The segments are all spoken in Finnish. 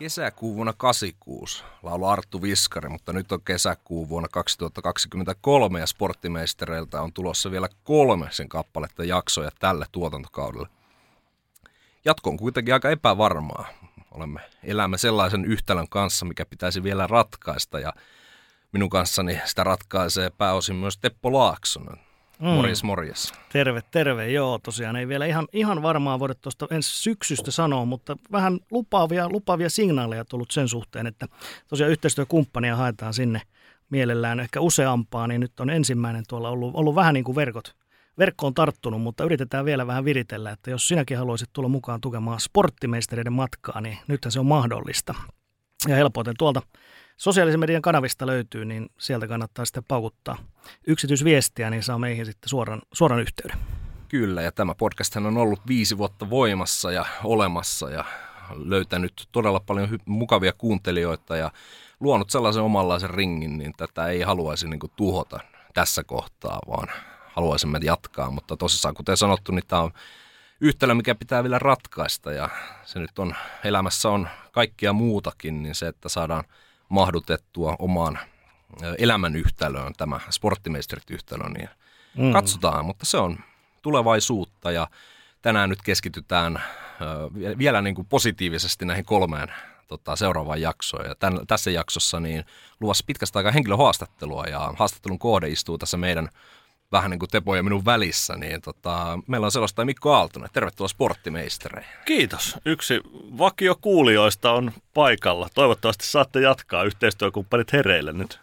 Kesäkuu vuonna 86 laulu Arttu Viskari, mutta nyt on kesäkuu vuonna 2023 ja sporttimeistereiltä on tulossa vielä kolme sen kappaletta jaksoja tälle tuotantokaudelle. Jatko on kuitenkin aika epävarmaa. Olemme elämme sellaisen yhtälön kanssa, mikä pitäisi vielä ratkaista ja minun kanssani sitä ratkaisee pääosin myös Teppo Laaksonen. Mm. Morjes, morjes. Terve, terve. Joo, tosiaan ei vielä ihan, ihan varmaa voida tuosta ensi syksystä sanoa, mutta vähän lupaavia, lupaavia signaaleja tullut sen suhteen, että tosiaan yhteistyökumppania haetaan sinne mielellään ehkä useampaa, niin nyt on ensimmäinen tuolla ollut, ollut vähän niin kuin verkot, verkko on tarttunut, mutta yritetään vielä vähän viritellä, että jos sinäkin haluaisit tulla mukaan tukemaan sporttimeistereiden matkaa, niin nythän se on mahdollista. Ja helpoiten tuolta sosiaalisen median kanavista löytyy, niin sieltä kannattaa sitten paukuttaa yksityisviestiä, niin saa meihin sitten suoran, suoran yhteyden. Kyllä, ja tämä podcast on ollut viisi vuotta voimassa ja olemassa ja löytänyt todella paljon hy- mukavia kuuntelijoita ja luonut sellaisen omanlaisen ringin, niin tätä ei haluaisi niin kuin tuhota tässä kohtaa, vaan haluaisimme jatkaa. Mutta tosissaan, kuten sanottu, niin tämä on yhtälö, mikä pitää vielä ratkaista ja se nyt on, elämässä on kaikkia muutakin, niin se, että saadaan – mahdutettua omaan elämän yhtälöön tämä sporttimeisterit yhtälö, niin mm. katsotaan, mutta se on tulevaisuutta ja tänään nyt keskitytään vielä niin kuin positiivisesti näihin kolmeen tota, seuraavaan jaksoon. Ja tämän, tässä jaksossa niin luvassa pitkästä aikaa henkilöhaastattelua ja haastattelun kohde istuu tässä meidän vähän niin kuin Tepo ja minun välissä, niin tota, meillä on sellaista Mikko Aaltonen. Tervetuloa sporttimeistereihin. Kiitos. Yksi vakio kuulijoista on paikalla. Toivottavasti saatte jatkaa yhteistyökumppanit hereille nyt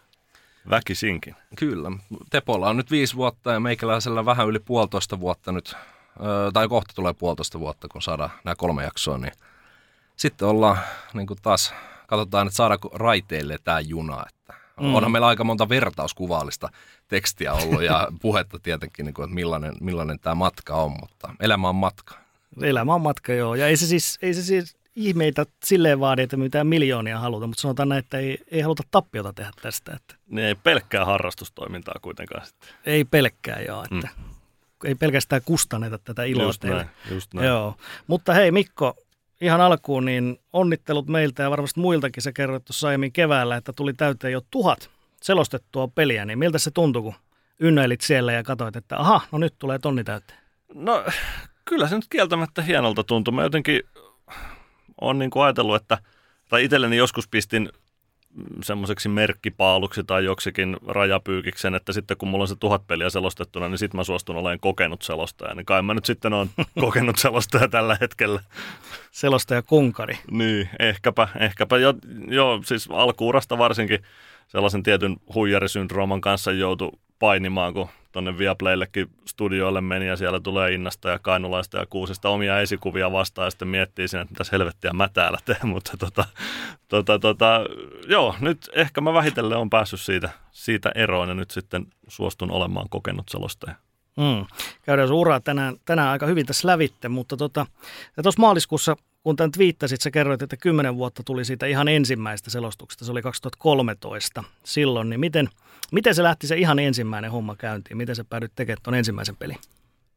väkisinkin. Kyllä. Tepolla on nyt viisi vuotta ja meikäläisellä vähän yli puolitoista vuotta nyt, tai kohta tulee puolitoista vuotta, kun saadaan nämä kolme jaksoa, niin sitten ollaan niin kuin taas, katsotaan, että saadaanko raiteille tämä juna, että Mm. Onhan meillä aika monta vertauskuvallista tekstiä ollut ja puhetta tietenkin, niin kuin, että millainen, millainen tämä matka on, mutta elämä on matka. Elämä on matka, joo. Ja ei se siis, ei se siis ihmeitä silleen vaadi, että mitään miljoonia haluta, mutta sanotaan näin, että ei, ei haluta tappiota tehdä tästä. Että. Niin ei pelkkää harrastustoimintaa kuitenkaan sitten. Ei pelkkää, joo. Että mm. Ei pelkästään kustanneta tätä iloa just teille. Näin, just näin. Joo. Mutta hei Mikko, ihan alkuun niin onnittelut meiltä ja varmasti muiltakin sä kerroit tuossa aiemmin keväällä, että tuli täyteen jo tuhat selostettua peliä, niin miltä se tuntui, kun ynnäilit siellä ja katsoit, että aha, no nyt tulee tonni täyteen? No kyllä se nyt kieltämättä hienolta tuntui. Mä jotenkin on niin kuin ajatellut, että, tai itselleni joskus pistin semmoiseksi merkkipaaluksi tai joksikin rajapyykiksen, että sitten kun mulla on se tuhat peliä selostettuna, niin sitten mä suostun olemaan kokenut selostaja. Niin kai mä nyt sitten on kokenut selostaja tällä hetkellä. Selostaja kunkari. Niin, ehkäpä, ehkäpä. Jo, jo siis alkuurasta varsinkin sellaisen tietyn huijarisyndrooman kanssa joutui painimaan, kun tuonne Viaplayllekin studioille meni ja siellä tulee Innasta ja Kainulaista ja Kuusista omia esikuvia vastaan ja sitten miettii siinä, että mitäs helvettiä mä täällä teen, mutta tota, tota, tota, joo, nyt ehkä mä vähitellen on päässyt siitä, siitä eroon ja nyt sitten suostun olemaan kokenut selostaja. Mm. Käydään uraa tänään, tänään aika hyvin tässä lävitte, mutta tota, maaliskuussa kun tämän twiittasit, sä kerroit, että kymmenen vuotta tuli siitä ihan ensimmäistä selostuksesta, se oli 2013 silloin, niin miten, miten se lähti se ihan ensimmäinen homma käyntiin? Miten sä päädyit tekemään tuon ensimmäisen pelin?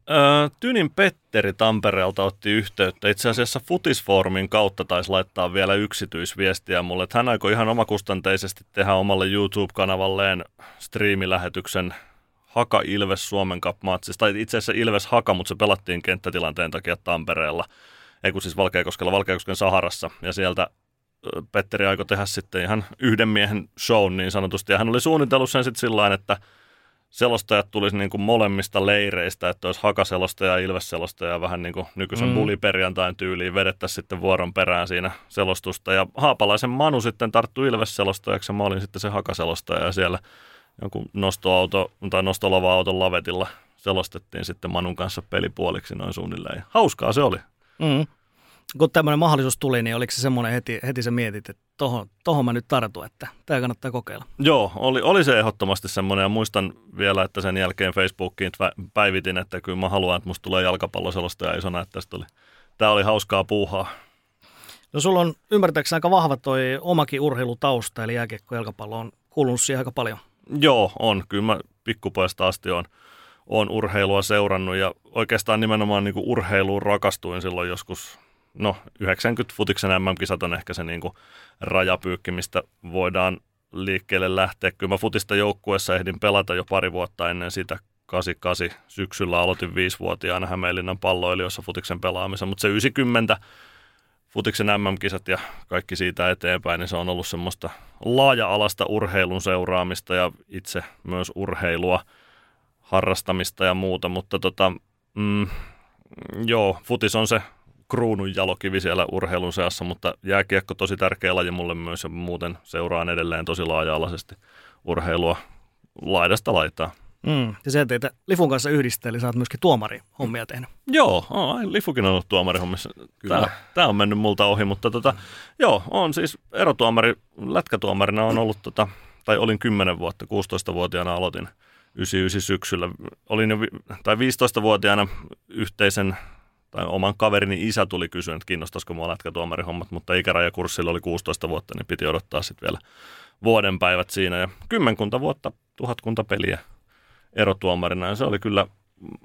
Öö, Tynin Petteri Tampereelta otti yhteyttä. Itse asiassa Futisformin kautta taisi laittaa vielä yksityisviestiä mulle, että hän aikoi ihan omakustanteisesti tehdä omalle YouTube-kanavalleen striimilähetyksen Haka Ilves Suomen Cup. Tai itse asiassa Ilves Haka, mutta se pelattiin kenttätilanteen takia Tampereella – ei kun siis Valkeakoskella, Valkeakosken Saharassa, ja sieltä Petteri aikoi tehdä sitten ihan yhden miehen show niin sanotusti, ja hän oli suunnitellut sen sitten sillä että selostajat tulisi niin kuin molemmista leireistä, että olisi hakaselostaja ja ilvesselostaja vähän niin kuin nykyisen mm. buliperjantain tyyliin vedettäisiin sitten vuoron perään siinä selostusta. Ja Haapalaisen Manu sitten tarttui ilvesselostajaksi ja mä olin sitten se hakaselostaja ja siellä jonkun nostoauto tai nostolava-auton lavetilla selostettiin sitten Manun kanssa pelipuoliksi noin suunnilleen. Ja hauskaa se oli. Mm. Kun tämmöinen mahdollisuus tuli, niin oliko se semmoinen heti, heti sä mietit, että tohon, tohon mä nyt tartun, että tämä kannattaa kokeilla? Joo, oli, oli se ehdottomasti semmoinen ja muistan vielä, että sen jälkeen Facebookiin päivitin, että kyllä mä haluan, että musta tulee jalkapalloselostaja isona, että tästä tuli, tämä oli hauskaa puuhaa. No sulla on ymmärtääkseni aika vahva toi omakin urheilutausta, eli jääkiekko jalkapallo on kuulunut siihen aika paljon. Joo, on. Kyllä mä pikkupojasta asti on, on urheilua seurannut ja oikeastaan nimenomaan niin kuin urheiluun rakastuin silloin joskus, no 90 futiksen MM-kisat on ehkä se niin kuin rajapyykki, mistä voidaan liikkeelle lähteä. Kyllä mä futista joukkueessa ehdin pelata jo pari vuotta ennen sitä 88 syksyllä aloitin viisivuotiaana Hämeenlinnan palloilijoissa futiksen pelaamisen, mutta se 90 futiksen MM-kisat ja kaikki siitä eteenpäin, niin se on ollut semmoista laaja-alasta urheilun seuraamista ja itse myös urheilua, harrastamista ja muuta, mutta tota, mm, joo, futis on se kruunun jalokivi siellä urheilun seassa, mutta jääkiekko tosi tärkeä laji mulle myös ja muuten seuraan edelleen tosi laaja-alaisesti urheilua laidasta laitaa. Mm. Ja se teitä Lifun kanssa yhdistää, eli sä oot myöskin tuomari hommia tehnyt. Joo, oh, Lifukin on ollut tuomarihommissa. Tämä, tämä on mennyt multa ohi, mutta tota, joo, on siis erotuomari, lätkätuomarina on ollut, tota, tai olin 10 vuotta, 16-vuotiaana aloitin 99 syksyllä. Olin jo, tai 15-vuotiaana yhteisen tai oman kaverini isä tuli kysyä, että kiinnostaisiko mua lätkätuomarihommat, mutta ikärajakurssilla oli 16 vuotta, niin piti odottaa sitten vielä vuoden päivät siinä. Ja kymmenkunta vuotta, tuhatkunta peliä erotuomarina ja se oli kyllä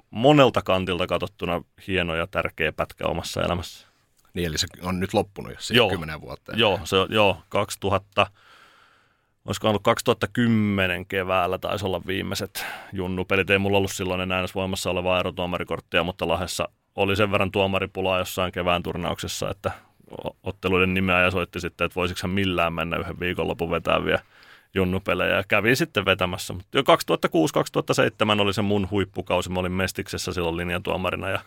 monelta kantilta katsottuna hieno ja tärkeä pätkä omassa elämässä. Niin, eli se on nyt loppunut jo siihen kymmenen vuotta. Joo, se, joo, 2000, olisiko ollut 2010 keväällä taisi olla viimeiset junnupelit. Ei mulla ollut silloin enää edes voimassa olevaa erotuomarikorttia, mutta Lahdessa oli sen verran tuomaripulaa jossain kevään turnauksessa, että otteluiden nimeä ja soitti sitten, että voisiko millään mennä yhden viikonlopun vetää vielä junnupelejä ja kävin sitten vetämässä. Mutta jo 2006-2007 oli se mun huippukausi. Mä olin Mestiksessä silloin linjatuomarina ja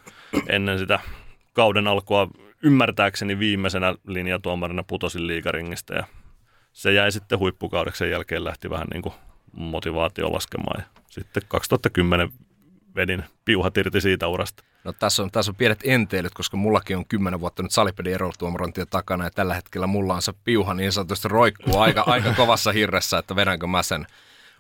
ennen sitä kauden alkua ymmärtääkseni viimeisenä linjatuomarina putosin liikaringistä ja se jäi sitten huippukaudeksi. Sen jälkeen lähti vähän niin kuin motivaatio laskemaan ja sitten 2010 vedin piuhat irti siitä urasta. No tässä on, tässä on pienet enteilyt, koska mullakin on kymmenen vuotta nyt salipedin erotuomarointia takana ja tällä hetkellä mulla on se piuha niin sanotusti roikkuu aika, aika kovassa hirressä, että vedänkö mä sen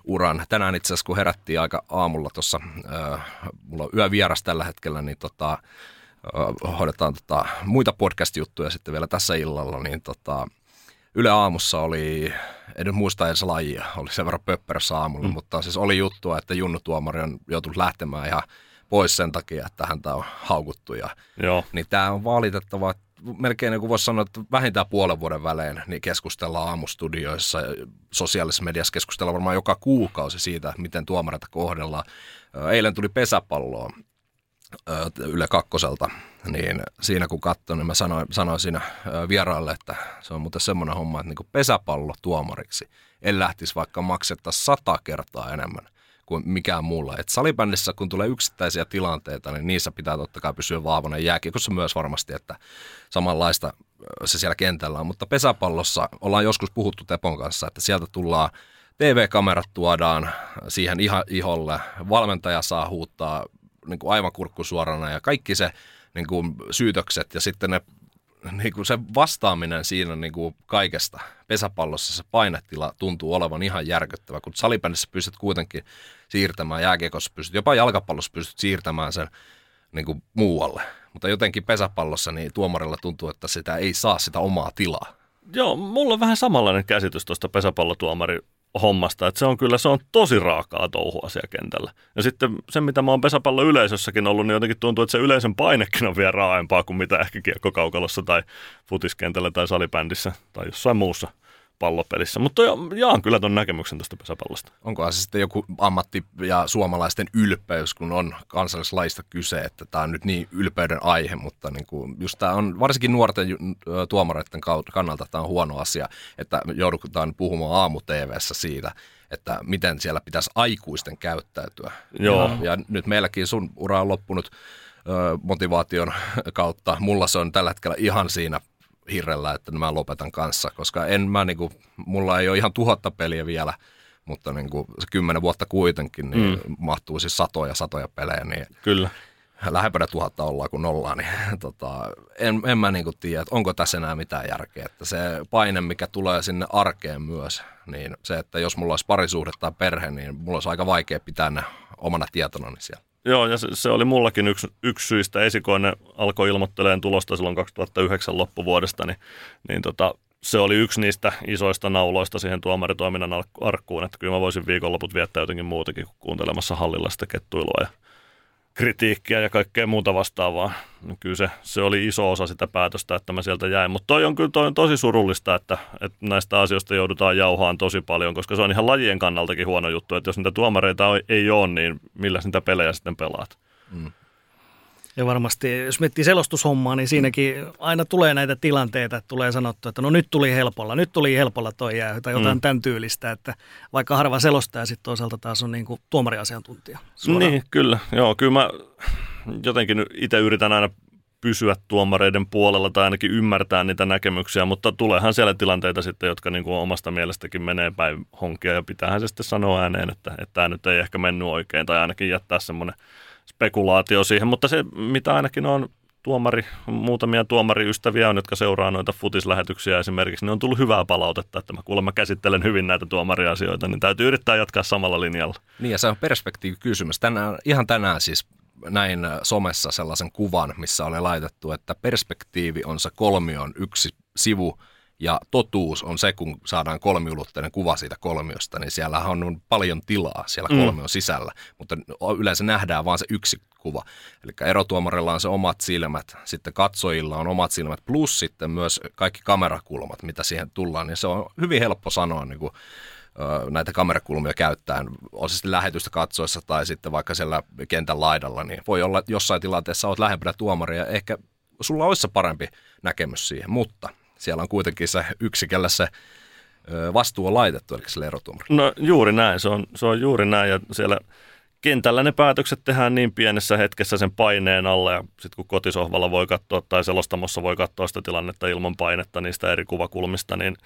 uran. Tänään itse asiassa kun herättiin aika aamulla tuossa, äh, mulla on yövieras tällä hetkellä, niin tota, äh, hoidetaan tota, muita podcast-juttuja sitten vielä tässä illalla, niin tota, Yle Aamussa oli, en nyt muista edes lajia, oli sen verran pöpperässä aamulla, mm. mutta siis oli juttua, että Junnu Tuomari on joutunut lähtemään ihan pois sen takia, että häntä on haukuttu. Ja, Joo. Niin tämä on valitettava, melkein niin kuin voisi sanoa, että vähintään puolen vuoden välein niin keskustellaan aamustudioissa ja sosiaalisessa mediassa keskustellaan varmaan joka kuukausi siitä, miten tuomareita kohdellaan. Eilen tuli pesäpalloa Yle Kakkoselta, niin siinä kun katsoin, niin mä sanoin, sanoin siinä vieraalle, että se on muuten semmoinen homma, että niin pesäpallo tuomariksi en lähtisi vaikka maksettaa sata kertaa enemmän kuin mikään muulla. Et salibändissä, kun tulee yksittäisiä tilanteita, niin niissä pitää totta kai pysyä vahvana. Jääkiekossa myös varmasti, että samanlaista se siellä kentällä on. Mutta pesäpallossa ollaan joskus puhuttu Tepon kanssa, että sieltä tullaan TV-kamerat tuodaan siihen iholle, valmentaja saa huuttaa niin kuin aivan kurkku suorana ja kaikki se niin kuin syytökset ja sitten ne niin kuin se vastaaminen siinä niin kuin kaikesta pesäpallossa se painetila tuntuu olevan ihan järkyttävä, kun salibändissä pystyt kuitenkin siirtämään, jääkiekossa pystyt, jopa jalkapallossa pystyt siirtämään sen niin kuin muualle. Mutta jotenkin pesäpallossa niin tuomarilla tuntuu, että sitä ei saa sitä omaa tilaa. Joo, mulla on vähän samanlainen käsitys tuosta pesäpallotuomari hommasta. Että se on kyllä se on tosi raakaa touhua siellä kentällä. Ja sitten se, mitä mä oon pesäpallo yleisössäkin ollut, niin jotenkin tuntuu, että se yleisön painekin on vielä raaempaa kuin mitä ehkä kiekkokaukalossa tai futiskentällä tai salibändissä tai jossain muussa pallopelissä. Mutta jaan kyllä tuon näkemyksen tästä pesäpallosta. Onko se sitten joku ammatti ja suomalaisten ylpeys, kun on kansallislaista kyse, että tämä on nyt niin ylpeyden aihe, mutta niin kuin, just tämä on varsinkin nuorten tuomareiden kannalta tämä on huono asia, että joudutaan puhumaan aamu siitä, että miten siellä pitäisi aikuisten käyttäytyä. Joo. Ja, ja nyt meilläkin sun ura on loppunut motivaation kautta. Mulla se on tällä hetkellä ihan siinä hirrellä, että mä lopetan kanssa, koska en mä niinku, mulla ei ole ihan tuhatta peliä vielä, mutta niinku, se kymmenen vuotta kuitenkin, niin mm. mahtuu siis satoja satoja pelejä. Niin Kyllä. lähempänä tuhatta ollaan kuin nollaa, niin tota, en, en mä niin tiedä, että onko tässä enää mitään järkeä. Että se paine, mikä tulee sinne arkeen myös, niin se, että jos mulla olisi parisuhde tai perhe, niin mulla olisi aika vaikea pitää ne omana tietona siellä. Joo, ja se, se oli mullakin yksi, yksi syistä. Esikoinen alkoi ilmoitteleen tulosta silloin 2009 loppuvuodesta, niin, niin tota, se oli yksi niistä isoista nauloista siihen tuomaritoiminnan arkkuun, että kyllä mä voisin viikonloput viettää jotenkin muutakin kuin kuuntelemassa hallilla sitä kettuilua ja kritiikkiä ja kaikkea muuta vastaavaa. No kyllä se, se oli iso osa sitä päätöstä, että mä sieltä jäin. Mutta toi on kyllä toi on tosi surullista, että, että näistä asioista joudutaan jauhaan tosi paljon, koska se on ihan lajien kannaltakin huono juttu, että jos niitä tuomareita ei ole, niin millä niitä pelejä sitten pelaat. Mm. Ja varmasti, jos miettii selostushommaa, niin siinäkin aina tulee näitä tilanteita, että tulee sanottu, että no nyt tuli helpolla, nyt tuli helpolla toi jää, tai jotain mm. tämän tyylistä, että vaikka harva selostaja sitten toisaalta taas on niin kuin tuomariasiantuntija. Suoraan. Niin, kyllä. Joo, kyllä mä jotenkin itse yritän aina pysyä tuomareiden puolella tai ainakin ymmärtää niitä näkemyksiä, mutta tuleehan siellä tilanteita sitten, jotka niin kuin omasta mielestäkin menee päin honkia ja pitäähän se sitten sanoa ääneen, että, että tämä nyt ei ehkä mennyt oikein tai ainakin jättää semmoinen spekulaatio siihen, mutta se mitä ainakin on tuomari, muutamia tuomariystäviä on, jotka seuraa noita futislähetyksiä esimerkiksi, niin on tullut hyvää palautetta, että mä kuulemma käsittelen hyvin näitä tuomariasioita, niin täytyy yrittää jatkaa samalla linjalla. Niin ja se on perspektiivikysymys. Tänään, ihan tänään siis näin somessa sellaisen kuvan, missä oli laitettu, että perspektiivi on se kolmion yksi sivu ja totuus on se, kun saadaan kolmiulotteinen kuva siitä kolmiosta, niin siellä on paljon tilaa siellä mm. kolmion mm. sisällä, mutta yleensä nähdään vain se yksi kuva. Eli erotuomarilla on se omat silmät, sitten katsojilla on omat silmät, plus sitten myös kaikki kamerakulmat, mitä siihen tullaan, niin se on hyvin helppo sanoa niin kuin, näitä kamerakulmia käyttäen, on se sitten lähetystä katsoessa tai sitten vaikka siellä kentän laidalla, niin voi olla, että jossain tilanteessa olet lähempänä tuomaria, ehkä sulla olisi se parempi näkemys siihen, mutta siellä on kuitenkin se yksi, kelle se vastuu on laitettu, eli sille erotuomari. No juuri näin, se on, se on juuri näin, ja siellä kentällä ne päätökset tehdään niin pienessä hetkessä sen paineen alle, ja sitten kun kotisohvalla voi katsoa tai selostamossa voi katsoa sitä tilannetta ilman painetta niistä eri kuvakulmista, niin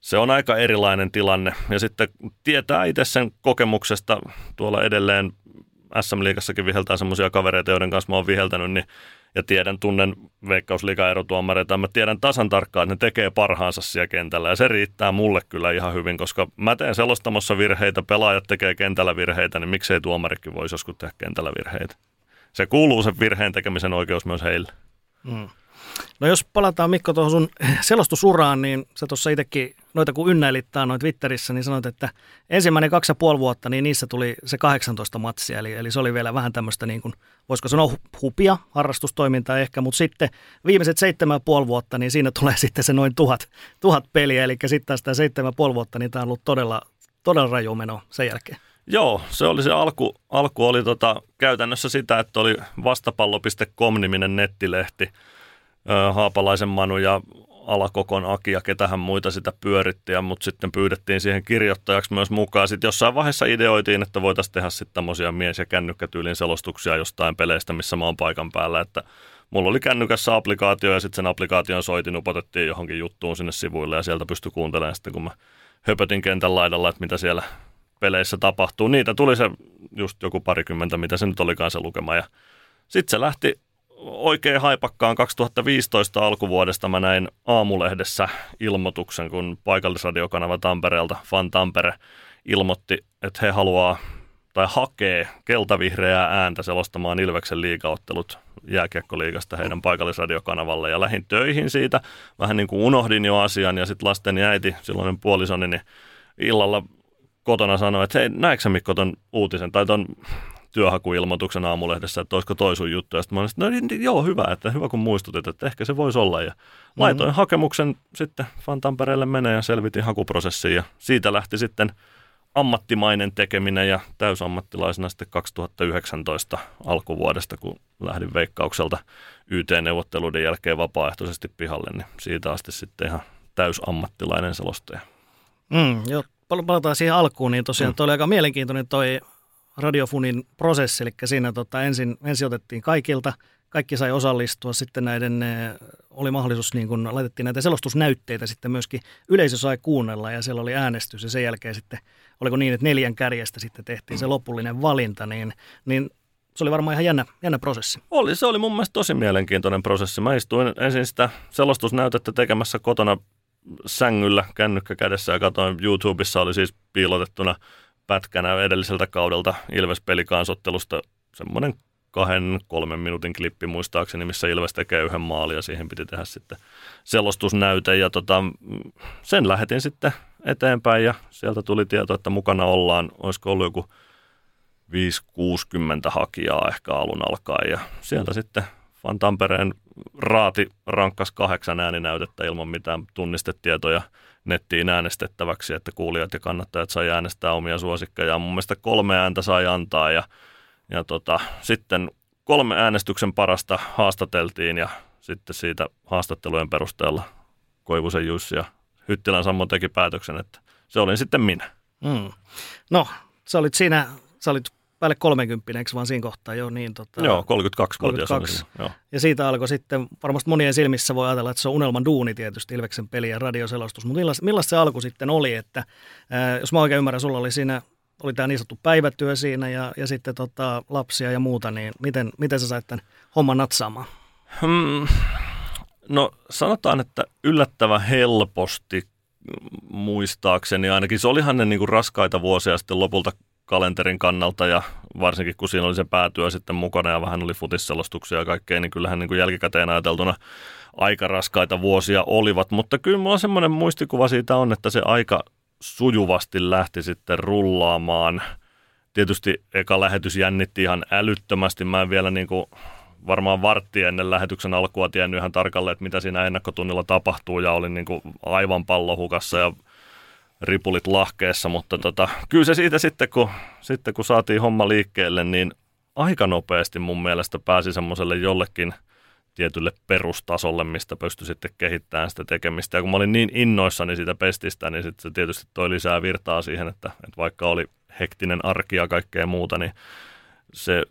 se on aika erilainen tilanne. Ja sitten tietää itse sen kokemuksesta tuolla edelleen SM-liigassakin viheltää semmoisia kavereita, joiden kanssa mä oon viheltänyt, niin ja tiedän, tunnen veikkausliiga-erotuomareita, mä tiedän tasan tarkkaan, että ne tekee parhaansa siellä kentällä ja se riittää mulle kyllä ihan hyvin, koska mä teen selostamassa virheitä, pelaajat tekee kentällä virheitä, niin miksei tuomarikin voisi joskus tehdä kentällä virheitä. Se kuuluu sen virheen tekemisen oikeus myös heille. Mm. No jos palataan Mikko tuohon sun selostusuraan, niin sä tuossa itsekin noita kun ynnäilittaa noita Twitterissä, niin sanoit, että ensimmäinen kaksi ja puoli vuotta, niin niissä tuli se 18 matsia, eli, eli se oli vielä vähän tämmöistä niin kuin, voisiko sanoa hupia, harrastustoimintaa ehkä, mutta sitten viimeiset seitsemän ja puoli vuotta, niin siinä tulee sitten se noin tuhat, tuhat peliä, eli sitten taas tämä seitsemän ja puoli vuotta, niin tämä on ollut todella, todella raju meno sen jälkeen. Joo, se oli se alku, alku oli tota, käytännössä sitä, että oli vastapallo.com-niminen nettilehti, Haapalaisen Manu ja Alakokon Aki ja ketähän muita sitä pyöritti, mutta sitten pyydettiin siihen kirjoittajaksi myös mukaan. Sitten jossain vaiheessa ideoitiin, että voitaisiin tehdä sitten tämmöisiä mies- ja kännykkätyylin selostuksia jostain peleistä, missä mä oon paikan päällä, että mulla oli kännykässä applikaatio ja sitten sen applikaation soitin, upotettiin johonkin juttuun sinne sivuille ja sieltä pystyi kuuntelemaan sitten, kun mä höpötin kentän laidalla, että mitä siellä peleissä tapahtuu. Niitä tuli se just joku parikymmentä, mitä se nyt olikaan se lukema ja sitten se lähti oikein haipakkaan 2015 alkuvuodesta mä näin aamulehdessä ilmoituksen, kun paikallisradiokanava Tampereelta, Fan Tampere, ilmoitti, että he haluaa tai hakee keltavihreää ääntä selostamaan Ilveksen liigaottelut jääkiekkoliigasta heidän paikallisradiokanavalle ja lähin töihin siitä. Vähän niin kuin unohdin jo asian ja sitten lasten äiti, silloinen puolisoni, niin illalla kotona sanoi, että hei, näetkö Mikko ton uutisen tai ton työhakuilmoituksen aamulehdessä, että olisiko toi sun juttu. Ja sitten mä olin, no niin, joo, hyvä, että hyvä kun muistutit, että ehkä se voisi olla. Ja laitoin mm-hmm. hakemuksen sitten Fantampereelle menee ja selvitin hakuprosessiin ja siitä lähti sitten ammattimainen tekeminen ja täysammattilaisena sitten 2019 alkuvuodesta, kun lähdin veikkaukselta YT-neuvotteluiden jälkeen vapaaehtoisesti pihalle, niin siitä asti sitten ihan täysammattilainen selostaja. Mm, joo, palataan siihen alkuun, niin tosiaan mm. toi oli aika mielenkiintoinen toi radiofunin prosessi, eli siinä tota, ensin, ensin otettiin kaikilta, kaikki sai osallistua, sitten näiden, oli mahdollisuus, niin kun laitettiin näitä selostusnäytteitä sitten myöskin, yleisö sai kuunnella ja siellä oli äänestys ja sen jälkeen sitten, oliko niin, että neljän kärjestä sitten tehtiin se lopullinen valinta, niin, niin se oli varmaan ihan jännä, jännä prosessi. Oli, se oli mun mielestä tosi mielenkiintoinen prosessi. Mä istuin ensin sitä selostusnäytettä tekemässä kotona sängyllä kännykkä kädessä ja katsoin YouTubessa oli siis piilotettuna pätkänä edelliseltä kaudelta Ilves-pelikansottelusta semmoinen kahden, kolmen minuutin klippi muistaakseni, missä Ilves tekee yhden maalin ja siihen piti tehdä sitten selostusnäyte. Ja tota, sen lähetin sitten eteenpäin ja sieltä tuli tieto, että mukana ollaan, olisiko ollut joku 5-60 hakijaa ehkä alun alkaen. Ja sieltä sitten Van Tampereen raati rankkas kahdeksan ääninäytettä ilman mitään tunnistetietoja nettiin äänestettäväksi, että kuulijat ja kannattajat sai äänestää omia suosikkejaan. Mun mielestä kolme ääntä sai antaa ja, ja tota, sitten kolme äänestyksen parasta haastateltiin ja sitten siitä haastattelujen perusteella Koivusen Jussi ja Hyttilän Sammo teki päätöksen, että se olin sitten minä. Mm. No, sä olit siinä, sä olit päälle 30, eikö vaan siinä kohtaa jo niin? Tota, joo, 32 32. Joo. Ja siitä alkoi sitten, varmasti monien silmissä voi ajatella, että se on unelman duuni tietysti, Ilveksen peli ja radioselostus, mutta millaista, millaista se alku sitten oli, että ää, jos mä oikein ymmärrän, sulla oli siinä, oli tämä niin sanottu päivätyö siinä ja, ja sitten tota, lapsia ja muuta, niin miten, miten sä sait tämän homman natsaamaan? Hmm, no sanotaan, että yllättävän helposti muistaakseni ainakin. Se olihan ne niin kuin raskaita vuosia sitten lopulta kalenterin kannalta ja varsinkin kun siinä oli se päätyö sitten mukana ja vähän oli futisselostuksia ja kaikkea, niin kyllähän niin kuin jälkikäteen ajateltuna aika raskaita vuosia olivat. Mutta kyllä mulla semmoinen muistikuva siitä on, että se aika sujuvasti lähti sitten rullaamaan. Tietysti eka lähetys jännitti ihan älyttömästi. Mä en vielä niin kuin varmaan vartti ennen lähetyksen alkua tiennyt ihan tarkalleen, että mitä siinä ennakkotunnilla tapahtuu ja olin niin kuin aivan pallohukassa ja ripulit lahkeessa, mutta tota, kyllä se siitä sitten kun, sitten kun saatiin homma liikkeelle, niin aika nopeasti mun mielestä pääsi semmoiselle jollekin tietylle perustasolle, mistä pystyi sitten kehittämään sitä tekemistä. Ja kun mä olin niin innoissani siitä pestistä, niin sitten se tietysti toi lisää virtaa siihen, että, että vaikka oli hektinen arki ja kaikkea muuta, niin se,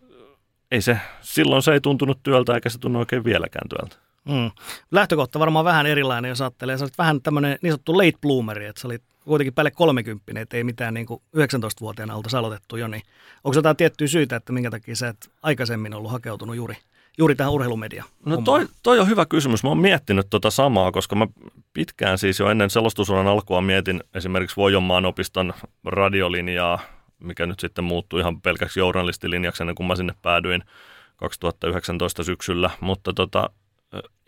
ei se, silloin se ei tuntunut työltä eikä se tunnu oikein vieläkään työltä. Mm. Lähtökohta varmaan vähän erilainen, jos ajattelee. Sä olit vähän tämmöinen niin sanottu late bloomeri, että sä olit kuitenkin päälle 30, että ei mitään niin kuin 19-vuotiaana olta aloitettu jo, niin onko jotain tiettyä syytä, että minkä takia sä et aikaisemmin ollut hakeutunut juuri, juuri tähän urheilumediaan? No toi, toi, on hyvä kysymys. Mä oon miettinyt tota samaa, koska mä pitkään siis jo ennen selostusuran alkua mietin esimerkiksi Voijonmaan opiston radiolinjaa, mikä nyt sitten muuttui ihan pelkäksi journalistilinjaksi ennen kuin mä sinne päädyin 2019 syksyllä, mutta tota,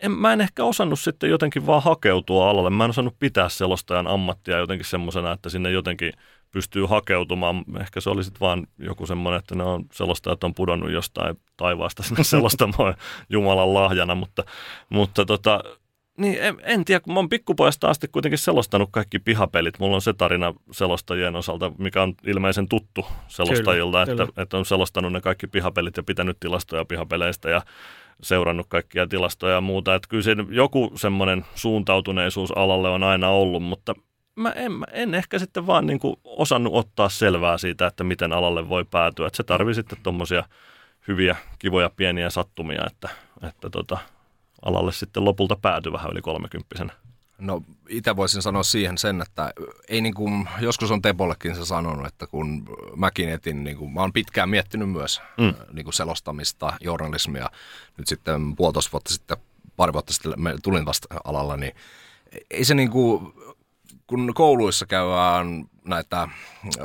en, mä en ehkä osannut sitten jotenkin vaan hakeutua alalle. Mä en osannut pitää selostajan ammattia jotenkin semmoisena, että sinne jotenkin pystyy hakeutumaan. Ehkä se oli sitten vaan joku semmoinen, että ne on, selostajat on pudonnut jostain taivaasta sinne selostamaan Jumalan lahjana, mutta, mutta tota, niin en, en tiedä, kun mä oon pikkupojasta asti kuitenkin selostanut kaikki pihapelit. Mulla on se tarina selostajien osalta, mikä on ilmeisen tuttu selostajilta, kyllä, että, kyllä. että on selostanut ne kaikki pihapelit ja pitänyt tilastoja pihapeleistä ja seurannut kaikkia tilastoja ja muuta. Että kyllä se joku semmoinen suuntautuneisuus alalle on aina ollut, mutta mä en, mä en ehkä sitten vaan niin kuin osannut ottaa selvää siitä, että miten alalle voi päätyä. Että se tarvii sitten tuommoisia hyviä, kivoja, pieniä sattumia, että, että tota, alalle sitten lopulta päätyi vähän yli kolmekymppisenä. No itse voisin sanoa siihen sen, että ei niin kuin, joskus on Tepollekin se sanonut, että kun mäkin etin, niin kuin, mä oon pitkään miettinyt myös mm. niin kuin selostamista, journalismia, nyt sitten puolitoista vuotta sitten, pari vuotta sitten tulin vasta alalla, niin ei se niin kuin, kun kouluissa käydään näitä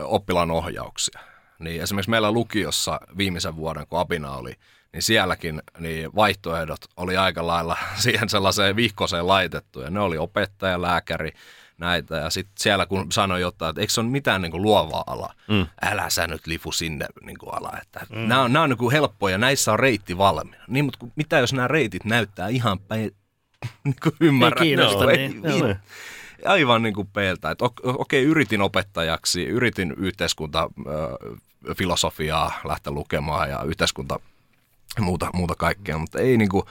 oppilaan ohjauksia, niin esimerkiksi meillä lukiossa viimeisen vuoden, kun Apina oli niin sielläkin niin vaihtoehdot oli aika lailla siihen sellaiseen vihkoseen laitettu. Ja ne oli opettaja, lääkäri, näitä. Ja sitten siellä kun sanoi jotain, että eikö se ole mitään niin kuin luovaa alaa, mm. älä sä nyt lifu sinne niin kuin ala. Että mm. Nämä on, nämä on niin kuin helppoja, näissä on reitti valmiina. Niin, mutta mitä jos nämä reitit näyttää ihan päin, niin kuin ymmärrän. Ei kiinnosta, no, niin. Ei, niin. Aivan niin kuin peiltä. Että okei, yritin opettajaksi, yritin yhteiskunta filosofiaa lähteä lukemaan ja yhteiskunta muuta, muuta kaikkea, mutta ei niinku,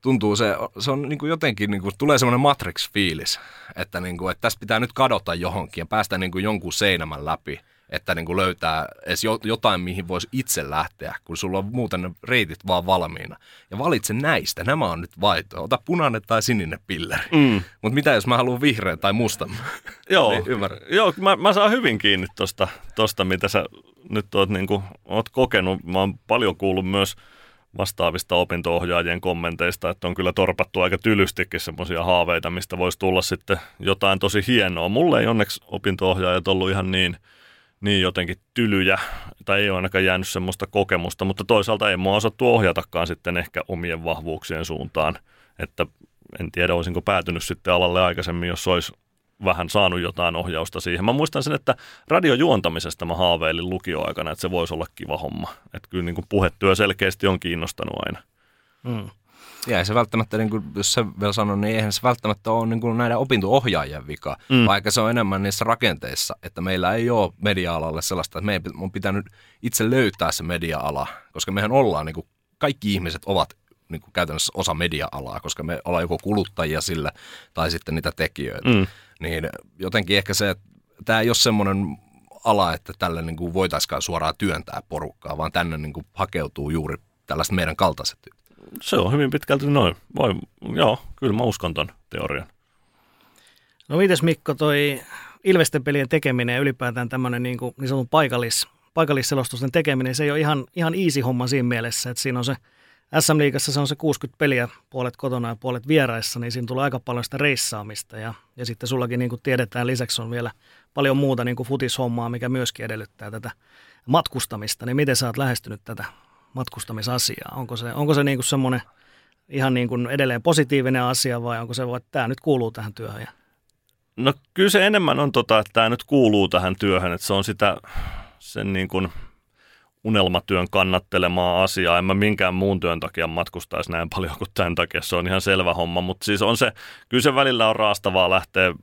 tuntuu se, se on niinku jotenkin, niinku, tulee semmoinen Matrix-fiilis, että, niinku, että tästä pitää nyt kadota johonkin ja päästä niinku jonkun seinämän läpi, että niin kuin löytää edes jotain, mihin voisi itse lähteä, kun sulla on muuten ne reitit vaan valmiina. Ja valitse näistä, nämä on nyt vaihtoehto. Ota punainen tai sininen pilleri. Mm. Mutta mitä jos mä haluan vihreän tai mustan? Joo, niin, Joo mä, mä saan hyvin kiinni tosta, tosta mitä sä nyt oot, niin kuin, oot kokenut. Mä oon paljon kuullut myös vastaavista opinto-ohjaajien kommenteista, että on kyllä torpattu aika tylystikin semmoisia haaveita, mistä voisi tulla sitten jotain tosi hienoa. Mulle ei onneksi opinto-ohjaajat ollut ihan niin, niin jotenkin tylyjä, tai ei ole ainakaan jäänyt semmoista kokemusta, mutta toisaalta ei mua osattu ohjatakaan sitten ehkä omien vahvuuksien suuntaan, että en tiedä, olisinko päätynyt sitten alalle aikaisemmin, jos olisi vähän saanut jotain ohjausta siihen. Mä muistan sen, että radiojuontamisesta mä haaveilin lukioaikana, että se voisi olla kiva homma. Että kyllä niin kuin puhetyö selkeästi on kiinnostanut aina. Mm. Ja ei se välttämättä, niin kuin, jos se vielä sanon, niin eihän se välttämättä ole niin kuin näiden opinto-ohjaajien vika, mm. vaikka se on enemmän niissä rakenteissa, että meillä ei ole media-alalle sellaista, että meidän on pitänyt itse löytää se media-ala, koska mehän ollaan, niin kuin, kaikki ihmiset ovat niin kuin käytännössä osa media-alaa, koska me ollaan joko kuluttajia sillä tai sitten niitä tekijöitä. Mm. Niin jotenkin ehkä se, että tämä ei ole semmoinen ala, että tälle niin kuin voitaisikaan suoraan työntää porukkaa, vaan tänne niin kuin hakeutuu juuri tällaiset meidän kaltaiset Se on hyvin pitkälti noin. Voi, joo, kyllä mä uskon ton teorian. No mites Mikko, toi Ilvesten pelien tekeminen ja ylipäätään tämmöinen niin, kuin, niin sanotun paikallis, paikallisselostusten tekeminen, se ei ole ihan, ihan easy homma siinä mielessä, että siinä on se – SM-liigassa se on se 60 peliä, puolet kotona ja puolet vieraissa, niin siinä tulee aika paljon sitä reissaamista. Ja, ja sitten sullakin niin kuin tiedetään, lisäksi on vielä paljon muuta niin kuin futishommaa, mikä myöskin edellyttää tätä matkustamista. Niin miten sä oot lähestynyt tätä matkustamisasiaa? Onko se, onko se niin kuin semmoinen ihan niin kuin edelleen positiivinen asia vai onko se, että tämä nyt kuuluu tähän työhön? No kyllä se enemmän on tota, että tämä nyt kuuluu tähän työhön, että se on sitä sen niin kuin – unelmatyön kannattelemaa asiaa. En mä minkään muun työn takia matkustaisi näin paljon kuin tämän takia. Se on ihan selvä homma, mutta siis on se, kyllä se välillä on raastavaa lähteä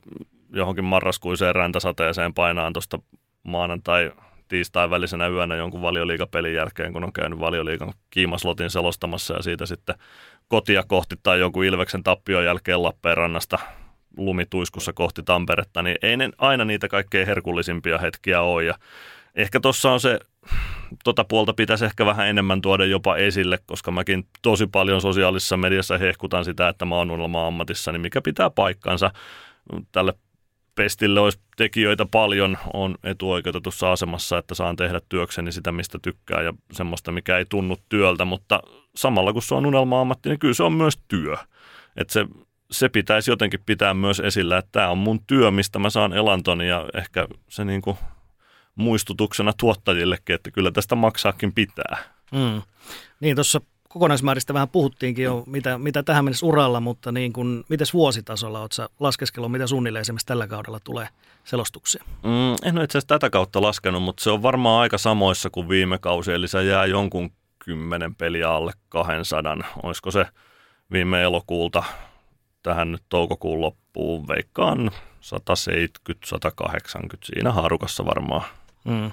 johonkin marraskuiseen räntäsateeseen painaan tuosta maanantai tiistai välisenä yönä jonkun valioliikapelin jälkeen, kun on käynyt valioliikan kiimaslotin selostamassa ja siitä sitten kotia kohti tai jonkun Ilveksen tappion jälkeen Lappeenrannasta lumituiskussa kohti Tamperetta, niin ei ne aina niitä kaikkein herkullisimpia hetkiä ole. Ja ehkä tuossa on se tota puolta pitäisi ehkä vähän enemmän tuoda jopa esille, koska mäkin tosi paljon sosiaalisessa mediassa hehkutan sitä, että mä oon unelma ammatissa, niin mikä pitää paikkansa. Tälle pestille olisi tekijöitä paljon, on etuoikeutetussa asemassa, että saan tehdä työkseni sitä, mistä tykkää ja semmoista, mikä ei tunnu työltä, mutta samalla kun se on unelma-ammatti, niin kyllä se on myös työ. Että se, se pitäisi jotenkin pitää myös esillä, että tämä on mun työ, mistä mä saan elantoni ja ehkä se niin kuin muistutuksena tuottajillekin, että kyllä tästä maksaakin pitää. Mm. Niin, tuossa kokonaismääristä vähän puhuttiinkin jo, mitä, mitä tähän mennessä uralla, mutta niin kun, mites vuositasolla oletko laskeskellut, mitä suunnilleen esimerkiksi tällä kaudella tulee selostuksia? Mm, en ole itse asiassa tätä kautta laskenut, mutta se on varmaan aika samoissa kuin viime kausi, eli se jää jonkun kymmenen peliä alle 200. Olisiko se viime elokuulta tähän nyt toukokuun loppuun, veikkaan 170-180 siinä haarukassa varmaan. Mm.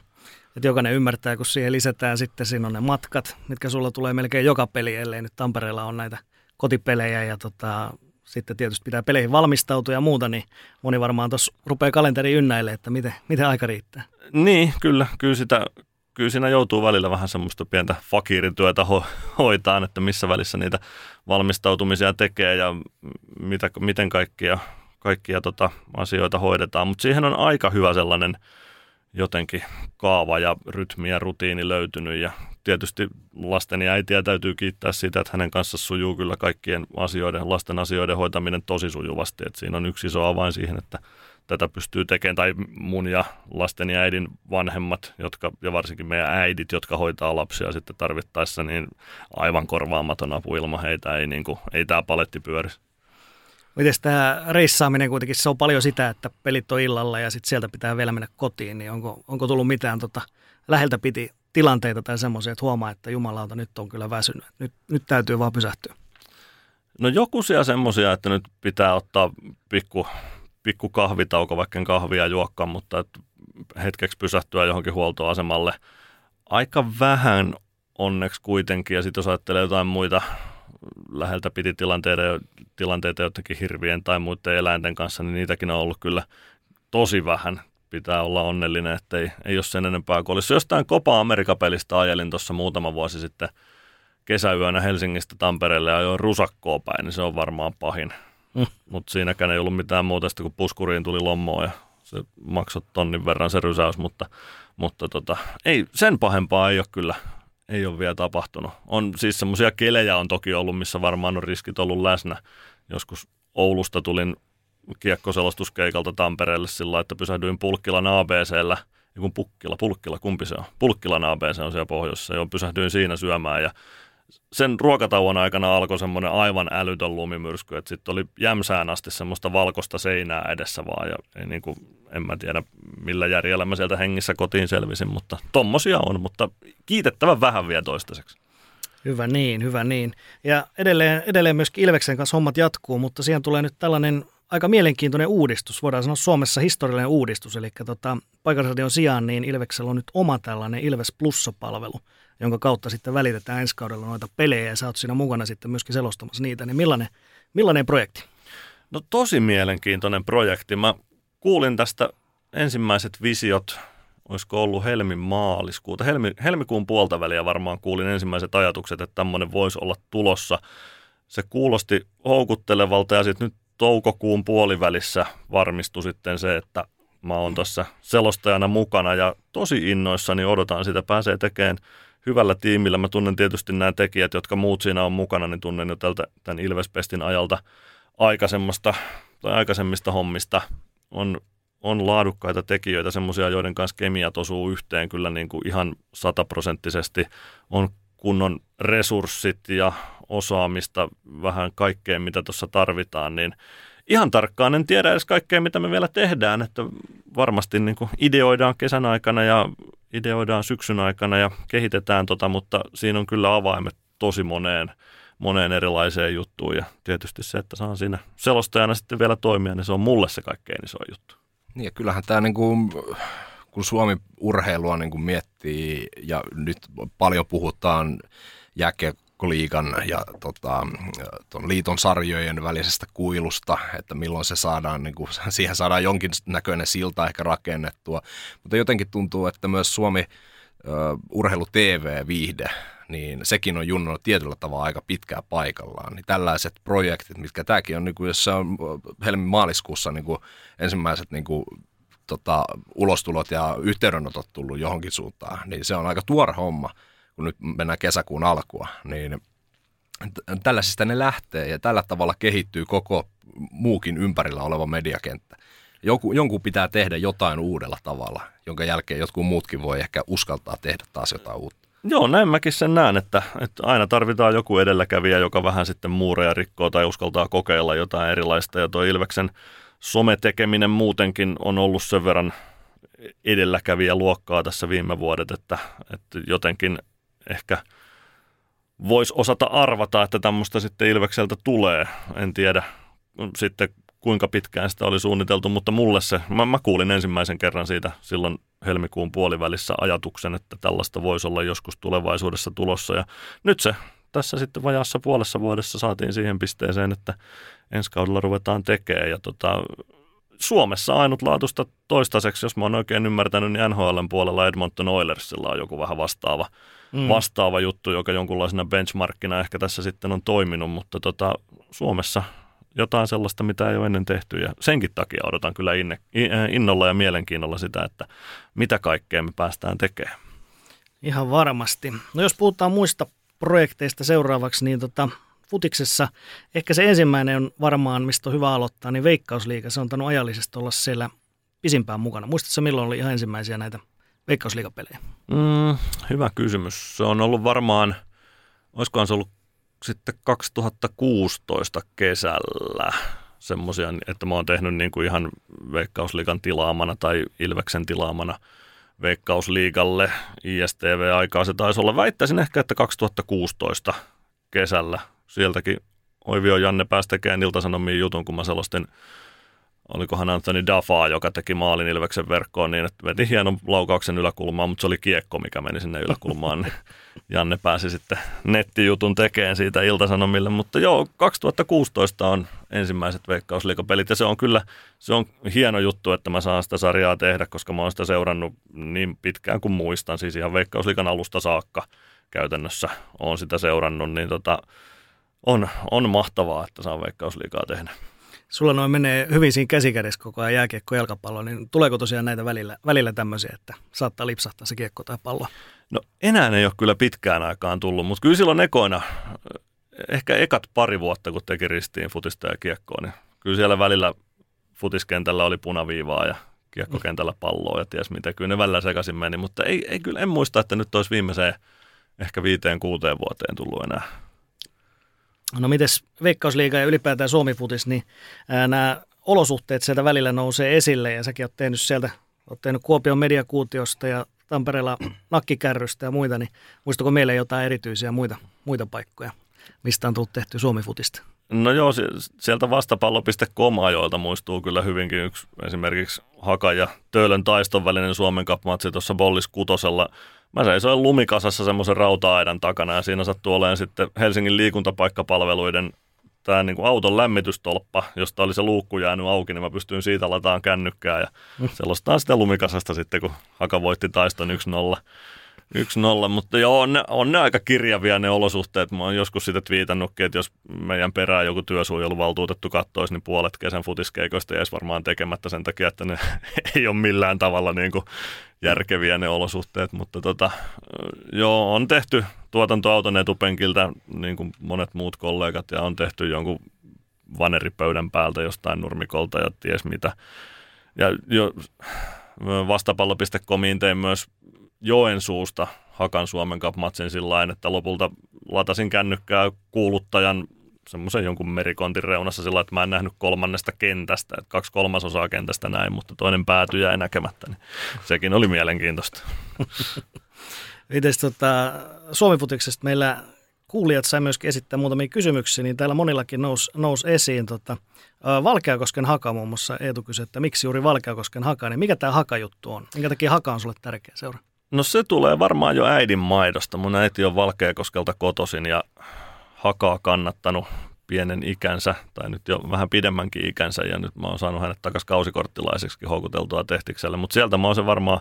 Että jokainen ymmärtää, kun siihen lisätään sitten, siinä on ne matkat, mitkä sulla tulee melkein joka peli, ellei nyt Tampereella on näitä kotipelejä ja tota, sitten tietysti pitää peleihin valmistautua ja muuta, niin moni varmaan tuossa rupeaa kalenteri ynnäille, että miten, miten aika riittää. Niin, kyllä, kyllä sitä kyllä siinä joutuu välillä vähän semmoista pientä fakirityötä ho- hoitaan, että missä välissä niitä valmistautumisia tekee ja mitä, miten kaikkia, kaikkia tota asioita hoidetaan. Mutta siihen on aika hyvä sellainen jotenkin kaava ja rytmi ja rutiini löytynyt ja tietysti lasten ja äitiä täytyy kiittää siitä, että hänen kanssa sujuu kyllä kaikkien asioiden, lasten asioiden hoitaminen tosi sujuvasti. että siinä on yksi iso avain siihen, että tätä pystyy tekemään, tai mun ja lasten ja äidin vanhemmat, jotka, ja varsinkin meidän äidit, jotka hoitaa lapsia sitten tarvittaessa, niin aivan korvaamaton apu ilman heitä ei, niin kuin, ei tämä paletti pyörisi. Miten tämä reissaaminen kuitenkin, se on paljon sitä, että pelit on illalla ja sitten sieltä pitää vielä mennä kotiin, niin onko, onko tullut mitään tota, läheltä piti tilanteita tai semmoisia, että huomaa, että jumalauta nyt on kyllä väsynyt, nyt, nyt täytyy vaan pysähtyä? No jokuisia semmoisia, että nyt pitää ottaa pikku, pikku kahvitauko, vaikka en kahvia juokkaan, mutta hetkeksi pysähtyä johonkin huoltoasemalle. Aika vähän onneksi kuitenkin, ja sitten jos ajattelee jotain muita läheltä piti tilanteita, tilanteita jotenkin hirvien tai muiden eläinten kanssa, niin niitäkin on ollut kyllä tosi vähän. pitää olla onnellinen, että ei, ei ole sen enempää kuin olisi. Jostain Copa America-pelistä ajelin tuossa muutama vuosi sitten kesäyönä Helsingistä Tampereelle ja ajoin rusakkoa päin, niin se on varmaan pahin. Mm. Mutta siinäkään ei ollut mitään muuta, kun puskuriin tuli lommoa ja se maksoi tonnin verran se rysäys, mutta, mutta tota, ei, sen pahempaa ei ole kyllä ei ole vielä tapahtunut. On siis semmoisia kelejä on toki ollut, missä varmaan on riskit ollut läsnä. Joskus Oulusta tulin kiekkoselostuskeikalta Tampereelle sillä että pysähdyin Pulkkilan ABCllä, kun Pukkila, Pulkkila, kumpi se on? Pulkkilan ABC on siellä pohjoisessa, jo pysähdyin siinä syömään ja sen ruokatauon aikana alkoi semmoinen aivan älytön lumimyrsky, että sitten oli jämsään asti semmoista valkoista seinää edessä vaan ja ei niin kuin, en mä tiedä millä järjellä mä sieltä hengissä kotiin selvisin, mutta tommosia on, mutta kiitettävän vähän vielä toistaiseksi. Hyvä niin, hyvä niin. Ja edelleen, edelleen myöskin Ilveksen kanssa hommat jatkuu, mutta siihen tulee nyt tällainen aika mielenkiintoinen uudistus, voidaan sanoa Suomessa historiallinen uudistus, eli tota, paikallisradion sijaan niin Ilveksellä on nyt oma tällainen Ilves Plus-palvelu, jonka kautta sitten välitetään ensi kaudella noita pelejä ja sä oot siinä mukana sitten myöskin selostamassa niitä, niin millainen, millainen projekti? No tosi mielenkiintoinen projekti. Mä kuulin tästä ensimmäiset visiot, olisiko ollut helmin maaliskuuta. Helmi, helmikuun puolta väliä varmaan kuulin ensimmäiset ajatukset, että tämmöinen voisi olla tulossa. Se kuulosti houkuttelevalta ja sitten nyt toukokuun puolivälissä varmistui sitten se, että mä oon tässä selostajana mukana ja tosi innoissani odotan sitä. Pääsee tekemään hyvällä tiimillä. Mä tunnen tietysti nämä tekijät, jotka muut siinä on mukana, niin tunnen jo tältä tämän Ilvespestin ajalta aikaisemmasta tai aikaisemmista hommista. On, on laadukkaita tekijöitä, semmoisia, joiden kanssa kemiat osuu yhteen kyllä niin kuin ihan sataprosenttisesti. On kunnon resurssit ja osaamista vähän kaikkeen, mitä tuossa tarvitaan, niin ihan tarkkaan en tiedä edes kaikkea, mitä me vielä tehdään, että varmasti niin kuin ideoidaan kesän aikana ja ideoidaan syksyn aikana ja kehitetään tota, mutta siinä on kyllä avaimet tosi moneen, moneen erilaiseen juttuun ja tietysti se, että saan siinä selostajana sitten vielä toimia, niin se on mulle se kaikkein iso juttu. Niin ja kyllähän tämä niin kuin, kun Suomi urheilua niin kuin miettii ja nyt paljon puhutaan jääkiekkoliigan ja tota, ton liiton sarjojen välisestä kuilusta, että milloin se saadaan, niin kuin, siihen saadaan jonkin näköinen silta ehkä rakennettua. Mutta jotenkin tuntuu, että myös Suomi uh, urheilu TV-viihde, niin sekin on junnannut tietyllä tavalla aika pitkää paikallaan. Niin tällaiset projektit, mitkä tämäkin on, niin kuin, jos se on helmi maaliskuussa niin kuin ensimmäiset niin kuin, tota, ulostulot ja yhteydenotot tullut johonkin suuntaan, niin se on aika tuore homma kun nyt mennään kesäkuun alkua, niin tällaisista ne lähtee ja tällä tavalla kehittyy koko muukin ympärillä oleva mediakenttä. Joku, jonkun pitää tehdä jotain uudella tavalla, jonka jälkeen jotkut muutkin voi ehkä uskaltaa tehdä taas jotain uutta. Joo, näin mäkin sen näen, että, että aina tarvitaan joku edelläkävijä, joka vähän sitten muureja rikkoo tai uskaltaa kokeilla jotain erilaista. Ja tuo Ilveksen sometekeminen muutenkin on ollut sen verran edelläkävijä luokkaa tässä viime vuodet, että, että jotenkin ehkä voisi osata arvata, että tämmöistä sitten Ilvekseltä tulee. En tiedä sitten kuinka pitkään sitä oli suunniteltu, mutta mulle se, mä, mä kuulin ensimmäisen kerran siitä silloin helmikuun puolivälissä ajatuksen, että tällaista voisi olla joskus tulevaisuudessa tulossa. Ja nyt se tässä sitten vajaassa puolessa vuodessa saatiin siihen pisteeseen, että ensi kaudella ruvetaan tekemään. Ja tota, Suomessa ainutlaatuista toistaiseksi, jos mä oon oikein ymmärtänyt, niin NHLn puolella Edmonton Oilersilla on joku vähän vastaava – mm. vastaava juttu, joka jonkunlaisena benchmarkkina ehkä tässä sitten on toiminut, mutta tota, Suomessa jotain sellaista, mitä ei ole ennen tehty ja senkin takia odotan kyllä inne, innolla ja mielenkiinnolla sitä, että mitä kaikkea me päästään tekemään. Ihan varmasti. No jos puhutaan muista projekteista seuraavaksi, niin tota, futiksessa ehkä se ensimmäinen on varmaan, mistä on hyvä aloittaa, niin Veikkausliiga. Se on tannut ajallisesti olla siellä pisimpään mukana. Muistatko milloin oli ihan ensimmäisiä näitä veikkausliigapelejä? Mm, hyvä kysymys. Se on ollut varmaan, olisikohan se ollut sitten 2016 kesällä semmoisia, että mä oon tehnyt niin kuin ihan Veikkausliigan tilaamana tai Ilveksen tilaamana Veikkausliigalle ISTV-aikaa. Se taisi olla, väittäisin ehkä, että 2016 kesällä. Sieltäkin Oivio Janne pääsi tekemään Ilta-Sanomiin jutun, kun mä selostin olikohan Anthony Dafaa, joka teki maalin Ilveksen verkkoon niin, että veti hienon laukauksen yläkulmaan, mutta se oli kiekko, mikä meni sinne yläkulmaan, niin Janne pääsi sitten nettijutun tekemään siitä Iltasanomille, mutta joo, 2016 on ensimmäiset veikkausliikapelit ja se on kyllä, se on hieno juttu, että mä saan sitä sarjaa tehdä, koska mä oon sitä seurannut niin pitkään kuin muistan, siis ihan veikkausliikan alusta saakka käytännössä on sitä seurannut, niin tota, on, on mahtavaa, että saan veikkausliikaa tehdä. Sulla noin menee hyvin siinä käsikädessä koko ajan jääkiekko jalkapallo, niin tuleeko tosiaan näitä välillä, välillä tämmöisiä, että saattaa lipsahtaa se kiekko tai pallo? No enää ei ole kyllä pitkään aikaan tullut, mutta kyllä silloin ekoina, ehkä ekat pari vuotta, kun teki ristiin futista ja kiekkoa, niin kyllä siellä välillä futiskentällä oli punaviivaa ja kiekkokentällä palloa ja ties mitä. Kyllä ne välillä sekaisin meni, mutta ei, ei kyllä, en muista, että nyt olisi viimeiseen ehkä viiteen kuuteen vuoteen tullut enää. No mites Veikkausliiga ja ylipäätään Suomi-futis, niin nämä olosuhteet sieltä välillä nousee esille ja säkin oot tehnyt sieltä, oot tehnyt Kuopion mediakuutiosta ja Tampereella nakkikärrystä ja muita, niin muistako meille jotain erityisiä muita, muita paikkoja, mistä on tullut tehty Suomi-futista? No joo, sieltä vastapallo.com ajoilta muistuu kyllä hyvinkin yksi esimerkiksi Haka ja Töölön taiston välinen Suomen Cup-matsi tuossa Bollis Kutosella. Mä seisoin lumikasassa semmoisen rauta-aidan takana ja siinä sattuu olemaan sitten Helsingin liikuntapaikkapalveluiden tämä niin kuin auton lämmitystolppa, josta oli se luukku jäänyt auki, niin mä pystyin siitä lataan kännykkää ja mm. selostaan sitä lumikasasta sitten, kun Haka voitti taiston 1-0. 1-0, mutta joo, on on ne aika kirjavia ne olosuhteet. Mä oon joskus sitä twiitannutkin, että jos meidän perään joku työsuojeluvaltuutettu kattoisi, niin puolet kesän futiskeikoista jäisi varmaan tekemättä sen takia, että ne ei ole millään tavalla niin kuin järkeviä ne olosuhteet. Mutta tota, joo, on tehty tuotantoauton etupenkiltä, niin kuin monet muut kollegat, ja on tehty jonkun vaneripöydän päältä jostain nurmikolta ja ties mitä. Ja jo, vastapallo.comiin tein myös Joensuusta Hakan Suomen Cup-matsin sillä että lopulta latasin kännykkää kuuluttajan semmoisen jonkun merikontin reunassa sillä että mä en nähnyt kolmannesta kentästä, että kaksi kolmasosaa kentästä näin, mutta toinen päätyi jäi näkemättä, niin sekin oli mielenkiintoista. Mites tota, Suomi-futiksesta meillä kuulijat sai myöskin esittää muutamia kysymyksiä, niin täällä monillakin nousi nous esiin. Tota, Valkeakosken haka muun muassa Eetu kysyi, että miksi juuri Valkeakosken haka, niin mikä tämä haka-juttu on? Minkä takia haka on sulle tärkeä seura? No se tulee varmaan jo äidin maidosta. Mun äiti on Valkeakoskelta kotosin ja hakaa kannattanut pienen ikänsä, tai nyt jo vähän pidemmänkin ikänsä, ja nyt mä oon saanut hänet takaisin kausikorttilaiseksi houkuteltua tehtikselle. Mutta sieltä mä oon se varmaan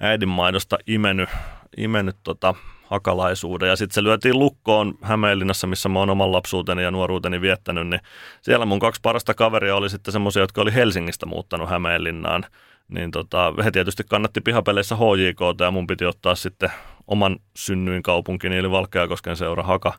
äidin maidosta imennyt, imennyt tota hakalaisuuden. Ja sitten se lyötiin lukkoon Hämeenlinnassa, missä mä oon oman lapsuuteni ja nuoruuteni viettänyt, niin siellä mun kaksi parasta kaveria oli sitten semmoisia, jotka oli Helsingistä muuttanut Hämeenlinnaan niin tota, he tietysti kannatti pihapeleissä HJK ja mun piti ottaa sitten oman synnyin kaupunkini eli Valkeakosken seura Haka,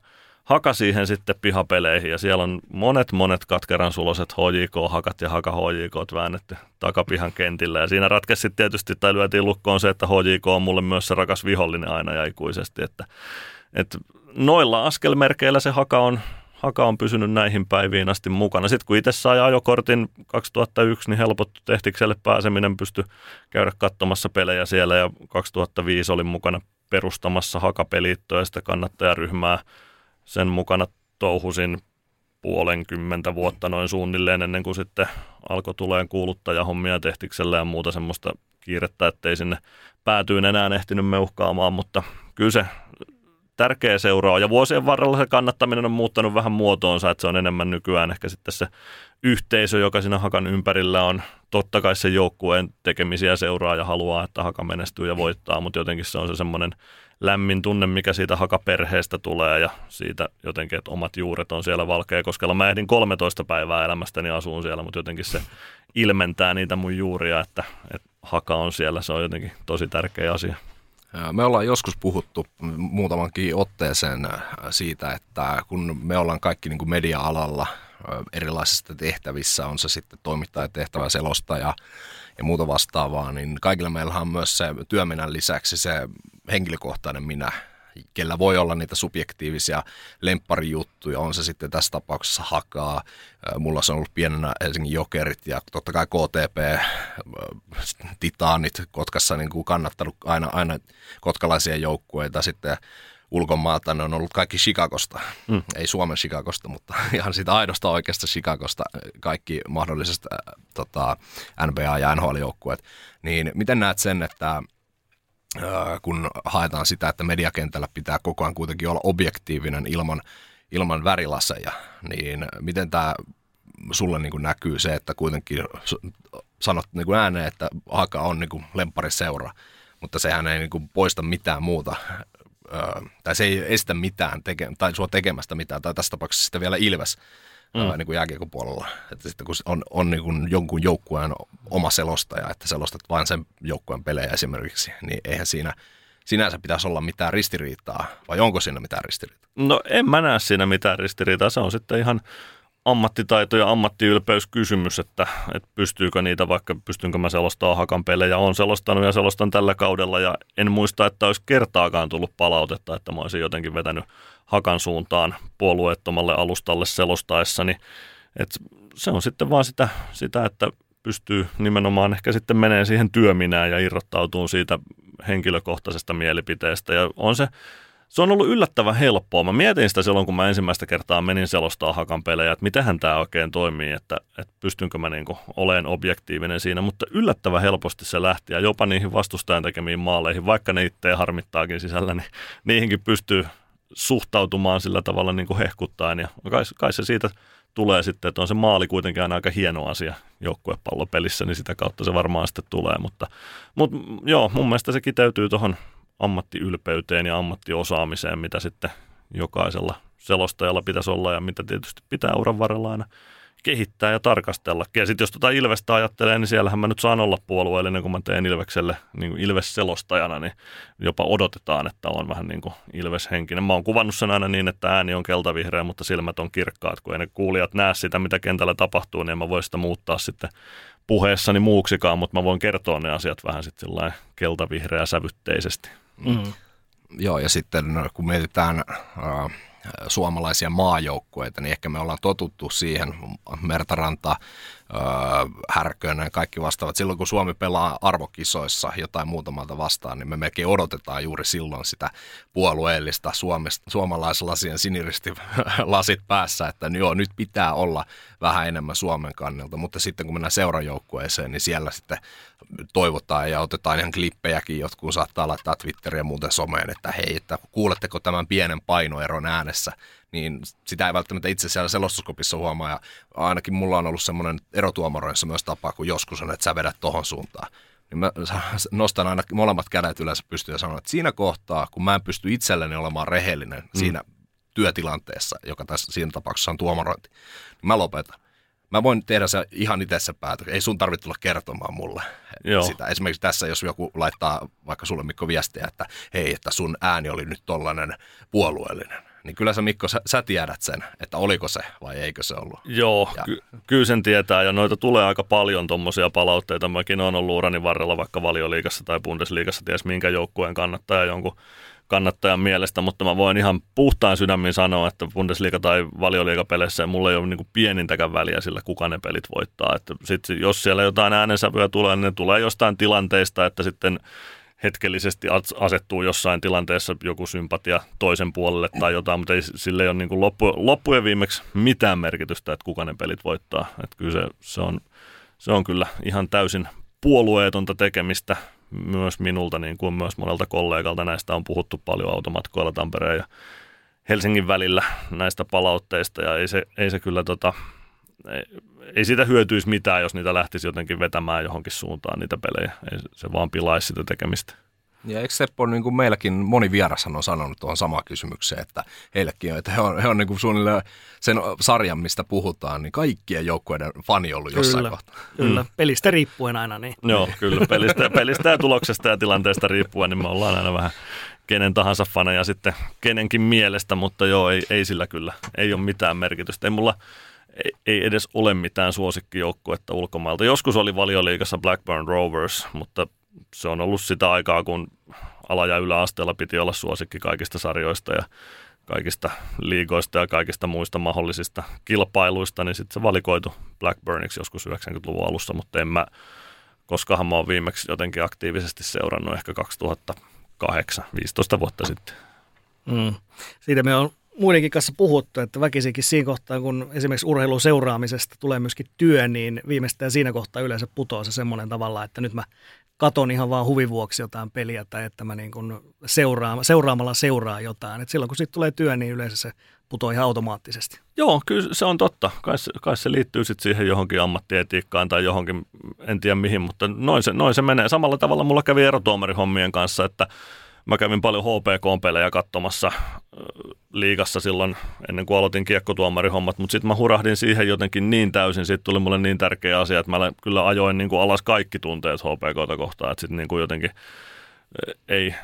Haka siihen sitten pihapeleihin. Ja siellä on monet monet katkeran suloset HJK-hakat ja Haka HJK väännetty takapihan kentillä. Ja siinä ratkesi tietysti tai lyötiin lukkoon se, että HJK on mulle myös se rakas vihollinen aina ja ikuisesti, että, että noilla askelmerkeillä se Haka on Haka on pysynyt näihin päiviin asti mukana. Sitten kun itse sai ajokortin 2001, niin helpottu tehtikselle pääseminen, pysty käydä katsomassa pelejä siellä ja 2005 olin mukana perustamassa Hakapeliittoa ja sitä kannattajaryhmää. Sen mukana touhusin puolenkymmentä vuotta noin suunnilleen ennen kuin sitten alkoi tuleen kuuluttajahommia tehtikselle ja muuta semmoista kiirettä, ettei sinne päätyyn enää ehtinyt meuhkaamaan, mutta kyllä se tärkeä seuraa. Ja vuosien varrella se kannattaminen on muuttanut vähän muotoonsa, että se on enemmän nykyään ehkä sitten se yhteisö, joka siinä Hakan ympärillä on. Totta kai se joukkueen tekemisiä seuraa ja haluaa, että Haka menestyy ja voittaa, mutta jotenkin se on se semmoinen lämmin tunne, mikä siitä Haka-perheestä tulee ja siitä jotenkin, että omat juuret on siellä Valkeakoskella. Mä ehdin 13 päivää elämästäni asuun siellä, mutta jotenkin se ilmentää niitä mun juuria, että, että Haka on siellä. Se on jotenkin tosi tärkeä asia. Me ollaan joskus puhuttu muutamankin otteeseen siitä, että kun me ollaan kaikki niin kuin media-alalla erilaisissa tehtävissä, on se sitten toimittajatehtävä, selostaja ja muuta vastaavaa, niin kaikilla meillä on myös se työminän lisäksi se henkilökohtainen minä, kellä voi olla niitä subjektiivisia lempparijuttuja, on se sitten tässä tapauksessa hakaa. Mulla se on ollut pienenä Helsingin Jokerit ja totta kai KTP, Titaanit Kotkassa niin kuin kannattanut aina, aina kotkalaisia joukkueita. Sitten ulkomailta, ne on ollut kaikki Chicagosta. Mm. Ei Suomen Chicagosta, mutta ihan siitä aidosta oikeasta Chicagosta kaikki mahdollisesta tota, NBA- ja NHL-joukkueet. Niin miten näet sen, että kun haetaan sitä, että mediakentällä pitää koko ajan kuitenkin olla objektiivinen ilman, ilman värilaseja, niin miten tämä sulle niin näkyy se, että kuitenkin sanot niin ääneen, että Haka on niin lemppariseura, mutta sehän ei niin poista mitään muuta, tai se ei estä mitään, teke, tai sua tekemästä mitään, tai tässä tapauksessa sitten vielä Ilves, mm. niin kuin jääkiekon puolella. Että sitten kun on, on niin kuin jonkun joukkueen oma selostaja, että selostat vain sen joukkueen pelejä esimerkiksi, niin eihän siinä sinänsä pitäisi olla mitään ristiriitaa, vai onko siinä mitään ristiriitaa? No en mä näe siinä mitään ristiriitaa, se on sitten ihan ammattitaito ja ammattiylpeyskysymys, että, että pystyykö niitä, vaikka pystynkö mä selostaa hakan pelejä, on selostanut ja selostan tällä kaudella ja en muista, että olisi kertaakaan tullut palautetta, että mä olisin jotenkin vetänyt hakan suuntaan puolueettomalle alustalle selostaessani. Et se on sitten vaan sitä, sitä, että pystyy nimenomaan ehkä sitten menee siihen työminään ja irrottautuu siitä henkilökohtaisesta mielipiteestä. Ja on se, se on ollut yllättävän helppoa. Mä mietin sitä silloin, kun mä ensimmäistä kertaa menin selostaa hakan pelejä, että mitenhän tämä oikein toimii, että, että pystynkö mä niinku olemaan objektiivinen siinä, mutta yllättävän helposti se lähti ja jopa niihin vastustajan tekemiin maaleihin, vaikka ne itse harmittaakin sisällä, niin niihinkin pystyy suhtautumaan sillä tavalla niin kuin hehkuttaen. Ja kai, kai se siitä tulee sitten, että on se maali kuitenkin aina aika hieno asia joukkuepallopelissä, niin sitä kautta se varmaan sitten tulee, mutta, mutta joo, mun mielestä se kiteytyy tuohon ammattiylpeyteen ja ammattiosaamiseen, mitä sitten jokaisella selostajalla pitäisi olla ja mitä tietysti pitää uran varrella aina kehittää ja tarkastella. Ja sitten jos tuota Ilvestä ajattelee, niin siellähän mä nyt saan olla puolueellinen, kun mä teen Ilvekselle niin Ilves-selostajana, niin jopa odotetaan, että on vähän niin kuin Ilves-henkinen. Mä oon kuvannut sen aina niin, että ääni on keltavihreä, mutta silmät on kirkkaat. Kun ei ne kuulijat näe sitä, mitä kentällä tapahtuu, niin mä voin sitä muuttaa sitten puheessani muuksikaan, mutta mä voin kertoa ne asiat vähän sitten keltavihreä sävytteisesti. Mm. Joo, ja sitten kun mietitään äh, suomalaisia maajoukkueita, niin ehkä me ollaan totuttu siihen, Mertaranta, Härkönen ja kaikki vastaavat. Silloin kun Suomi pelaa arvokisoissa jotain muutamalta vastaan, niin me melkein odotetaan juuri silloin sitä puolueellista suomalaislasien siniristi lasit päässä, että joo, nyt pitää olla vähän enemmän Suomen kannalta, mutta sitten kun mennään seurajoukkueeseen, niin siellä sitten toivotaan ja otetaan ihan klippejäkin, jotkut saattaa laittaa Twitteriä muuten someen, että hei, että kuuletteko tämän pienen painoeron äänessä, niin sitä ei välttämättä itse siellä selostuskopissa huomaa. Ja ainakin mulla on ollut semmoinen erotuomaroissa myös tapa, kun joskus on, että sä vedät tohon suuntaan. Niin mä nostan aina molemmat kädet yleensä pystyyn ja sanon, että siinä kohtaa, kun mä en pysty itselleni olemaan rehellinen mm. siinä työtilanteessa, joka tässä siinä tapauksessa on tuomarointi, niin mä lopetan. Mä voin tehdä se ihan itse se päätös. Ei sun tarvitse tulla kertomaan mulle Joo. sitä. Esimerkiksi tässä, jos joku laittaa vaikka sulle Mikko viestiä, että hei, että sun ääni oli nyt tollainen puolueellinen niin kyllä sä Mikko, sä, sä tiedät sen, että oliko se vai eikö se ollut. Joo, ky- kyllä sen tietää ja noita tulee aika paljon tuommoisia palautteita. Mäkin olen ollut urani varrella vaikka valioliikassa tai Bundesliigassa, ties minkä joukkueen kannattaja jonkun kannattajan mielestä, mutta mä voin ihan puhtaan sydämin sanoa, että Bundesliga tai valioliigapeleissä mulla ei ole niin pienintäkään väliä sillä, kuka ne pelit voittaa. Että sit, jos siellä jotain äänensävyä tulee, niin ne tulee jostain tilanteista, että sitten hetkellisesti asettuu jossain tilanteessa joku sympatia toisen puolelle tai jotain, mutta ei, sille ei ole niin kuin loppu, loppujen viimeksi mitään merkitystä, että kuka ne pelit voittaa. Että kyllä se, se, on, se on kyllä ihan täysin puolueetonta tekemistä myös minulta, niin kuin myös monelta kollegalta. Näistä on puhuttu paljon automatkoilla Tampereen ja Helsingin välillä näistä palautteista ja ei se, ei se kyllä tota, ei, ei siitä hyötyisi mitään, jos niitä lähtisi jotenkin vetämään johonkin suuntaan niitä pelejä. Ei, se vaan pilaisi sitä tekemistä. Ja eikö Seppo, niin kuin meilläkin moni vieras on sanonut tuohon samaan kysymykseen, että heillekin on, että he on, he on niin kuin suunnilleen sen sarjan, mistä puhutaan, niin kaikkien joukkueiden fani ollut kyllä, jossain kohtaa. Kyllä, mm. pelistä riippuen aina niin. Joo, kyllä, pelistä, pelistä ja tuloksesta ja tilanteesta riippuen, niin me ollaan aina vähän kenen tahansa faneja sitten kenenkin mielestä, mutta joo, ei, ei sillä kyllä, ei ole mitään merkitystä. Ei mulla, ei, edes ole mitään suosikkijoukkuetta ulkomailta. Joskus oli valioliikassa Blackburn Rovers, mutta se on ollut sitä aikaa, kun ala- ja yläasteella piti olla suosikki kaikista sarjoista ja kaikista liigoista ja kaikista muista mahdollisista kilpailuista, niin sitten se valikoitu Blackburniksi joskus 90-luvun alussa, mutta en mä, koskahan mä oon viimeksi jotenkin aktiivisesti seurannut ehkä 2008, 15 vuotta sitten. Mm. Siitä me on muidenkin kanssa puhuttu, että väkisinkin siinä kohtaa, kun esimerkiksi urheilun seuraamisesta tulee myöskin työ, niin viimeistään siinä kohtaa yleensä putoaa se semmoinen tavalla, että nyt mä katon ihan vaan huvin vuoksi jotain peliä tai että mä niin kuin seuraam- seuraamalla seuraa jotain. Et silloin kun sitten tulee työ, niin yleensä se putoaa ihan automaattisesti. Joo, kyllä se on totta. Kai se, kai se liittyy sitten siihen johonkin ammattietiikkaan tai johonkin, en tiedä mihin, mutta noin se, noin se menee. Samalla tavalla mulla kävi erotuomarihommien kanssa, että mä kävin paljon HPK-pelejä katsomassa liigassa silloin ennen kuin aloitin kiekkotuomarihommat, mutta sitten mä hurahdin siihen jotenkin niin täysin, siitä tuli mulle niin tärkeä asia, että mä kyllä ajoin niin kuin alas kaikki tunteet HPKta kohtaan, että sitten niin kuin jotenkin ei,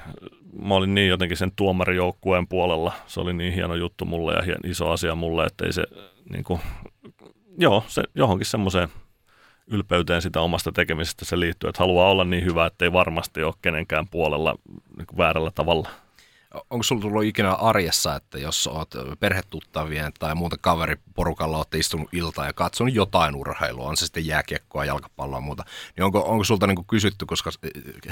mä olin niin jotenkin sen tuomarijoukkueen puolella, se oli niin hieno juttu mulle ja iso asia mulle, että ei se niin kuin, joo, se johonkin semmoiseen ylpeyteen sitä omasta tekemisestä. Se liittyy, että haluaa olla niin hyvä, että ei varmasti ole kenenkään puolella niin väärällä tavalla onko sulla tullut ikinä arjessa, että jos oot perhetuttavien tai muuta kaveriporukalla olette istunut iltaa ja katsonut jotain urheilua, on se sitten jääkiekkoa, jalkapalloa ja muuta, niin onko, onko sulta niin kysytty, koska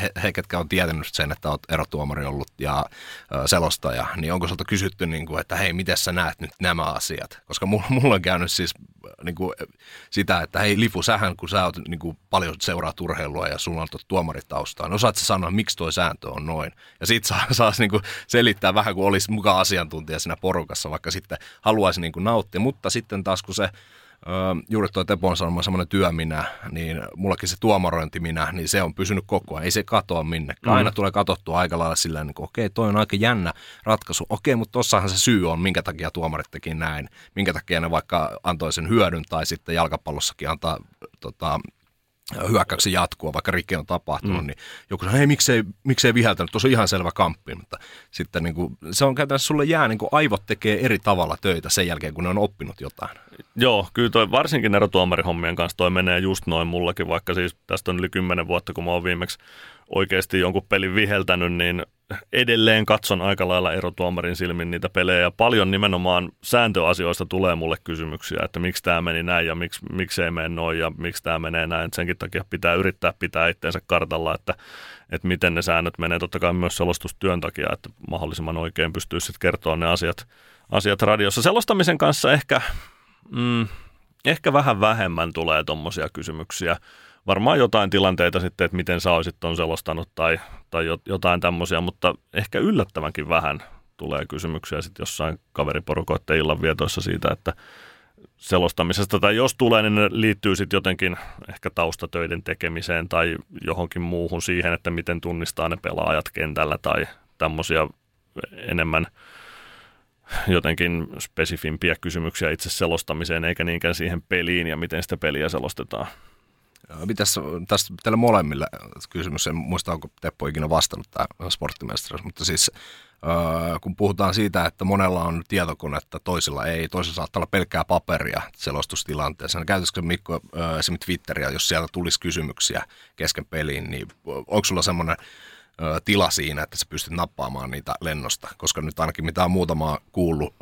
he, he, ketkä on tietänyt sen, että oot erotuomari ollut ja ö, selostaja, niin onko sulta kysytty, niin kuin, että hei, miten sä näet nyt nämä asiat? Koska mulla, mulla on käynyt siis niin kuin sitä, että hei Lifu, sähän kun sä oot niin kuin paljon seuraa urheilua ja sulla on tuomaritaustaa, niin osaat sä sanoa, miksi toi sääntö on noin? Ja sit saa, saa niin kuin selittää vähän kuin olisi mukaan asiantuntija siinä porukassa, vaikka sitten haluaisi niin kuin nauttia. Mutta sitten taas kun se juuri tuo Tepon sanoma semmoinen työminä, niin mullakin se tuomarointiminä, niin se on pysynyt koko ajan. Ei se katoa minnekään. Mm. Aina tulee katsottua aika lailla sillä niin okei, okay, toi on aika jännä ratkaisu. Okei, okay, mutta tossahan se syy on, minkä takia tuomarit teki näin. Minkä takia ne vaikka antoi sen hyödyn tai sitten jalkapallossakin antaa tota, hyökkäyksen jatkua, vaikka rikki on tapahtunut, mm. niin joku sanoo, hei miksei, miksei viheltänyt, tuossa on ihan selvä kamppi, mutta sitten niin kuin, se on käytännössä, sulle jää, niin kuin aivot tekee eri tavalla töitä sen jälkeen, kun ne on oppinut jotain. Joo, kyllä toi varsinkin erotuomarihommien kanssa toi menee just noin mullakin, vaikka siis tästä on yli kymmenen vuotta, kun mä oon viimeksi oikeasti jonkun pelin viheltänyt, niin edelleen katson aika lailla erotuomarin silmin niitä pelejä paljon nimenomaan sääntöasioista tulee mulle kysymyksiä, että miksi tämä meni näin ja miksi, miksi ei mene noin ja miksi tämä menee näin. Senkin takia pitää yrittää pitää itteensä kartalla, että, että miten ne säännöt menee totta kai myös selostustyön takia, että mahdollisimman oikein pystyy sitten kertoa ne asiat, asiat radiossa. Selostamisen kanssa ehkä, mm, ehkä vähän vähemmän tulee tuommoisia kysymyksiä varmaan jotain tilanteita sitten, että miten sä olisit ton selostanut tai, tai jotain tämmöisiä, mutta ehkä yllättävänkin vähän tulee kysymyksiä sitten jossain kaveriporukoiden illanvietoissa siitä, että selostamisesta, tai jos tulee, niin ne liittyy sitten jotenkin ehkä taustatöiden tekemiseen tai johonkin muuhun siihen, että miten tunnistaa ne pelaajat kentällä tai tämmöisiä enemmän jotenkin spesifimpiä kysymyksiä itse selostamiseen, eikä niinkään siihen peliin ja miten sitä peliä selostetaan. Mitäs tästä teille molemmille kysymys, en muista onko Teppo ikinä vastannut tämä sporttimestaruus, mutta siis kun puhutaan siitä, että monella on tietokonetta, toisilla ei, toisilla saattaa olla pelkkää paperia selostustilanteessa. Niin käytäisikö Mikko esimerkiksi Twitteriä, jos siellä tulisi kysymyksiä kesken peliin, niin onko sulla semmoinen tila siinä, että sä pystyt nappaamaan niitä lennosta, koska nyt ainakin mitä on muutama kuullut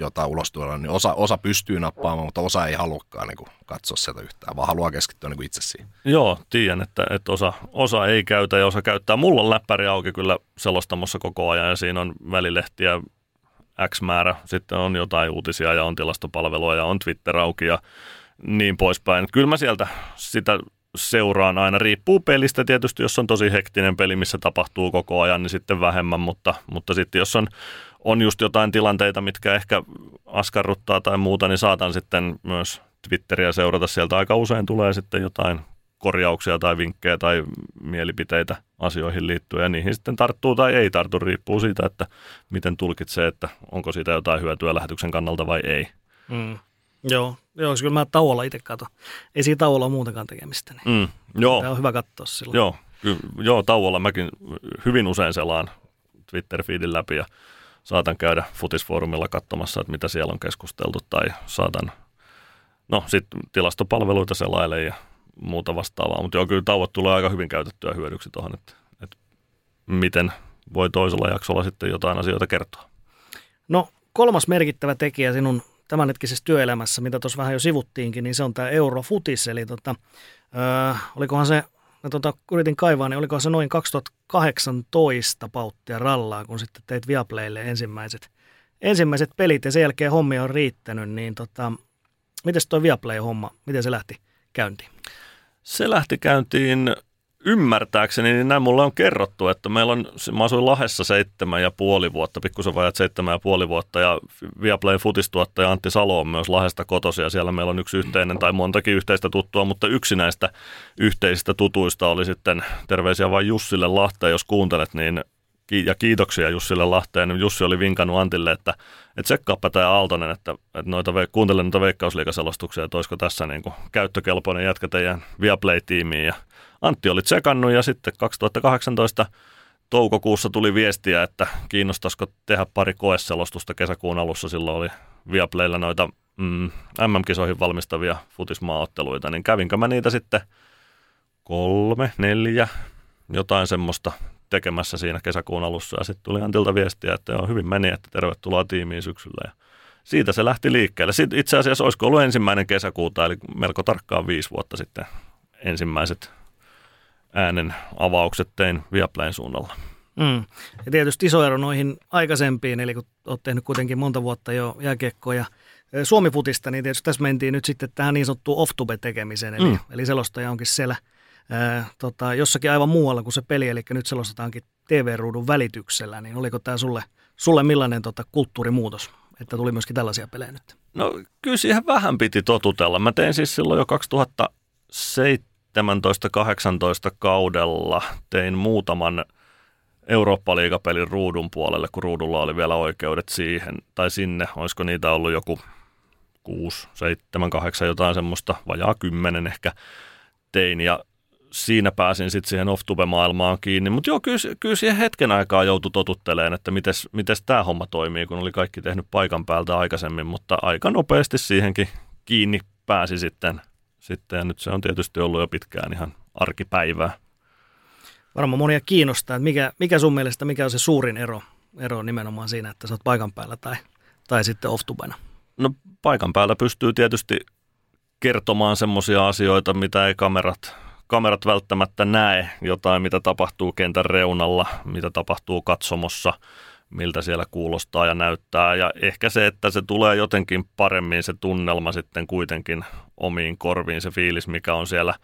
jota ulos tuolla, niin osa, osa pystyy nappaamaan, mutta osa ei haluakaan niin katsoa sieltä yhtään, vaan haluaa keskittyä niin kuin itse siihen. Joo, tiedän, että, että osa, osa ei käytä ja osa käyttää. Mulla on läppäri auki kyllä selostamossa koko ajan ja siinä on välilehtiä X määrä, sitten on jotain uutisia ja on tilastopalvelua ja on Twitter auki ja niin poispäin. Kyllä mä sieltä sitä seuraan aina. Riippuu pelistä tietysti, jos on tosi hektinen peli, missä tapahtuu koko ajan, niin sitten vähemmän, mutta, mutta sitten jos on on just jotain tilanteita, mitkä ehkä askarruttaa tai muuta, niin saatan sitten myös Twitteriä seurata. Sieltä aika usein tulee sitten jotain korjauksia tai vinkkejä tai mielipiteitä asioihin liittyen ja niihin sitten tarttuu tai ei tartu, riippuu siitä, että miten tulkitsee, että onko siitä jotain hyötyä lähetyksen kannalta vai ei. Mm. Joo, joo, kyllä mä tauolla itse kato. Ei siinä tauolla ole muutenkaan tekemistä. Niin mm, joo. Tämä on hyvä katsoa silloin. Joo, ky- joo, tauolla mäkin hyvin usein selaan Twitter-feedin läpi ja saatan käydä futisfoorumilla katsomassa, että mitä siellä on keskusteltu, tai saatan, no sitten tilastopalveluita selaile ja muuta vastaavaa. Mutta joo, kyllä tauot tulee aika hyvin käytettyä hyödyksi tuohon, että, että miten voi toisella jaksolla sitten jotain asioita kertoa. No kolmas merkittävä tekijä sinun tämänhetkisessä työelämässä, mitä tuossa vähän jo sivuttiinkin, niin se on tämä Eurofutis, eli tota, ö, olikohan se mä tuota, yritin kaivaa, niin oliko se noin 2018 pauttia rallaa, kun sitten teit Viaplaylle ensimmäiset, ensimmäiset pelit ja sen jälkeen hommia on riittänyt, niin tota, miten tuo Viaplay-homma, miten se lähti käyntiin? Se lähti käyntiin ymmärtääkseni, niin näin mulle on kerrottu, että meillä on, mä asuin Lahessa seitsemän ja puoli vuotta, pikkusen vajat seitsemän ja puoli vuotta, ja Viaplayn futistuottaja Antti Salo on myös Lahesta kotosi, ja siellä meillä on yksi yhteinen tai montakin yhteistä tuttua, mutta yksi näistä yhteisistä tutuista oli sitten, terveisiä vain Jussille Lahteen, jos kuuntelet, niin ja kiitoksia Jussille Lahteen. Jussi oli vinkannut Antille, että, että tsekkaappa tämä Aaltonen, että, että noita, kuuntele noita veikkausliikaselostuksia, että olisiko tässä niin kuin käyttökelpoinen jätkä teidän Viaplay-tiimiin. Ja Antti oli tsekannut ja sitten 2018 toukokuussa tuli viestiä, että kiinnostaisiko tehdä pari koeselostusta kesäkuun alussa. Silloin oli Viaplaylla noita mm, MM-kisoihin valmistavia futismaaotteluita, niin kävinkö mä niitä sitten kolme, neljä, jotain semmoista tekemässä siinä kesäkuun alussa. Ja sitten tuli Antilta viestiä, että joo, hyvin meni, että tervetuloa tiimiin syksyllä. Ja siitä se lähti liikkeelle. Sitten itse asiassa olisiko ollut ensimmäinen kesäkuuta, eli melko tarkkaan viisi vuotta sitten ensimmäiset äänen avaukset tein Viaplayn suunnalla. Mm. Ja tietysti iso ero noihin aikaisempiin, eli kun olet tehnyt kuitenkin monta vuotta jo jääkiekkoa ja Suomi-futista, niin tietysti tässä mentiin nyt sitten tähän niin sanottuun off-tube-tekemiseen, eli, mm. eli selostaja onkin siellä ää, tota, jossakin aivan muualla kuin se peli, eli nyt selostetaankin TV-ruudun välityksellä, niin oliko tämä sulle, sulle millainen tota, kulttuurimuutos, että tuli myöskin tällaisia pelejä nyt? No kyllä siihen vähän piti totutella. Mä tein siis silloin jo 2007 17-18 kaudella tein muutaman Eurooppa-liigapelin ruudun puolelle, kun ruudulla oli vielä oikeudet siihen, tai sinne, olisiko niitä ollut joku 6, 7, 8, jotain semmoista, vajaa 10 ehkä tein, ja siinä pääsin sitten siihen off maailmaan kiinni. Mutta joo, kyllä, kyllä siihen hetken aikaa joutui totutteleen, että miten tämä homma toimii, kun oli kaikki tehnyt paikan päältä aikaisemmin, mutta aika nopeasti siihenkin kiinni pääsi sitten sitten ja nyt se on tietysti ollut jo pitkään ihan arkipäivää. Varmaan monia kiinnostaa, että mikä, mikä sun mielestä, mikä on se suurin ero, ero nimenomaan siinä, että sä oot paikan päällä tai, tai sitten off No paikan päällä pystyy tietysti kertomaan semmoisia asioita, mitä ei kamerat, kamerat välttämättä näe. Jotain, mitä tapahtuu kentän reunalla, mitä tapahtuu katsomossa – miltä siellä kuulostaa ja näyttää. Ja ehkä se, että se tulee jotenkin paremmin se tunnelma sitten kuitenkin omiin korviin, se fiilis, mikä on siellä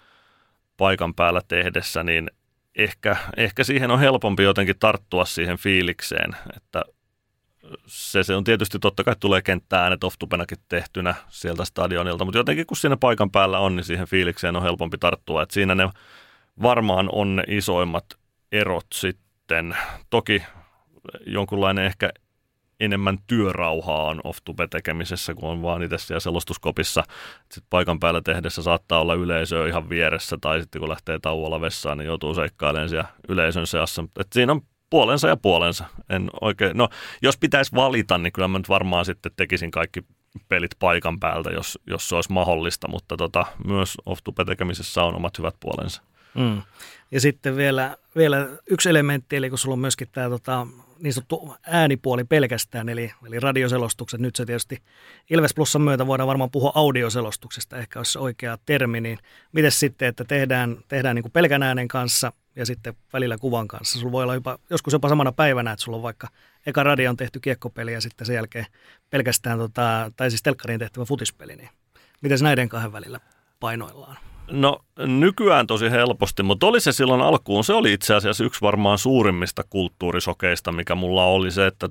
paikan päällä tehdessä, niin ehkä, ehkä siihen on helpompi jotenkin tarttua siihen fiilikseen, että se, se on tietysti totta kai tulee kenttääänet oftupenakin tehtynä sieltä stadionilta, mutta jotenkin kun siinä paikan päällä on, niin siihen fiilikseen on helpompi tarttua. että siinä ne varmaan on ne isoimmat erot sitten. Toki jonkunlainen ehkä enemmän työrauhaa on off tekemisessä, kun on vaan itse siellä selostuskopissa. Sitten paikan päällä tehdessä saattaa olla yleisö ihan vieressä, tai sitten kun lähtee tauolla vessaan, niin joutuu seikkailemaan siellä yleisön seassa. Et siinä on puolensa ja puolensa. En oikein, no, jos pitäisi valita, niin kyllä mä nyt varmaan sitten tekisin kaikki pelit paikan päältä, jos, jos se olisi mahdollista, mutta tota, myös off tekemisessä on omat hyvät puolensa. Mm. Ja sitten vielä, vielä yksi elementti, eli kun sulla on myöskin tämä tota, niin sanottu äänipuoli pelkästään, eli, eli radioselostukset. Nyt se tietysti Ilves Plusan myötä voidaan varmaan puhua audioselostuksesta, ehkä olisi oikea termi. Niin miten sitten, että tehdään, tehdään niin kuin pelkän äänen kanssa ja sitten välillä kuvan kanssa. Sulla voi olla jopa, joskus jopa samana päivänä, että sulla on vaikka eka radio on tehty kiekkopeli ja sitten sen jälkeen pelkästään, tota, tai siis telkkariin tehtävä futispeli. Niin miten näiden kahden välillä painoillaan? No nykyään tosi helposti, mutta oli se silloin alkuun, se oli itse asiassa yksi varmaan suurimmista kulttuurisokeista, mikä mulla oli se, että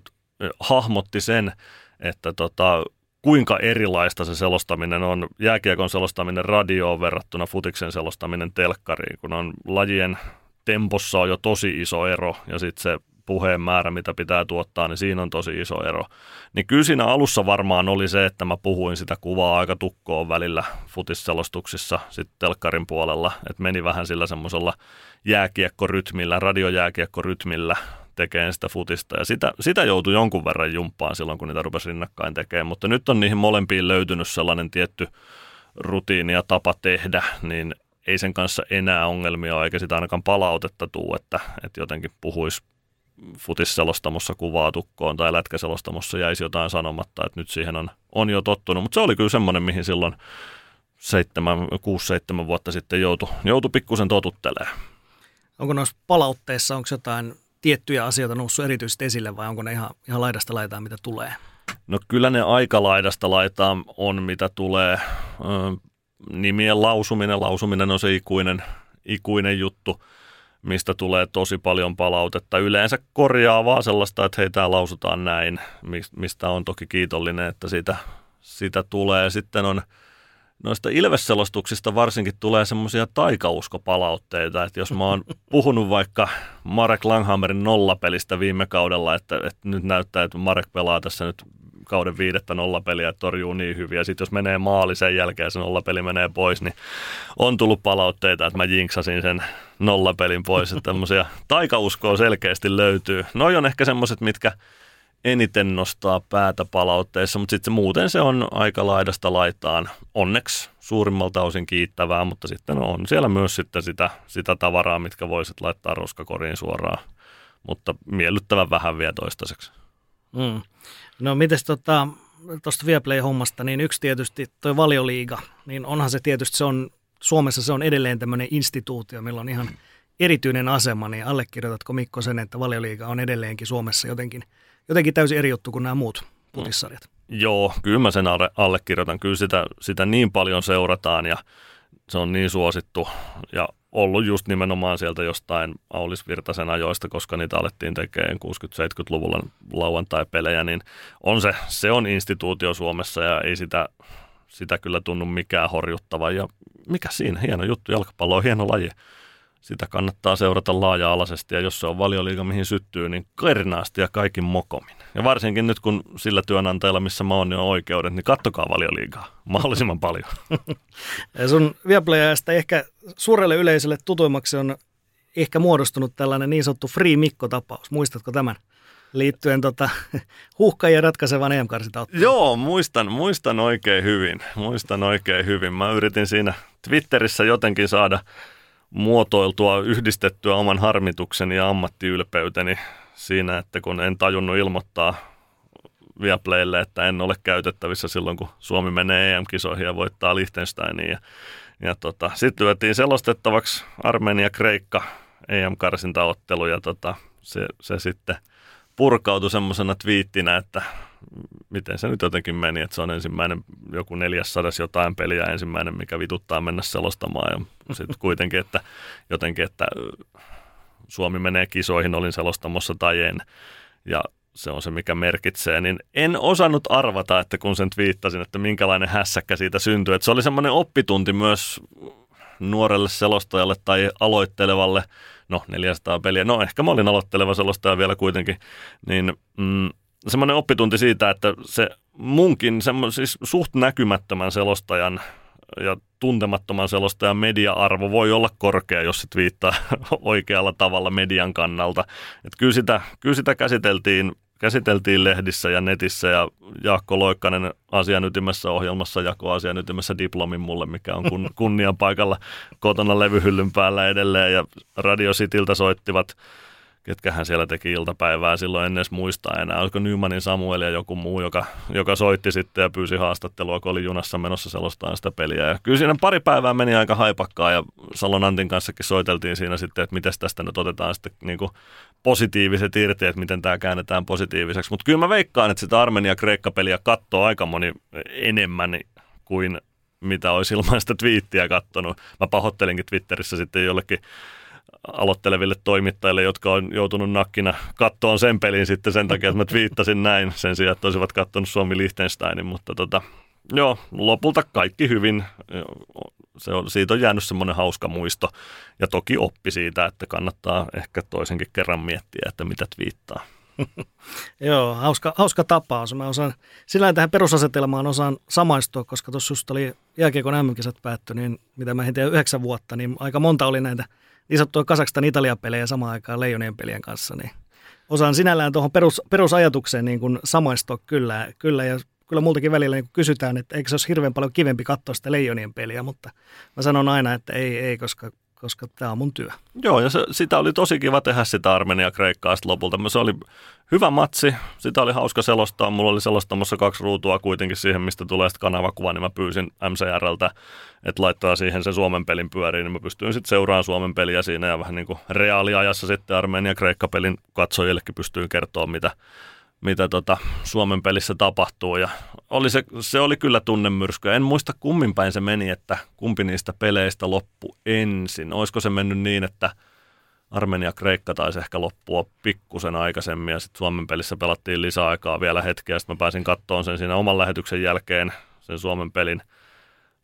hahmotti sen, että tota, kuinka erilaista se selostaminen on, jääkiekon selostaminen radioon verrattuna futiksen selostaminen telkkariin, kun on lajien tempossa on jo tosi iso ero ja sitten se puheen määrä, mitä pitää tuottaa, niin siinä on tosi iso ero. Niin kyllä siinä alussa varmaan oli se, että mä puhuin sitä kuvaa aika tukkoon välillä futisselostuksissa sitten telkkarin puolella, että meni vähän sillä semmoisella jääkiekkorytmillä, radiojääkiekkorytmillä tekemään sitä futista. Ja sitä, sitä joutui jonkun verran jumppaan silloin, kun niitä rupesi rinnakkain tekemään. Mutta nyt on niihin molempiin löytynyt sellainen tietty rutiini ja tapa tehdä, niin ei sen kanssa enää ongelmia eikä sitä ainakaan palautetta tuu, että, että jotenkin puhuisi futisselostamossa kuvaa tukkoon tai lätkäselostamossa jäisi jotain sanomatta, että nyt siihen on, on jo tottunut. Mutta se oli kyllä semmoinen, mihin silloin, 6-7 vuotta sitten joutui, joutui pikkusen totuttelemaan. Onko noissa palautteissa, onko jotain tiettyjä asioita noussut erityisesti esille vai onko ne ihan, ihan laidasta laitaan, mitä tulee? No kyllä ne aika laidasta laitaan on, mitä tulee. Ö, nimien lausuminen, lausuminen on se ikuinen, ikuinen juttu, mistä tulee tosi paljon palautetta. Yleensä korjaa vaan sellaista, että hei, tämä lausutaan näin, mistä on toki kiitollinen, että sitä, sitä tulee. Sitten on noista ilvesselostuksista varsinkin tulee semmoisia taikauskopalautteita, että jos mä oon puhunut vaikka Marek Langhammerin nollapelistä viime kaudella, että, että nyt näyttää, että Marek pelaa tässä nyt kauden viidettä nollapeliä torjuu niin hyvin. Ja sitten jos menee maali sen jälkeen se nollapeli menee pois, niin on tullut palautteita, että mä jinksasin sen nollapelin pois. Että tämmöisiä taikauskoa selkeästi löytyy. Noi on ehkä semmoiset, mitkä eniten nostaa päätä palautteissa, mutta sitten muuten se on aika laidasta laitaan. Onneksi suurimmalta osin kiittävää, mutta sitten on siellä myös sitten sitä, sitä tavaraa, mitkä voisit laittaa roskakoriin suoraan, mutta miellyttävän vähän vielä toistaiseksi. Mm. No mites tota, Viaplay-hommasta, niin yksi tietysti tuo valioliiga, niin onhan se tietysti, se on, Suomessa se on edelleen tämmöinen instituutio, millä on ihan erityinen asema, niin allekirjoitatko Mikko sen, että valioliiga on edelleenkin Suomessa jotenkin, jotenkin täysin eri juttu kuin nämä muut putissarjat? No, joo, kyllä mä sen allekirjoitan. Kyllä sitä, sitä niin paljon seurataan ja se on niin suosittu ja ollut just nimenomaan sieltä jostain Aulis Virtasen ajoista, koska niitä alettiin tekemään 60-70-luvulla lauantai-pelejä, niin on se, se on instituutio Suomessa ja ei sitä, sitä kyllä tunnu mikään horjuttava. Ja mikä siinä, hieno juttu, jalkapallo on hieno laji sitä kannattaa seurata laaja-alaisesti ja jos se on valioliiga, mihin syttyy, niin kernaasti ja kaikin mokomin. Ja varsinkin nyt, kun sillä työnantajalla, missä mä oon, niin on oikeudet, niin kattokaa valioliigaa mahdollisimman paljon. Ja sun Viaplayajasta ehkä suurelle yleisölle tutuimmaksi on ehkä muodostunut tällainen niin sanottu Free Mikko-tapaus. Muistatko tämän? liittyen tota, huuhkajien ratkaisevan em Joo, muistan, muistan oikein hyvin. Muistan oikein hyvin. Mä yritin siinä Twitterissä jotenkin saada muotoiltua, yhdistettyä oman harmitukseni ja ammattiylpeyteni siinä, että kun en tajunnut ilmoittaa Viaplaylle, että en ole käytettävissä silloin, kun Suomi menee EM-kisoihin ja voittaa Liechtensteiniin. Ja, ja tota, sitten lyötiin selostettavaksi Armenia-Kreikka EM-karsintaottelu ja tota, se, se sitten purkautui semmoisena twiittinä, että miten se nyt jotenkin meni, että se on ensimmäinen joku neljässadas jotain peliä ensimmäinen, mikä vituttaa mennä selostamaan. Ja sitten kuitenkin, että jotenkin, että Suomi menee kisoihin, olin selostamossa tai en. Ja se on se, mikä merkitsee, niin en osannut arvata, että kun sen twiittasin, että minkälainen hässäkkä siitä syntyi. Että se oli semmoinen oppitunti myös nuorelle selostajalle tai aloittelevalle, no 400 peliä, no ehkä mä olin aloitteleva selostaja vielä kuitenkin, niin mm, semmoinen oppitunti siitä, että se munkin semmo, siis suht näkymättömän selostajan ja tuntemattoman selostajan media-arvo voi olla korkea, jos se viittaa oikealla tavalla median kannalta. Et kyllä, sitä, kyllä sitä käsiteltiin, käsiteltiin lehdissä ja netissä ja Jaakko Loikkanen asian ytimessä ohjelmassa jako asian ytimessä diplomin mulle, mikä on kun, kunnian paikalla kotona levyhyllyn päällä edelleen ja Radio Cityltä soittivat ketkähän siellä teki iltapäivää silloin en edes muista enää. Olisiko Nymanin Samuel ja joku muu, joka, joka soitti sitten ja pyysi haastattelua, kun oli junassa menossa selostaan sitä peliä. Ja kyllä siinä pari päivää meni aika haipakkaa ja Salon Antin kanssakin soiteltiin siinä sitten, että miten tästä nyt otetaan sitten niin kuin positiiviset irti, että miten tämä käännetään positiiviseksi. Mutta kyllä mä veikkaan, että sitä Armenia-Kreikka-peliä katsoo aika moni enemmän kuin mitä olisi ilman sitä twiittiä kattonut. Mä pahoittelinkin Twitterissä sitten jollekin aloitteleville toimittajille, jotka on joutunut nakkina kattoon sen pelin sitten sen takia, että mä twiittasin näin sen sijaan, että olisivat kattonut Suomi Liechtensteinin, mutta tota, joo, lopulta kaikki hyvin. Se on, siitä on jäänyt semmoinen hauska muisto ja toki oppi siitä, että kannattaa ehkä toisenkin kerran miettiä, että mitä twiittaa. Joo, hauska, hauska tapaus. Mä osaan, sillä tähän perusasetelmaan osaan samaistua, koska tuossa just oli jälkeen mm päättyi, niin mitä mä hetin yhdeksän vuotta, niin aika monta oli näitä – niin sanottua Kasakstan Italia-pelejä samaan aikaan Leijonien pelien kanssa, niin osaan sinällään tuohon perus, perusajatukseen niin kuin samaistua kyllä, kyllä. Ja kyllä multakin välillä niin kysytään, että eikö se olisi hirveän paljon kivempi katsoa sitä Leijonien peliä, mutta mä sanon aina, että ei, ei koska koska tämä on mun työ. Joo, ja se, sitä oli tosi kiva tehdä sitä Armenia-Kreikkaa lopulta. Se oli hyvä matsi, sitä oli hauska selostaa. Mulla oli selostamassa kaksi ruutua kuitenkin siihen, mistä tulee sitten kanavakuva, niin mä pyysin MCRltä, että laittaa siihen se Suomen pelin pyöriin, niin mä pystyin sitten seuraamaan Suomen peliä siinä ja vähän niin kuin reaaliajassa sitten Armenia-Kreikka-pelin katsojillekin pystyin kertoa, mitä, mitä tota Suomen pelissä tapahtuu. Ja oli se, se oli kyllä tunnemyrsky. En muista kummin päin se meni, että kumpi niistä peleistä loppu ensin. Olisiko se mennyt niin, että Armenia-Kreikka taisi ehkä loppua pikkusen aikaisemmin ja sitten Suomen pelissä pelattiin lisäaikaa vielä hetkeä. Sitten mä pääsin kattoon sen siinä oman lähetyksen jälkeen, sen Suomen pelin –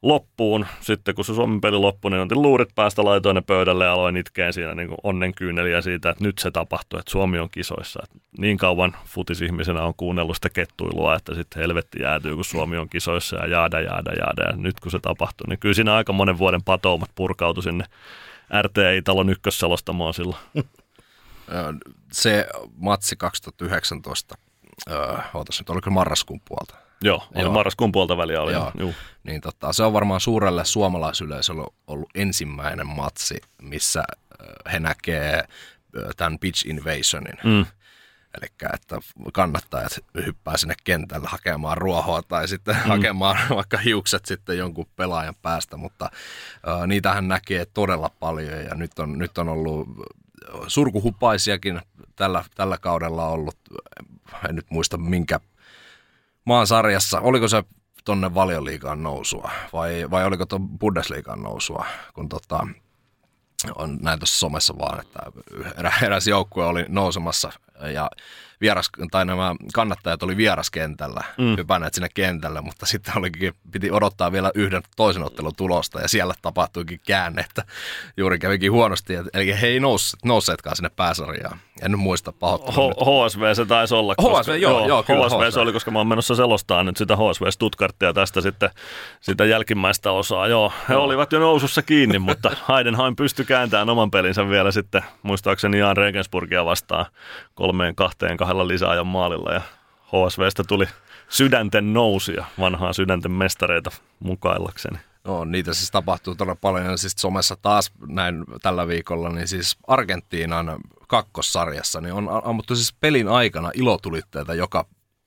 loppuun. Sitten kun se Suomen peli loppui, niin otin luurit päästä, laitoin ne pöydälle ja aloin itkeen siinä niin onnenkyyneliä siitä, että nyt se tapahtuu, että Suomi on kisoissa. Et niin kauan futisihmisenä on kuunnellut sitä kettuilua, että sitten helvetti jäätyy, kun Suomi on kisoissa ja jaada, jaada, jaada. Ja nyt kun se tapahtuu, niin kyllä siinä aika monen vuoden patoumat purkautui sinne RTI-talon ykkössalostamoon silloin. Se matsi 2019, öö, ootas nyt, oliko marraskuun puolta? Joo, oli Joo. marraskuun puolta väliä oli. Joo. Joo. Niin tota, se on varmaan suurelle suomalaisyleisölle ollut ensimmäinen matsi, missä he näkee tämän pitch invasionin. Mm. Eli että kannattajat hyppää sinne kentälle hakemaan ruohoa tai sitten mm. hakemaan vaikka hiukset sitten jonkun pelaajan päästä, mutta uh, niitähän näkee todella paljon ja nyt on, nyt on ollut surkuhupaisiakin tällä, tällä kaudella ollut, en nyt muista minkä maan sarjassa, oliko se tonne valioliigaan nousua? Vai, vai oliko tuon Bundesliigaan nousua, kun tota, on näin tuossa somessa vaan, että eräs joukkue oli nousemassa ja vieras, tai nämä kannattajat oli vieraskentällä, mm. hypänneet sinne kentälle, mutta sitten olikin, piti odottaa vielä yhden toisen ottelun tulosta ja siellä tapahtuikin käänne, että juuri kävikin huonosti, eli he ei nousseet, nousseetkaan sinne pääsarjaan. En nyt muista pahoittelua. HSV se taisi olla. Koska, HSV, joo, joo, joo kyllä, HSV, HSV, se oli, koska mä oon menossa selostaa nyt sitä HSV Stuttgartia tästä sitten sitä jälkimmäistä osaa. Joo, he joo. olivat jo nousussa kiinni, mutta Heidenheim pystyi kääntämään oman pelinsä vielä sitten, muistaakseni Jan Regensburgia vastaan kolmeen kahteen kahdella lisäajan maalilla ja HSVstä tuli sydänten nousia, vanhaa sydänten mestareita mukaillakseni. No, niitä siis tapahtuu todella paljon. Siis somessa taas näin tällä viikolla, niin siis Argentiinan kakkossarjassa niin on ammuttu siis pelin aikana ilotulitteita joka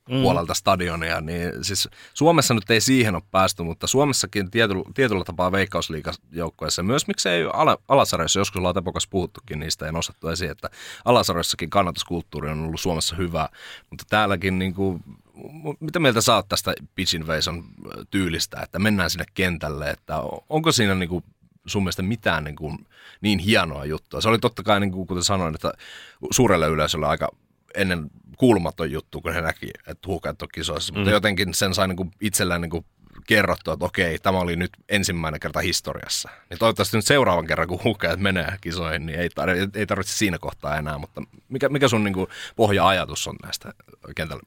mm. puolelta stadionia, niin siis Suomessa nyt ei siihen ole päästy, mutta Suomessakin tietyllä, tietyllä tapaa veikkausliikajoukkoissa, myös miksei ala, alasarjoissa, joskus ollaan epokas puhuttukin niistä ja nostettu esiin, että alasarjoissakin kannatuskulttuuri on ollut Suomessa hyvä, mutta täälläkin niin kuin, mitä mieltä sä oot tästä invasion tyylistä, että mennään sinne kentälle, että onko siinä niin kuin sun mielestä mitään niin, kuin, niin hienoa juttua. Se oli totta kai, niin kuin, kuten sanoin, että suurelle yleisölle aika ennen kuulumaton juttu, kun he näki, että huuhkajat on kisoissa. Mm. Mutta jotenkin sen sai niin itsellään niin kerrottua, että okei, tämä oli nyt ensimmäinen kerta historiassa. Niin toivottavasti nyt seuraavan kerran, kun huuhkajat menee kisoihin, niin ei, tar- ei tarvitse siinä kohtaa enää. Mutta mikä, mikä sun niin kuin pohja-ajatus on näistä kentällä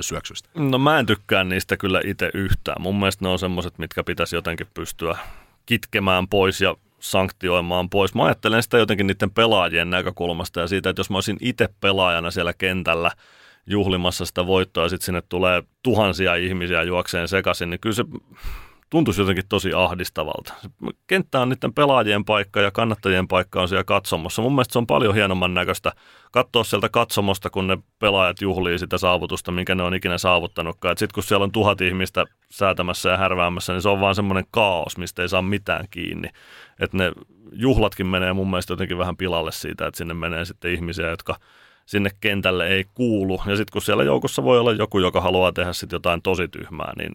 syöksyistä? No mä en tykkää niistä kyllä itse yhtään. Mun mielestä ne on semmoiset, mitkä pitäisi jotenkin pystyä kitkemään pois ja sanktioimaan pois. Mä ajattelen sitä jotenkin niiden pelaajien näkökulmasta ja siitä, että jos mä olisin itse pelaajana siellä kentällä juhlimassa sitä voittoa ja sitten sinne tulee tuhansia ihmisiä juokseen sekaisin, niin kyllä se tuntuisi jotenkin tosi ahdistavalta. Kenttä on niiden pelaajien paikka ja kannattajien paikka on siellä katsomossa. Mun mielestä se on paljon hienomman näköistä katsoa sieltä katsomosta, kun ne pelaajat juhlii sitä saavutusta, minkä ne on ikinä saavuttanutkaan. Sitten kun siellä on tuhat ihmistä säätämässä ja härväämässä, niin se on vaan semmoinen kaos, mistä ei saa mitään kiinni. Että ne juhlatkin menee mun mielestä jotenkin vähän pilalle siitä, että sinne menee sitten ihmisiä, jotka sinne kentälle ei kuulu. Ja sitten kun siellä joukossa voi olla joku, joka haluaa tehdä sitten jotain tosi tyhmää, niin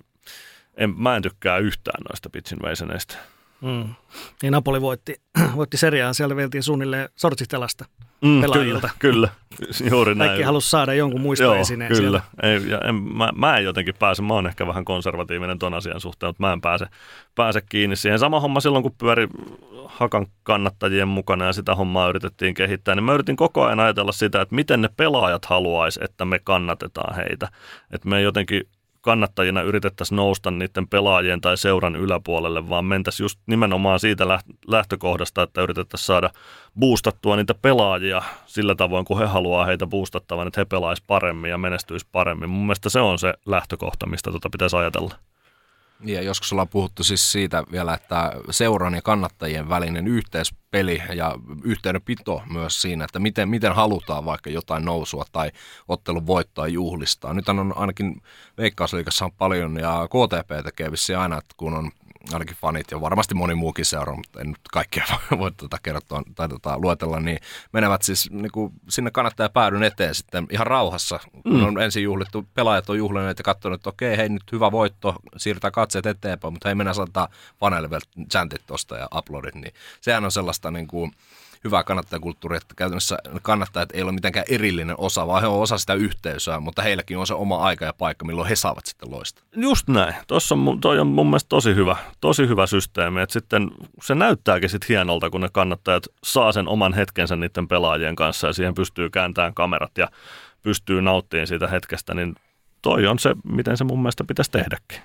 en, mä en tykkää yhtään noista pitch invasioneista. Mm. Niin Napoli voitti, voitti seriaa, siellä veltiin suunnilleen sortsistelasta mm, pelaajilta. Kyllä, kyllä, juuri näin. Kaikki halusi saada jonkun muistoesineen kyllä. Ei, ja en, mä, mä en jotenkin pääse, mä oon ehkä vähän konservatiivinen ton asian suhteen, mutta mä en pääse, pääse kiinni siihen. Sama homma silloin, kun pyöri Hakan kannattajien mukana ja sitä hommaa yritettiin kehittää, niin mä yritin koko ajan ajatella sitä, että miten ne pelaajat haluaisi, että me kannatetaan heitä. Että me jotenkin kannattajina yritettäisiin nousta niiden pelaajien tai seuran yläpuolelle, vaan mentäisiin just nimenomaan siitä lähtökohdasta, että yritettäisiin saada boostattua niitä pelaajia sillä tavoin, kun he haluaa heitä boostattavan, että he pelaisivat paremmin ja menestyisi paremmin. Mun mielestä se on se lähtökohta, mistä tuota pitäisi ajatella. Ja joskus ollaan puhuttu siis siitä vielä, että seuran ja kannattajien välinen yhteispeli ja yhteydenpito myös siinä, että miten, miten halutaan vaikka jotain nousua tai ottelun voittoa juhlistaa. Nyt on ainakin Veikkausliikassa on paljon ja KTP tekee aina, että kun on ainakin fanit ja varmasti moni muukin seura, mutta en nyt kaikkia voi tuota kertoa tai tuota, luetella, niin menevät siis niin kuin sinne kannattaa päädyn eteen sitten ihan rauhassa. Kun mm. on ensin juhlittu, pelaajat on juhlineet ja katsonut, että okei, hei nyt hyvä voitto, siirtää katseet eteenpäin, mutta hei mennään saattaa faneille vielä chantit tosta ja uploadit, niin sehän on sellaista niin kuin, hyvää kannattajakulttuuria, että käytännössä kannattajat ei ole mitenkään erillinen osa, vaan he on osa sitä yhteisöä, mutta heilläkin on se oma aika ja paikka, milloin he saavat sitten loista. Just näin. Tuossa on, toi on mun mielestä tosi hyvä, tosi hyvä systeemi, että sitten se näyttääkin sitten hienolta, kun ne kannattajat saa sen oman hetkensä niiden pelaajien kanssa ja siihen pystyy kääntämään kamerat ja pystyy nauttimaan siitä hetkestä, niin toi on se, miten se mun mielestä pitäisi tehdäkin.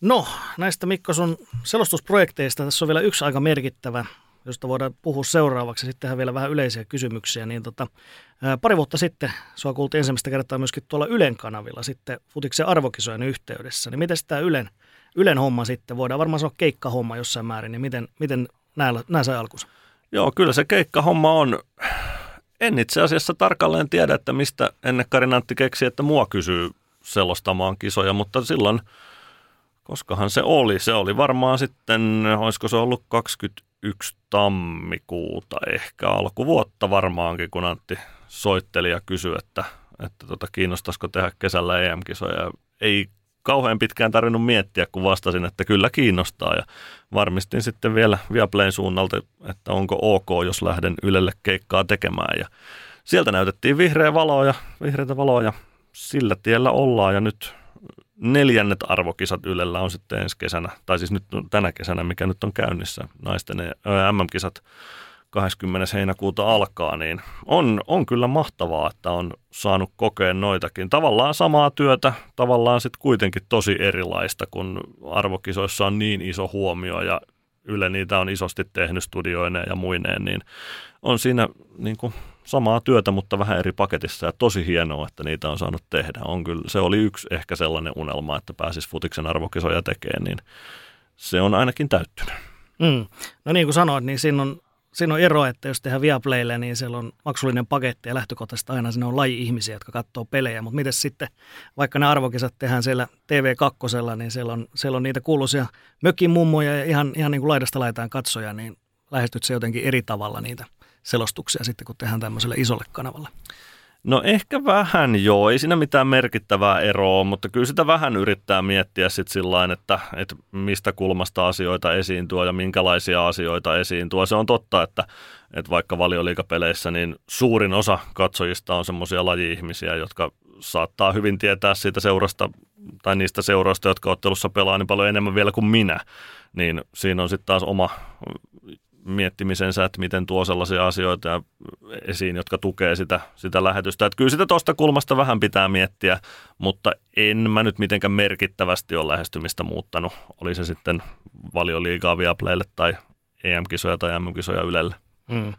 No, näistä Mikko sun selostusprojekteista tässä on vielä yksi aika merkittävä josta voidaan puhua seuraavaksi. Sittenhän vielä vähän yleisiä kysymyksiä. Niin tota, pari vuotta sitten sua kuultiin ensimmäistä kertaa myöskin tuolla Ylen kanavilla sitten Futiksen arvokisojen yhteydessä. Niin miten tämä Ylen, Ylen homma sitten, voidaan varmaan sanoa keikkahomma jossain määrin, niin miten, miten nämä sai alkunsa? Joo, kyllä se keikkahomma on. En itse asiassa tarkalleen tiedä, että mistä ennen Karinantti keksi, että mua kysyy selostamaan kisoja, mutta silloin, koskahan se oli, se oli varmaan sitten, olisiko se ollut 20 yksi tammikuuta ehkä alkuvuotta varmaankin, kun Antti soitteli ja kysyi, että, että tota, kiinnostaisiko tehdä kesällä EM-kisoja. Ei kauhean pitkään tarvinnut miettiä, kun vastasin, että kyllä kiinnostaa. Ja varmistin sitten vielä Viaplayn suunnalta, että onko ok, jos lähden Ylelle keikkaa tekemään. Ja sieltä näytettiin vihreä valoa ja vihreitä valoa ja sillä tiellä ollaan. Ja nyt neljännet arvokisat Ylellä on sitten ensi kesänä, tai siis nyt tänä kesänä, mikä nyt on käynnissä, naisten MM-kisat 20. heinäkuuta alkaa, niin on, on kyllä mahtavaa, että on saanut kokea noitakin. Tavallaan samaa työtä, tavallaan sitten kuitenkin tosi erilaista, kun arvokisoissa on niin iso huomio ja Yle niitä on isosti tehnyt studioineen ja muineen, niin on siinä niin kuin samaa työtä, mutta vähän eri paketissa ja tosi hienoa, että niitä on saanut tehdä. On kyllä, se oli yksi ehkä sellainen unelma, että pääsis futiksen arvokisoja tekemään, niin se on ainakin täyttynyt. Mm. No niin kuin sanoit, niin siinä on, siinä on ero, että jos tehdään Viaplaylle, niin siellä on maksullinen paketti ja lähtökohtaisesti aina siinä on laji-ihmisiä, jotka katsoo pelejä. Mutta miten sitten, vaikka ne arvokisat tehdään siellä TV2, niin siellä on, siellä on niitä kuuluisia mökin mummoja ja ihan, ihan niin kuin laidasta laitaan katsoja, niin lähestyt se jotenkin eri tavalla niitä – selostuksia sitten, kun tehdään tämmöiselle isolle kanavalle? No ehkä vähän joo, ei siinä mitään merkittävää eroa, mutta kyllä sitä vähän yrittää miettiä sitten sillä että, että mistä kulmasta asioita esiintyy ja minkälaisia asioita esiintyy. Se on totta, että, että vaikka valioliikapeleissä niin suurin osa katsojista on semmoisia laji-ihmisiä, jotka saattaa hyvin tietää siitä seurasta tai niistä seuroista, jotka ottelussa pelaa niin paljon enemmän vielä kuin minä. Niin siinä on sitten taas oma miettimisensä, että miten tuo sellaisia asioita esiin, jotka tukee sitä, sitä lähetystä. Että kyllä sitä tuosta kulmasta vähän pitää miettiä, mutta en mä nyt mitenkään merkittävästi ole lähestymistä muuttanut. Oli se sitten valioliigaa Viaplaylle tai EM-kisoja tai MM-kisoja Ylelle. Mm.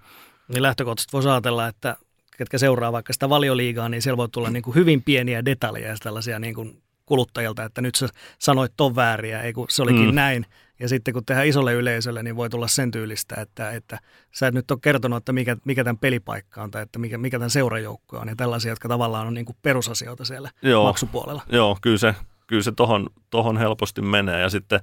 Niin lähtökohtaisesti voisi ajatella, että ketkä seuraa vaikka sitä valioliigaa, niin siellä voi tulla niin kuin hyvin pieniä detaljeja tällaisia niin kuin kuluttajalta, että nyt sä sanoit ton vääriä, ei kun se olikin mm. näin. Ja sitten kun tehdään isolle yleisölle, niin voi tulla sen tyylistä, että, että sä et nyt ole kertonut, että mikä, mikä tämän pelipaikka on tai että mikä, mikä tämän seurajoukko on. Ja tällaisia, jotka tavallaan on niin kuin perusasioita siellä joo, maksupuolella. Joo, kyllä se, kyllä se tohon, tohon helposti menee. Ja sitten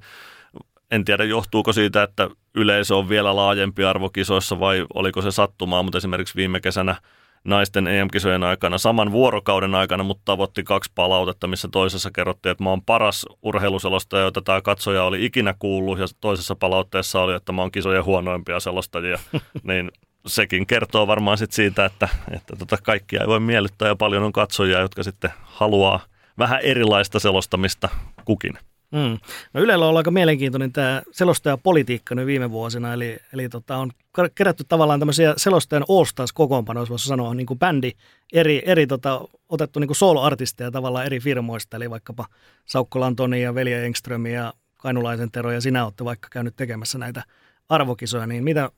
en tiedä johtuuko siitä, että yleisö on vielä laajempi arvokisoissa vai oliko se sattumaa, mutta esimerkiksi viime kesänä – naisten EM-kisojen aikana saman vuorokauden aikana, mutta tavoitti kaksi palautetta, missä toisessa kerrottiin, että mä oon paras urheiluselostaja, jota tämä katsoja oli ikinä kuullut, ja toisessa palautteessa oli, että mä oon kisojen huonoimpia selostajia. niin sekin kertoo varmaan sit siitä, että, että tota kaikkia ei voi miellyttää ja paljon on katsojia, jotka sitten haluaa vähän erilaista selostamista kukin. Mm. No Ylellä on aika mielenkiintoinen tämä selostajapolitiikka nyt viime vuosina, eli, eli tota, on kerätty tavallaan tämmöisiä selostajan all-stars kokoonpanoja, voisi sanoa, niin kuin bändi, eri, eri tota, otettu niin solo-artisteja tavallaan eri firmoista, eli vaikkapa Saukko Lantoni ja Velja Engström ja Kainulaisen Tero ja sinä olette vaikka käynyt tekemässä näitä arvokisoja, niin mitä,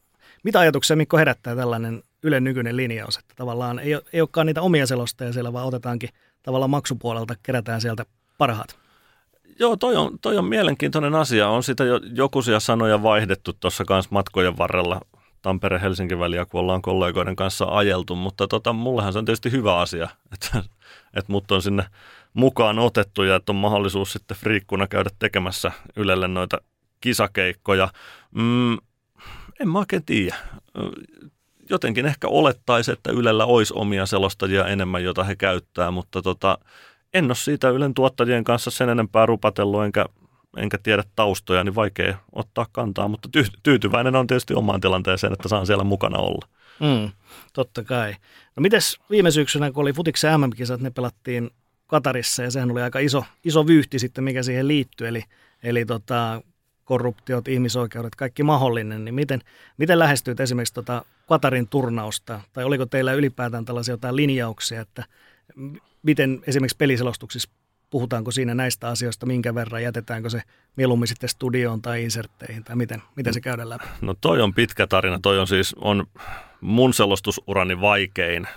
mitä ajatuksia Mikko herättää tällainen Ylen nykyinen linjaus, että tavallaan ei, ei olekaan niitä omia selostajia siellä, vaan otetaankin tavallaan maksupuolelta, kerätään sieltä parhaat? Joo, toi on, toi on mielenkiintoinen asia. On sitä jo jokuisia sanoja vaihdettu tuossa kanssa matkojen varrella Tampere-Helsinki väliä, kun ollaan kollegoiden kanssa ajeltu, mutta tota, mullehan se on tietysti hyvä asia, että, että mut on sinne mukaan otettu ja että on mahdollisuus sitten friikkuna käydä tekemässä Ylelle noita kisakeikkoja. Mm, en mä oikein tiedä. Jotenkin ehkä olettaisi, että Ylellä olisi omia selostajia enemmän, jota he käyttää, mutta tota, en ole siitä Ylen tuottajien kanssa sen enempää rupatellut, enkä, enkä tiedä taustoja, niin vaikea ottaa kantaa, mutta ty- tyytyväinen on tietysti omaan tilanteeseen, että saan siellä mukana olla. Mm, totta kai. No mites viime syksynä, kun oli futiksen MM-kisat, ne pelattiin Katarissa ja sehän oli aika iso, iso vyyhti sitten, mikä siihen liittyy, eli, eli tota, korruptiot, ihmisoikeudet, kaikki mahdollinen, niin miten, miten lähestyit esimerkiksi tota Katarin turnausta, tai oliko teillä ylipäätään tällaisia jotain linjauksia, että miten esimerkiksi peliselostuksissa puhutaanko siinä näistä asioista, minkä verran, jätetäänkö se mieluummin sitten studioon tai insertteihin, tai miten, miten se käydään läpi? No toi on pitkä tarina, toi on siis on mun selostusurani vaikein,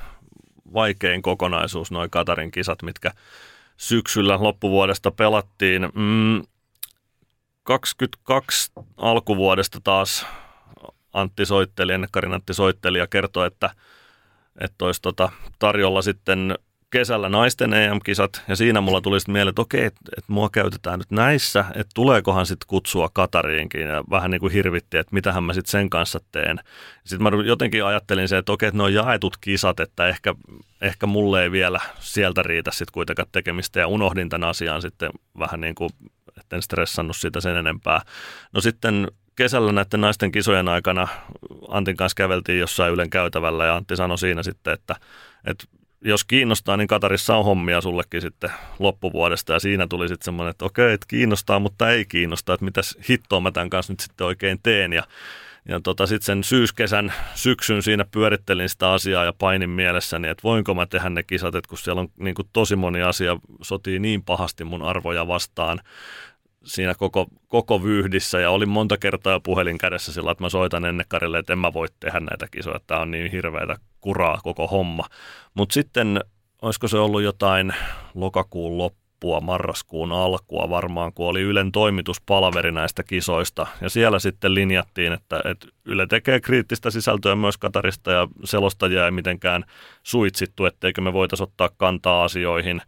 vaikein kokonaisuus, noin Katarin kisat, mitkä syksyllä loppuvuodesta pelattiin. Mm, 22 alkuvuodesta taas Antti soitteli, Ennekarin Antti soitteli ja kertoi, että, että olisi tota tarjolla sitten kesällä naisten EM-kisat, ja siinä mulla tuli sitten mieleen, että okei, että, että mua käytetään nyt näissä, että tuleekohan sitten kutsua Katariinkin, ja vähän niin kuin hirvitti, että mitähän mä sitten sen kanssa teen. Sitten mä jotenkin ajattelin se, että okei, että ne on jaetut kisat, että ehkä, ehkä mulle ei vielä sieltä riitä sitten kuitenkaan tekemistä, ja unohdin tämän asian sitten vähän niin kuin, etten stressannut siitä sen enempää. No sitten kesällä näiden naisten kisojen aikana Antin kanssa käveltiin jossain Ylen käytävällä, ja Antti sanoi siinä sitten, että, että jos kiinnostaa, niin Katarissa on hommia sullekin sitten loppuvuodesta. Ja siinä tuli sitten semmoinen, että okei, että kiinnostaa, mutta ei kiinnosta, että mitäs hittoa mä tämän kanssa nyt sitten oikein teen. Ja, ja tota, sitten sen syyskesän, syksyn siinä pyörittelin sitä asiaa ja painin mielessäni, että voinko mä tehdä ne kisat, että kun siellä on niin kuin tosi moni asia sotii niin pahasti mun arvoja vastaan, siinä koko, koko vyyhdissä ja olin monta kertaa puhelin kädessä sillä, että mä soitan Ennekarille, että en mä voi tehdä näitä kisoja, että tämä on niin hirveätä kuraa koko homma. Mutta sitten olisiko se ollut jotain lokakuun loppua, marraskuun alkua varmaan, kun oli Ylen toimituspalaveri näistä kisoista. Ja siellä sitten linjattiin, että, että Yle tekee kriittistä sisältöä myös Katarista ja selostajia ei mitenkään suitsittu, etteikö me voitaisiin ottaa kantaa asioihin.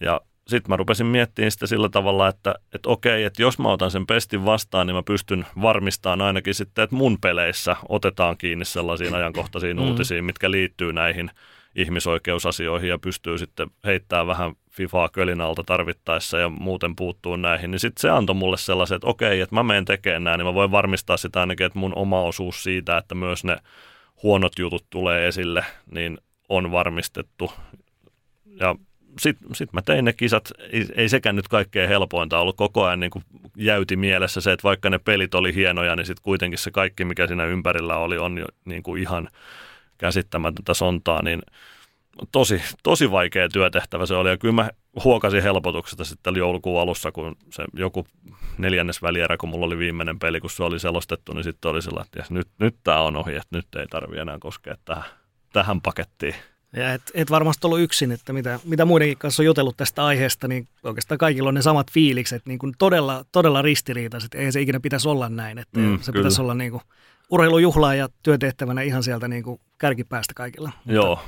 Ja sitten mä rupesin miettimään sitä sillä tavalla, että, että okei, että jos mä otan sen pestin vastaan, niin mä pystyn varmistamaan ainakin sitten, että mun peleissä otetaan kiinni sellaisiin ajankohtaisiin mm. uutisiin, mitkä liittyy näihin ihmisoikeusasioihin ja pystyy sitten heittämään vähän FIFAa kölin alta tarvittaessa ja muuten puuttuu näihin, niin sitten se antoi mulle sellaisen, että okei, että mä menen tekemään näin, niin mä voin varmistaa sitä ainakin, että mun oma osuus siitä, että myös ne huonot jutut tulee esille, niin on varmistettu. Ja sitten sit mä tein ne kisat, ei, ei sekään nyt kaikkein helpointa ollut koko ajan niin kuin jäyti mielessä se, että vaikka ne pelit oli hienoja, niin sitten kuitenkin se kaikki, mikä siinä ympärillä oli, on jo niin kuin ihan käsittämätöntä sontaa, niin tosi, tosi vaikea työtehtävä se oli. Ja kyllä mä huokasin helpotuksesta sitten joulukuun alussa, kun se joku neljännes välierä, kun mulla oli viimeinen peli, kun se oli selostettu, niin sitten oli sillä, että nyt, nyt tämä on ohi, että nyt ei tarvi enää koskea tähän, tähän pakettiin. Ja et, et varmasti ollut yksin, että mitä, mitä muidenkin kanssa on jutellut tästä aiheesta, niin oikeastaan kaikilla on ne samat fiilikset, niin kuin todella, todella ristiriitaiset. Ei se ikinä pitäisi olla näin, että mm, se kyllä. pitäisi olla niin kuin urheilujuhlaa ja työtehtävänä ihan sieltä niin kuin kärkipäästä kaikilla. Mutta Joo,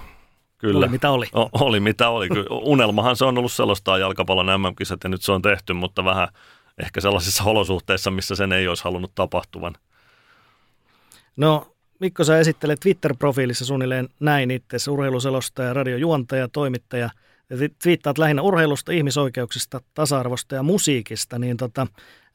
kyllä. Oli mitä oli. O, oli mitä oli. Unelmahan se on ollut sellaista jalkapallon MM-kisat ja nyt se on tehty, mutta vähän ehkä sellaisissa olosuhteissa, missä sen ei olisi halunnut tapahtuvan. No Mikko, sä esittelet Twitter-profiilissa suunnilleen näin itse, urheiluselostaja, radiojuontaja, toimittaja. Ja twiittaat lähinnä urheilusta, ihmisoikeuksista, tasa-arvosta ja musiikista. Niin tota,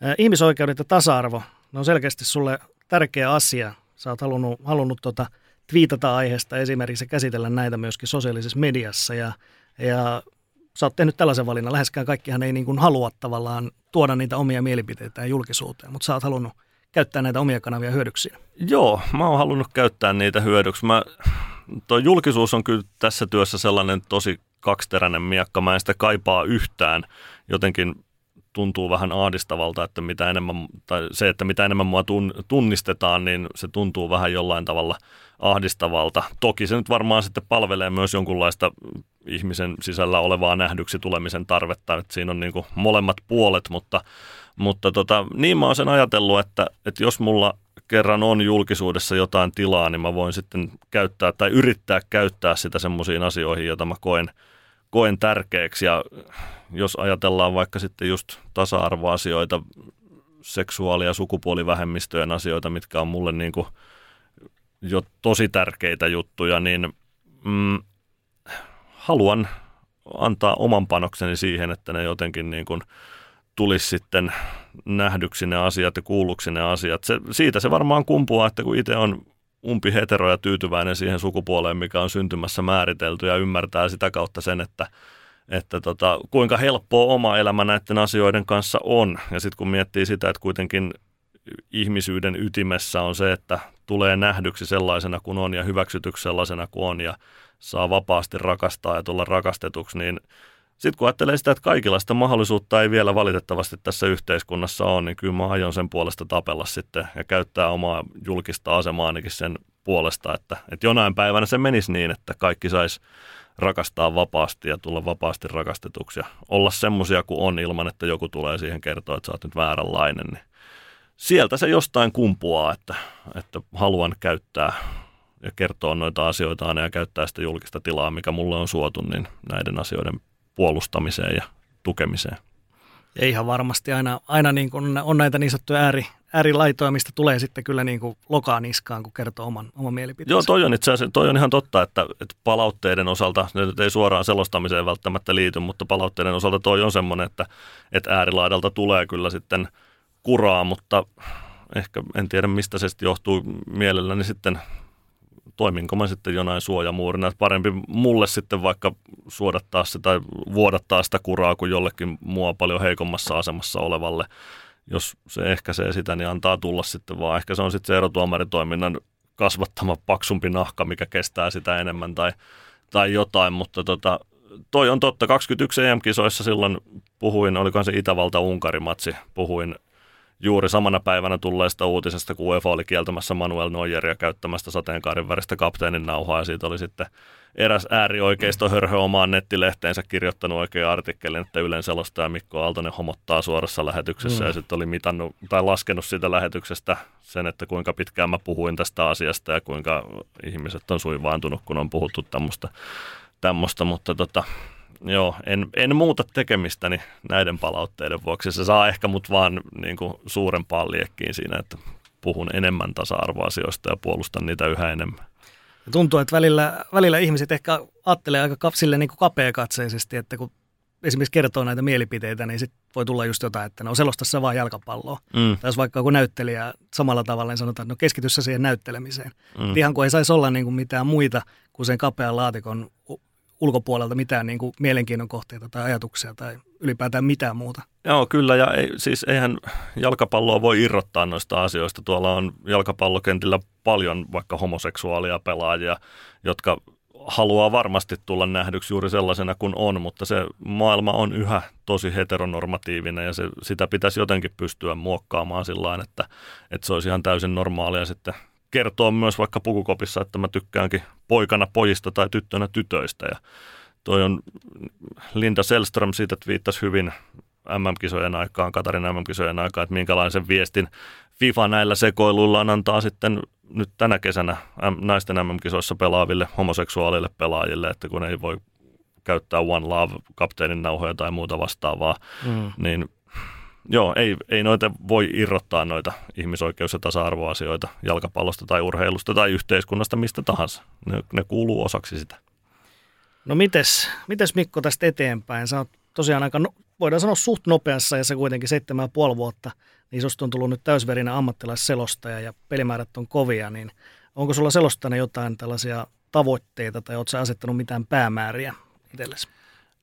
äh, ihmisoikeudet ja tasa-arvo, ne on selkeästi sulle tärkeä asia. Sä oot halunnut, halunnut tota, twiitata aiheesta esimerkiksi ja käsitellä näitä myöskin sosiaalisessa mediassa. Ja, ja sä oot tehnyt tällaisen valinnan. Läheskään kaikkihan ei niin kuin halua tavallaan tuoda niitä omia mielipiteitä julkisuuteen, mutta sä oot halunnut käyttää näitä omia kanavia hyödyksi? Joo, mä oon halunnut käyttää niitä hyödyksi. Mä, tuo julkisuus on kyllä tässä työssä sellainen tosi kaksiteräinen miekka. Mä en sitä kaipaa yhtään. Jotenkin tuntuu vähän ahdistavalta, että mitä enemmän, tai se, että mitä enemmän mua tunnistetaan, niin se tuntuu vähän jollain tavalla ahdistavalta. Toki se nyt varmaan sitten palvelee myös jonkunlaista ihmisen sisällä olevaa nähdyksi tulemisen tarvetta, että siinä on niin molemmat puolet, mutta, mutta tota, niin mä oon sen ajatellut, että, että jos mulla kerran on julkisuudessa jotain tilaa, niin mä voin sitten käyttää tai yrittää käyttää sitä semmoisiin asioihin, joita mä koen, koen tärkeäksi. Ja jos ajatellaan vaikka sitten just tasa-arvoasioita, seksuaali- ja sukupuolivähemmistöjen asioita, mitkä on mulle niin kuin jo tosi tärkeitä juttuja, niin mm, haluan antaa oman panokseni siihen, että ne jotenkin niin kuin tulisi sitten nähdyksi ne asiat ja kuulluksi ne asiat. Se, siitä se varmaan kumpuaa, että kun itse on umpi hetero ja tyytyväinen siihen sukupuoleen, mikä on syntymässä määritelty ja ymmärtää sitä kautta sen, että, että tota, kuinka helppoa oma elämä näiden asioiden kanssa on. Ja sitten kun miettii sitä, että kuitenkin ihmisyyden ytimessä on se, että tulee nähdyksi sellaisena kuin on ja hyväksytyksi sellaisena kuin on ja saa vapaasti rakastaa ja tulla rakastetuksi, niin sitten kun ajattelee sitä, että kaikilla sitä mahdollisuutta ei vielä valitettavasti tässä yhteiskunnassa ole, niin kyllä mä aion sen puolesta tapella sitten ja käyttää omaa julkista asemaa ainakin sen puolesta, että, että jonain päivänä se menisi niin, että kaikki sais rakastaa vapaasti ja tulla vapaasti rakastetuksi ja olla semmoisia kuin on ilman, että joku tulee siihen kertoa, että sä oot nyt vääränlainen. Niin sieltä se jostain kumpuaa, että, että haluan käyttää ja kertoa noita asioita aina ja käyttää sitä julkista tilaa, mikä mulle on suotu, niin näiden asioiden puolustamiseen ja tukemiseen. Ja ihan varmasti aina, aina niin kun on näitä niin sanottuja ääri, äärilaitoja, mistä tulee sitten kyllä niin kuin lokaan niskaan, kun kertoo oman, oman mielipiteensä. Joo, toi on itse asiassa, toi on ihan totta, että, että palautteiden osalta, ne nyt ei suoraan selostamiseen välttämättä liity, mutta palautteiden osalta toi on semmoinen, että, että äärilaidalta tulee kyllä sitten kuraa, mutta ehkä en tiedä mistä se sitten johtuu mielelläni sitten toiminko mä sitten jonain suojamuurina. Parempi mulle sitten vaikka suodattaa sitä tai vuodattaa sitä kuraa kuin jollekin mua paljon heikommassa asemassa olevalle. Jos se ehkäisee sitä, niin antaa tulla sitten vaan. Ehkä se on sitten se erotuomaritoiminnan kasvattama paksumpi nahka, mikä kestää sitä enemmän tai, tai jotain, mutta tota, toi on totta. 21 EM-kisoissa silloin puhuin, olikohan se Itävalta-Unkari-matsi, puhuin juuri samana päivänä tulleesta uutisesta, kun UEFA oli kieltämässä Manuel Neueria käyttämästä sateenkaarin väristä kapteenin nauhaa, ja siitä oli sitten eräs äärioikeisto hörhö omaan nettilehteensä kirjoittanut oikein artikkelin, että Ylen selostaja Mikko Aaltonen homottaa suorassa lähetyksessä, mm. ja sitten oli mitannut tai laskenut siitä lähetyksestä sen, että kuinka pitkään mä puhuin tästä asiasta, ja kuinka ihmiset on suivaantunut, kun on puhuttu tämmöistä, mutta tota, joo, en, en muuta tekemistäni näiden palautteiden vuoksi. Se saa ehkä mut vaan niin kuin suurempaan liekkiin siinä, että puhun enemmän tasa-arvoasioista ja puolustan niitä yhä enemmän. Tuntuu, että välillä, välillä ihmiset ehkä ajattelee aika sille niin kapeakatseisesti, että kun esimerkiksi kertoo näitä mielipiteitä, niin sit voi tulla just jotain, että no selosta se vaan jalkapalloa. Mm. Tai jos vaikka joku näyttelijä samalla tavalla, niin sanotaan, että no keskity siihen näyttelemiseen. Mm. Ihan kuin ei saisi olla niin kuin mitään muita kuin sen kapean laatikon ulkopuolelta mitään niin kuin mielenkiinnon kohteita tai ajatuksia tai ylipäätään mitään muuta. Joo, kyllä. Ja ei, siis eihän jalkapalloa voi irrottaa noista asioista. Tuolla on jalkapallokentillä paljon vaikka homoseksuaalia pelaajia, jotka haluaa varmasti tulla nähdyksi juuri sellaisena kuin on, mutta se maailma on yhä tosi heteronormatiivinen ja se, sitä pitäisi jotenkin pystyä muokkaamaan sillä että, että se olisi ihan täysin normaalia sitten kertoa myös vaikka pukukopissa, että mä tykkäänkin poikana pojista tai tyttönä tytöistä. Ja toi on Linda Selström siitä viittasi hyvin MM-kisojen aikaan, Katarin MM-kisojen aikaan, että minkälaisen viestin FIFA näillä sekoiluillaan antaa sitten nyt tänä kesänä naisten MM-kisoissa pelaaville homoseksuaalille pelaajille, että kun ei voi käyttää One Love kapteenin nauhoja tai muuta vastaavaa, mm. niin joo, ei, ei noita voi irrottaa noita ihmisoikeus- ja tasa-arvoasioita jalkapallosta tai urheilusta tai yhteiskunnasta mistä tahansa. Ne, ne kuuluu osaksi sitä. No mites, mites Mikko tästä eteenpäin? Sä oot tosiaan aika, no, voidaan sanoa suht nopeassa ja se kuitenkin seitsemän ja puoli vuotta, niin susta on tullut nyt täysverinen ammattilaisselostaja ja pelimäärät on kovia, niin onko sulla selostana jotain tällaisia tavoitteita tai ootko asettanut mitään päämääriä itsellesi?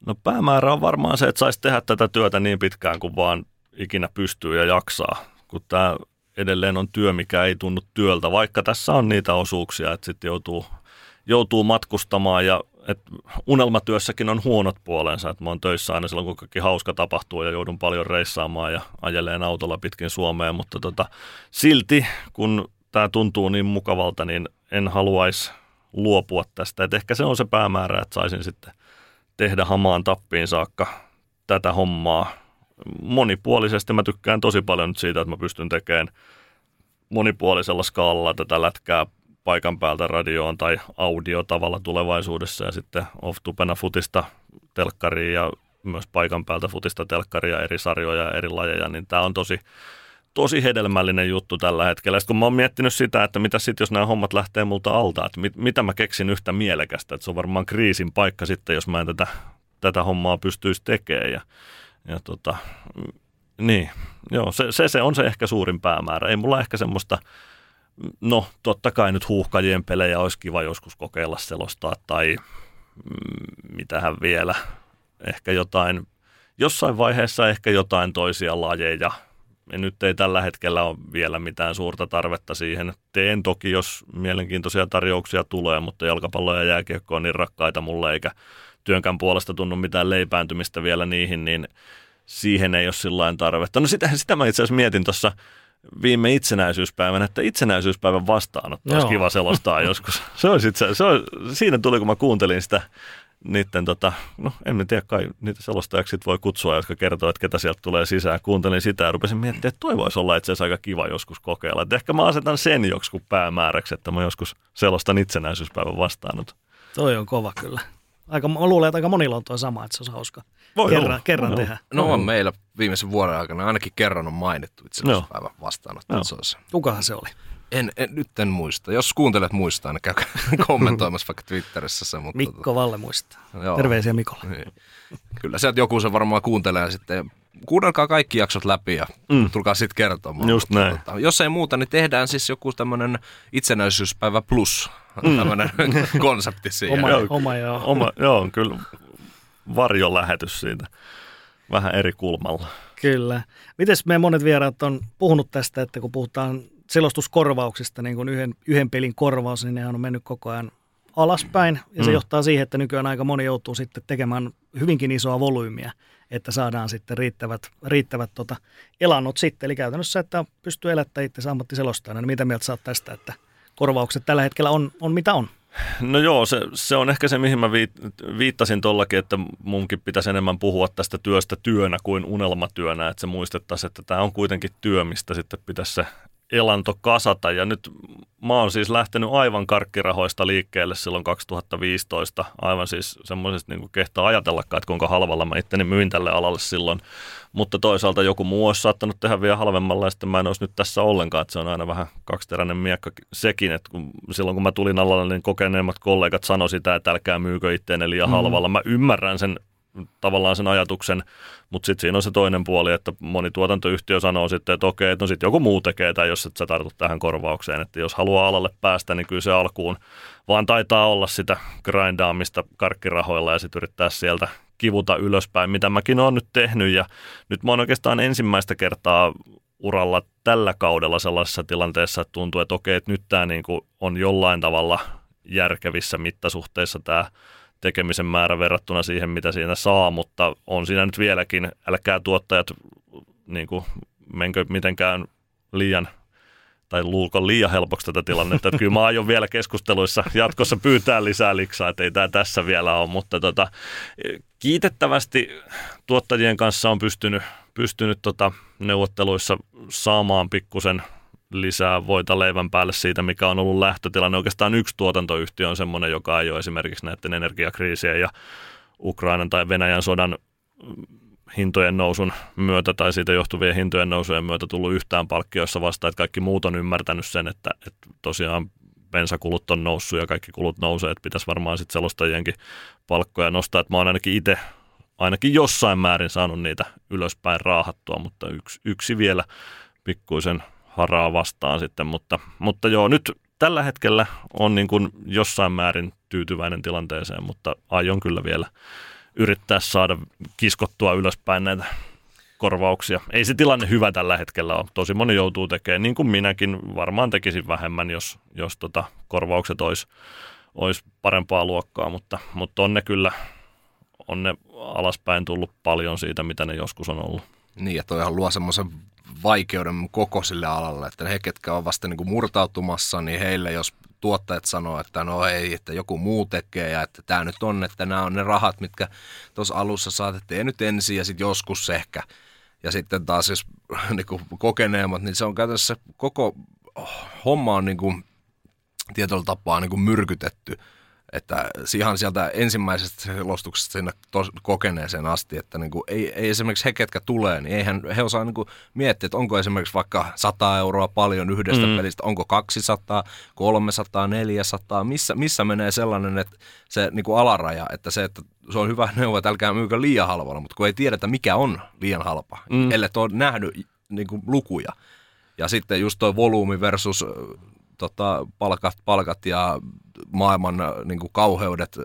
No päämäärä on varmaan se, että saisi tehdä tätä työtä niin pitkään kuin vaan ikinä pystyy ja jaksaa, kun tämä edelleen on työ, mikä ei tunnu työltä, vaikka tässä on niitä osuuksia, että sitten joutuu, joutuu matkustamaan ja et unelmatyössäkin on huonot puolensa, että mä oon töissä aina silloin, kun kaikki hauska tapahtuu ja joudun paljon reissaamaan ja ajeleen autolla pitkin Suomeen, mutta tota, silti kun tämä tuntuu niin mukavalta, niin en haluaisi luopua tästä. Et ehkä se on se päämäärä, että saisin sitten tehdä hamaan tappiin saakka tätä hommaa monipuolisesti. Mä tykkään tosi paljon nyt siitä, että mä pystyn tekemään monipuolisella skaalalla tätä lätkää paikan päältä radioon tai audio tavalla tulevaisuudessa ja sitten off-tupena futista telkkariin ja myös paikan päältä futista telkkaria, eri sarjoja ja eri lajeja, niin tämä on tosi, tosi hedelmällinen juttu tällä hetkellä. Sitten kun mä oon miettinyt sitä, että mitä sitten, jos nämä hommat lähtee multa alta, että mit, mitä mä keksin yhtä mielekästä, että se on varmaan kriisin paikka sitten, jos mä en tätä, tätä hommaa pystyisi tekemään. Ja, ja tota, niin, joo, se, se, se on se ehkä suurin päämäärä. Ei mulla ehkä semmoista, no totta kai nyt huuhkajien pelejä olisi kiva joskus kokeilla selostaa tai mm, mitähän vielä, ehkä jotain, jossain vaiheessa ehkä jotain toisia lajeja. Ja nyt ei tällä hetkellä ole vielä mitään suurta tarvetta siihen. Teen toki, jos mielenkiintoisia tarjouksia tulee, mutta jalkapallo ja jääkiekko on niin rakkaita mulle, eikä työnkään puolesta tunnu mitään leipääntymistä vielä niihin, niin siihen ei ole sillä tarvetta. No sitä, sitä mä itse asiassa mietin tuossa viime itsenäisyyspäivänä, että itsenäisyyspäivän vastaanotto olisi kiva selostaa joskus. Se olisi itse, se olisi, siinä tuli, kun mä kuuntelin sitä niiden, tota, no en tiedä kai niitä selostajaksi voi kutsua, jotka kertoo, että ketä sieltä tulee sisään. Kuuntelin sitä ja rupesin miettimään, että toi voisi olla itse asiassa aika kiva joskus kokeilla. Että ehkä mä asetan sen joskus päämääräksi, että mä joskus selostan itsenäisyyspäivän vastaanot. Toi on kova kyllä. Aika, mä luulen, että aika monilla on tuo sama, että se on hauska. Voi kerran, olla. kerran no. tehdä. No on meillä viimeisen vuoden aikana ainakin kerran on mainittu itsenäisyyspäivän vastaanotto. Kukahan se oli? En, en, nyt en muista. Jos kuuntelet muistaa, niin käy kommentoimassa vaikka Twitterissä se. Mutta Mikko tota, Valle muistaa. Joo. Terveisiä Mikolle. Niin. Kyllä sieltä joku se varmaan kuuntelee sitten. Kuunnelkaa kaikki jaksot läpi ja mm. tulkaa sitten kertomaan. Just mutta, näin. Tota, jos ei muuta, niin tehdään siis joku tämmöinen itsenäisyyspäivä plus mm. tämmöinen konsepti siihen. Oma, joo, oma, joo. Oma, joo, kyllä varjolähetys siitä vähän eri kulmalla. Kyllä. Mites me monet vieraat on puhunut tästä, että kun puhutaan selostuskorvauksista, niin kuin yhden, yhden pelin korvaus, niin ne on mennyt koko ajan alaspäin. Ja mm. se johtaa siihen, että nykyään aika moni joutuu sitten tekemään hyvinkin isoa volyymiä, että saadaan sitten riittävät, riittävät tota elannot sitten. Eli käytännössä, että pystyy elättämään itse ammattiselostajana. Niin mitä mieltä saat tästä, että korvaukset tällä hetkellä on, on mitä on? No joo, se, se on ehkä se, mihin mä viittasin tuollakin, että munkin pitäisi enemmän puhua tästä työstä työnä kuin unelmatyönä, että se muistettaisiin, että tämä on kuitenkin työ, mistä sitten pitäisi se elanto kasata. Ja nyt mä oon siis lähtenyt aivan karkkirahoista liikkeelle silloin 2015. Aivan siis semmoisesta niin kehtaa ajatellakaan, että kuinka halvalla mä itteni myin tälle alalle silloin. Mutta toisaalta joku muu olisi saattanut tehdä vielä halvemmalla ja sitten mä en olisi nyt tässä ollenkaan. Että se on aina vähän kaksiteräinen miekka sekin, että kun, silloin kun mä tulin alalle, niin kokeneemmat kollegat sanoi sitä, että älkää myykö itteenne liian mm. halvalla. Mä ymmärrän sen tavallaan sen ajatuksen, mutta sitten siinä on se toinen puoli, että moni tuotantoyhtiö sanoo sitten, että okei, no sitten joku muu tekee tai jos et sä tartut tähän korvaukseen, että jos haluaa alalle päästä, niin kyllä se alkuun vaan taitaa olla sitä grindaamista karkkirahoilla ja sitten yrittää sieltä kivuta ylöspäin, mitä mäkin olen nyt tehnyt. Ja nyt mä oon oikeastaan ensimmäistä kertaa uralla tällä kaudella sellaisessa tilanteessa, että tuntuu, että okei, että nyt tämä niin on jollain tavalla järkevissä mittasuhteissa tämä tekemisen määrä verrattuna siihen, mitä siinä saa, mutta on siinä nyt vieläkin, älkää tuottajat niin kuin, menkö mitenkään liian tai luulko liian helpoksi tätä tilannetta. Että kyllä mä aion vielä keskusteluissa jatkossa pyytää lisää liksaa, että ei tämä tässä vielä ole, mutta tota, kiitettävästi tuottajien kanssa on pystynyt, pystynyt tota, neuvotteluissa saamaan pikkusen lisää voita leivän päälle siitä, mikä on ollut lähtötilanne. Oikeastaan yksi tuotantoyhtiö on semmoinen, joka ei ole esimerkiksi näiden energiakriisien ja Ukrainan tai Venäjän sodan hintojen nousun myötä tai siitä johtuvien hintojen nousujen myötä tullut yhtään palkkioissa vasta, että kaikki muut on ymmärtänyt sen, että, että tosiaan bensakulut on noussut ja kaikki kulut nousee, että pitäisi varmaan sitten selostajienkin palkkoja nostaa, että mä oon ainakin itse ainakin jossain määrin saanut niitä ylöspäin raahattua, mutta yksi, yksi vielä pikkuisen haraa vastaan sitten, mutta, mutta joo, nyt tällä hetkellä on niin kuin jossain määrin tyytyväinen tilanteeseen, mutta aion kyllä vielä yrittää saada kiskottua ylöspäin näitä korvauksia. Ei se tilanne hyvä tällä hetkellä ole. Tosi moni joutuu tekemään, niin kuin minäkin varmaan tekisin vähemmän, jos, jos tota korvaukset olisi, olisi parempaa luokkaa, mutta, mutta on ne kyllä on ne alaspäin tullut paljon siitä, mitä ne joskus on ollut. Niin, ja toihan luo semmoisen vaikeuden koko sille alalle, että he, ketkä on vasta niin kuin murtautumassa, niin heille, jos tuottajat sanoo, että no ei, että joku muu tekee ja että tämä nyt on, että nämä on ne rahat, mitkä tuossa alussa saatettiin nyt ensin ja sitten joskus ehkä. Ja sitten taas jos niin kuin kokeneemmat, niin se on käytännössä koko homma on niin kuin, tietyllä tapaa niin kuin myrkytetty – että ihan sieltä ensimmäisestä selostuksesta sinne tos, kokeneeseen asti, että niin kuin ei, ei esimerkiksi he, ketkä tulee, niin eihän he osaa niin kuin miettiä, että onko esimerkiksi vaikka 100 euroa paljon yhdestä mm. pelistä, onko 200, 300, 400, missä, missä menee sellainen, että se niin kuin alaraja, että se, että se on hyvä neuvo, että älkää myykö liian halvalla, mutta kun ei tiedetä, mikä on liian halpa, mm. ellei ole nähnyt niin kuin lukuja. Ja sitten just toi volyymi versus tota, palkat, palkat ja maailman äh, niin kuin kauheudet,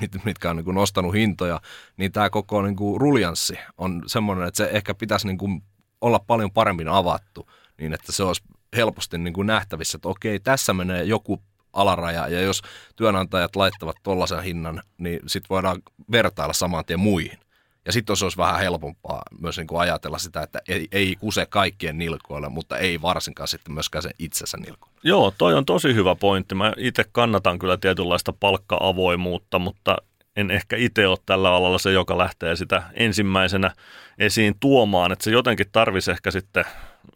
mit, mitkä on niin kuin nostanut hintoja, niin tämä koko niin kuin ruljanssi on semmoinen, että se ehkä pitäisi niin kuin olla paljon paremmin avattu, niin että se olisi helposti niin kuin nähtävissä, että okei, tässä menee joku alaraja, ja jos työnantajat laittavat tuollaisen hinnan, niin sitten voidaan vertailla saman tien muihin. Ja sitten se olisi vähän helpompaa myös niin kuin ajatella sitä, että ei, ei kuse kaikkien nilkoille, mutta ei varsinkaan sitten myöskään sen itsensä nilkoille. Joo, toi on tosi hyvä pointti. Mä itse kannatan kyllä tietynlaista palkka-avoimuutta, mutta en ehkä itse ole tällä alalla se, joka lähtee sitä ensimmäisenä esiin tuomaan. Että se jotenkin tarvisi ehkä sitten,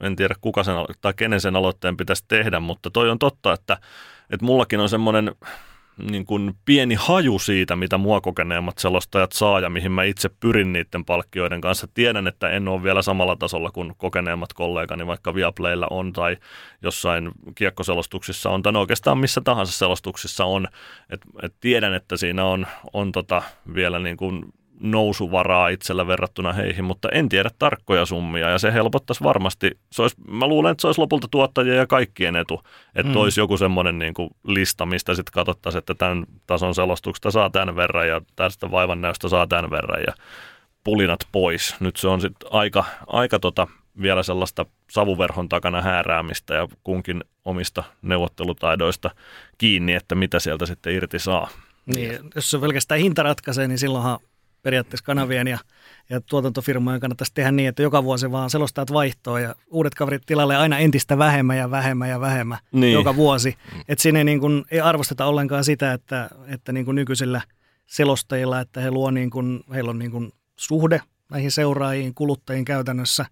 en tiedä kuka sen tai kenen sen aloitteen pitäisi tehdä, mutta toi on totta, että, että mullakin on semmoinen niin kuin pieni haju siitä, mitä mua kokeneemmat selostajat saa ja mihin mä itse pyrin niiden palkkioiden kanssa. Tiedän, että en ole vielä samalla tasolla kuin kokeneemmat kollegani, vaikka Viaplaylla on tai jossain kiekkoselostuksissa on, tai no oikeastaan missä tahansa selostuksissa on. Et, et tiedän, että siinä on, on tota vielä niin kuin nousuvaraa itsellä verrattuna heihin, mutta en tiedä tarkkoja summia ja se helpottaisi varmasti. Se olisi, mä luulen, että se olisi lopulta tuottajien ja kaikkien etu, että mm. olisi joku semmoinen niin kuin lista, mistä sitten katsottaisiin, että tämän tason selostuksesta saa tämän verran ja tästä vaivannäöstä saa tämän verran ja pulinat pois. Nyt se on sitten aika, aika tota, vielä sellaista savuverhon takana hääräämistä ja kunkin omista neuvottelutaidoista kiinni, että mitä sieltä sitten irti saa. Niin, jos se pelkästään hinta ratkaisee, niin silloinhan periaatteessa kanavien ja, ja tuotantofirmojen kannattaisi tehdä niin, että joka vuosi vaan selostajat vaihtoa ja uudet kaverit tilalle aina entistä vähemmän ja vähemmän ja vähemmän niin. joka vuosi. Että siinä ei, niin kuin, ei arvosteta ollenkaan sitä, että, että niin kuin nykyisillä selostajilla, että he luo niin kuin, heillä on niin kuin suhde näihin seuraajiin, kuluttajiin käytännössä.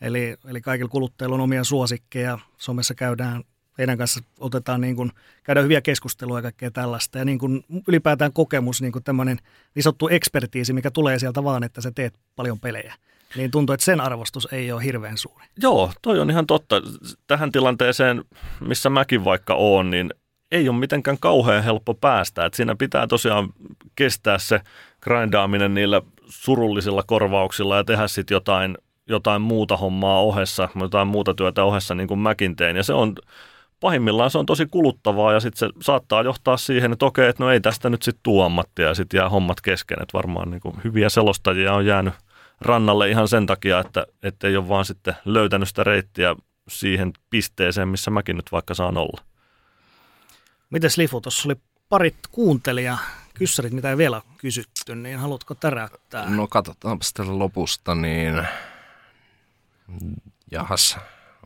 Eli, eli kaikilla kuluttajilla on omia suosikkeja. Somessa käydään heidän kanssa otetaan niin kuin, käydään hyviä keskustelua ja kaikkea tällaista. Ja niin kuin ylipäätään kokemus, niin kuin tämmöinen niin sanottu ekspertiisi, mikä tulee sieltä vaan, että sä teet paljon pelejä. Niin tuntuu, että sen arvostus ei ole hirveän suuri. Joo, toi on ihan totta. Tähän tilanteeseen, missä mäkin vaikka oon, niin ei ole mitenkään kauhean helppo päästä. Et siinä pitää tosiaan kestää se grindaaminen niillä surullisilla korvauksilla ja tehdä sitten jotain, jotain muuta hommaa ohessa, jotain muuta työtä ohessa niin kuin mäkin teen. Ja se on pahimmillaan se on tosi kuluttavaa ja sitten se saattaa johtaa siihen, että okei, että no ei tästä nyt sitten tuo ammattia ja sitten jää hommat kesken. Että varmaan niin kuin hyviä selostajia on jäänyt rannalle ihan sen takia, että, että ei ole vaan sitten löytänyt sitä reittiä siihen pisteeseen, missä mäkin nyt vaikka saan olla. Mites Lifu, tuossa oli parit kuuntelija kyssärit, mitä ei vielä kysytty, niin haluatko täräyttää? No katsotaanpa sitten lopusta, niin jahas,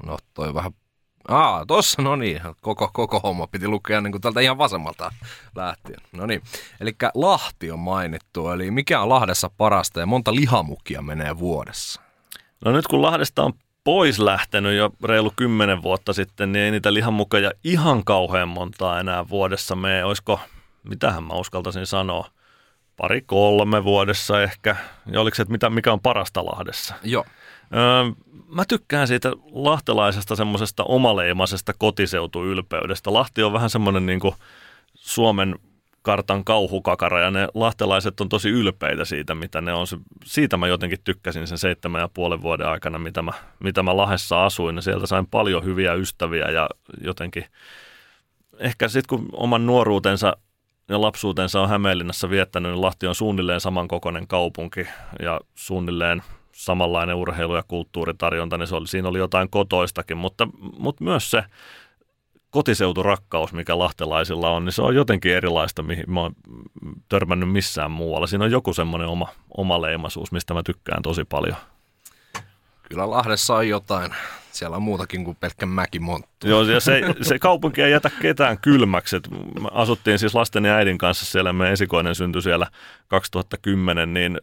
no toi vähän Aa, tossa, no niin, koko, koko homma piti lukea niin kuin tältä ihan vasemmalta lähtien. No niin, eli Lahti on mainittu, eli mikä on Lahdessa parasta ja monta lihamukia menee vuodessa? No nyt kun Lahdesta on pois lähtenyt jo reilu kymmenen vuotta sitten, niin ei niitä lihamukeja ihan kauhean montaa enää vuodessa mene. Olisiko, mitähän mä uskaltaisin sanoa, pari kolme vuodessa ehkä. Ja oliko se, että mitä, mikä on parasta Lahdessa? Joo. Mä tykkään siitä lahtelaisesta semmoisesta omaleimaisesta kotiseutuylpeydestä. Lahti on vähän semmoinen niin kuin Suomen kartan kauhukakara ja ne lahtelaiset on tosi ylpeitä siitä, mitä ne on. Siitä mä jotenkin tykkäsin sen seitsemän ja puolen vuoden aikana, mitä mä, mitä mä Lahdessa asuin. Ja sieltä sain paljon hyviä ystäviä ja jotenkin ehkä sitten kun oman nuoruutensa ja lapsuutensa on Hämeenlinnassa viettänyt, niin Lahti on suunnilleen samankokoinen kaupunki ja suunnilleen samanlainen urheilu- ja kulttuuritarjonta, niin se oli, siinä oli jotain kotoistakin, mutta, mutta myös se kotiseuturakkaus, mikä lahtelaisilla on, niin se on jotenkin erilaista, mihin mä oon törmännyt missään muualla. Siinä on joku semmoinen oma, oma leimaisuus, mistä mä tykkään tosi paljon. Kyllä Lahdessa on jotain. Siellä on muutakin kuin pelkkä mäkimonttu. Joo, ja se, se kaupunki ei jätä ketään kylmäksi. Et me asuttiin siis lasten ja äidin kanssa siellä, meidän esikoinen syntyi siellä 2010, niin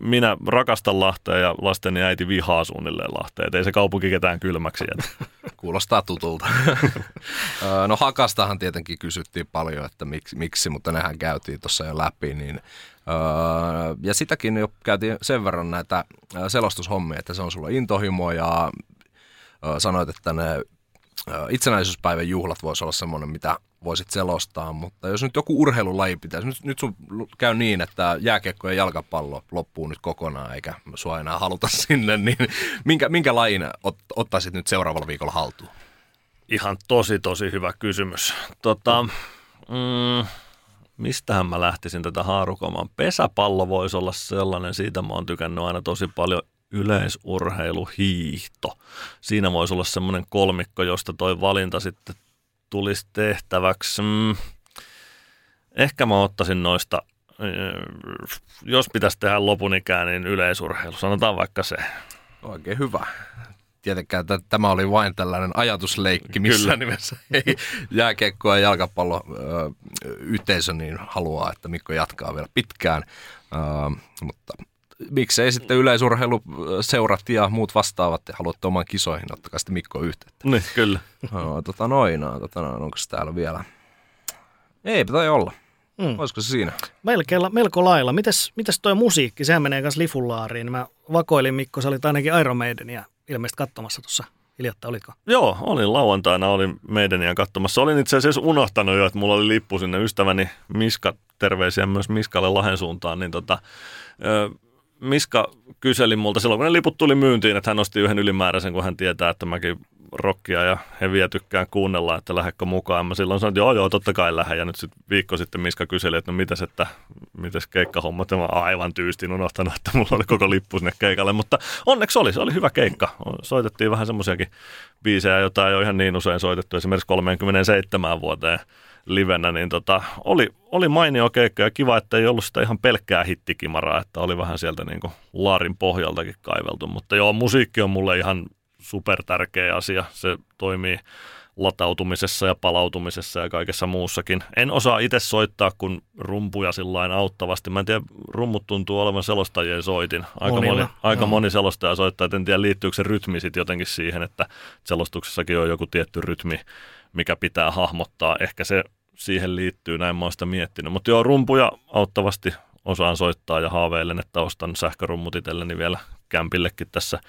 minä rakastan Lahtea ja lasteni äiti vihaa suunnilleen Lahtea. Et ei se kaupunki ketään kylmäksi jätä. Kuulostaa tutulta. no Hakastahan tietenkin kysyttiin paljon, että miksi, miksi mutta nehän käytiin tuossa jo läpi. Niin, ja sitäkin jo käytiin sen verran näitä selostushommia, että se on sulla intohimo ja sanoit, että ne itsenäisyyspäivän juhlat voisi olla semmoinen, mitä voisit selostaa, mutta jos nyt joku urheilulaji pitäisi, nyt, nyt sun käy niin, että jääkiekko ja jalkapallo loppuu nyt kokonaan, eikä sua enää haluta sinne, niin minkä, minkä lajin ot, ottaisit nyt seuraavalla viikolla haltuun? Ihan tosi, tosi hyvä kysymys. Tota, mm, mistähän mä lähtisin tätä haarukomaan? Pesäpallo voisi olla sellainen, siitä mä oon tykännyt aina tosi paljon yleisurheilu, hiihto. Siinä voisi olla semmoinen kolmikko, josta toi valinta sitten tulisi tehtäväksi. Mm, ehkä mä ottaisin noista, äh, jos pitäisi tehdä lopun ikään, niin yleisurheilu. Sanotaan vaikka se. Oikein hyvä. Tietenkään että tämä oli vain tällainen ajatusleikki, missä Kyllä. nimessä ei jääkiekko ja jalkapallo yhteisö niin haluaa, että Mikko jatkaa vielä pitkään. Uh, mutta miksei sitten yleisurheiluseurat ja muut vastaavat ja haluatte oman kisoihin, ottakaa sitten Mikko yhteyttä. Niin, kyllä. No, tota noin, no, tota noin, onko täällä vielä? Ei tai olla. Mm. Olisiko se siinä? Melkein, melko lailla. Mites, mites toi musiikki, sehän menee myös lifullaariin. Mä vakoilin Mikko, sä olit ainakin Iron Maidenia ilmeisesti katsomassa tuossa hiljattain, olitko? Joo, olin lauantaina, olin Maidenia katsomassa. Olin itse asiassa unohtanut jo, että mulla oli lippu sinne ystäväni Miska, terveisiä myös Miskalle Lahen suuntaan, niin tota, ö, Miska kyseli multa silloin, kun ne liput tuli myyntiin, että hän nosti yhden ylimääräisen, kun hän tietää, että mäkin rockia ja heviä tykkään kuunnella, että lähdekö mukaan. Mä silloin sanoin, että joo, joo, totta kai lähden. Ja nyt sitten viikko sitten Miska kyseli, että no mitäs, että mitäs keikkahommat. Ja mä aivan tyystin unohtanut, että mulla oli koko lippu sinne keikalle. Mutta onneksi oli, se oli hyvä keikka. Soitettiin vähän semmoisiakin biisejä, joita ei ole ihan niin usein soitettu. Esimerkiksi 37 vuoteen livenä, niin tota, oli, oli mainio keikka ja kiva, että ei ollut sitä ihan pelkkää hittikimaraa, että oli vähän sieltä niin kuin laarin pohjaltakin kaiveltu. Mutta joo, musiikki on mulle ihan super tärkeä asia. Se toimii latautumisessa ja palautumisessa ja kaikessa muussakin. En osaa itse soittaa kuin rumpuja sillä auttavasti. Mä en tiedä, rummut tuntuu olevan selostajien soitin. Aika Monilla. moni, aika moni selostaja soittaa, en tiedä liittyykö se rytmi sitten jotenkin siihen, että selostuksessakin on joku tietty rytmi, mikä pitää hahmottaa. Ehkä se siihen liittyy, näin mä oon sitä miettinyt. Mutta joo, rumpuja auttavasti osaan soittaa ja haaveilen, että ostan sähkörummut itselleni vielä kämpillekin tässä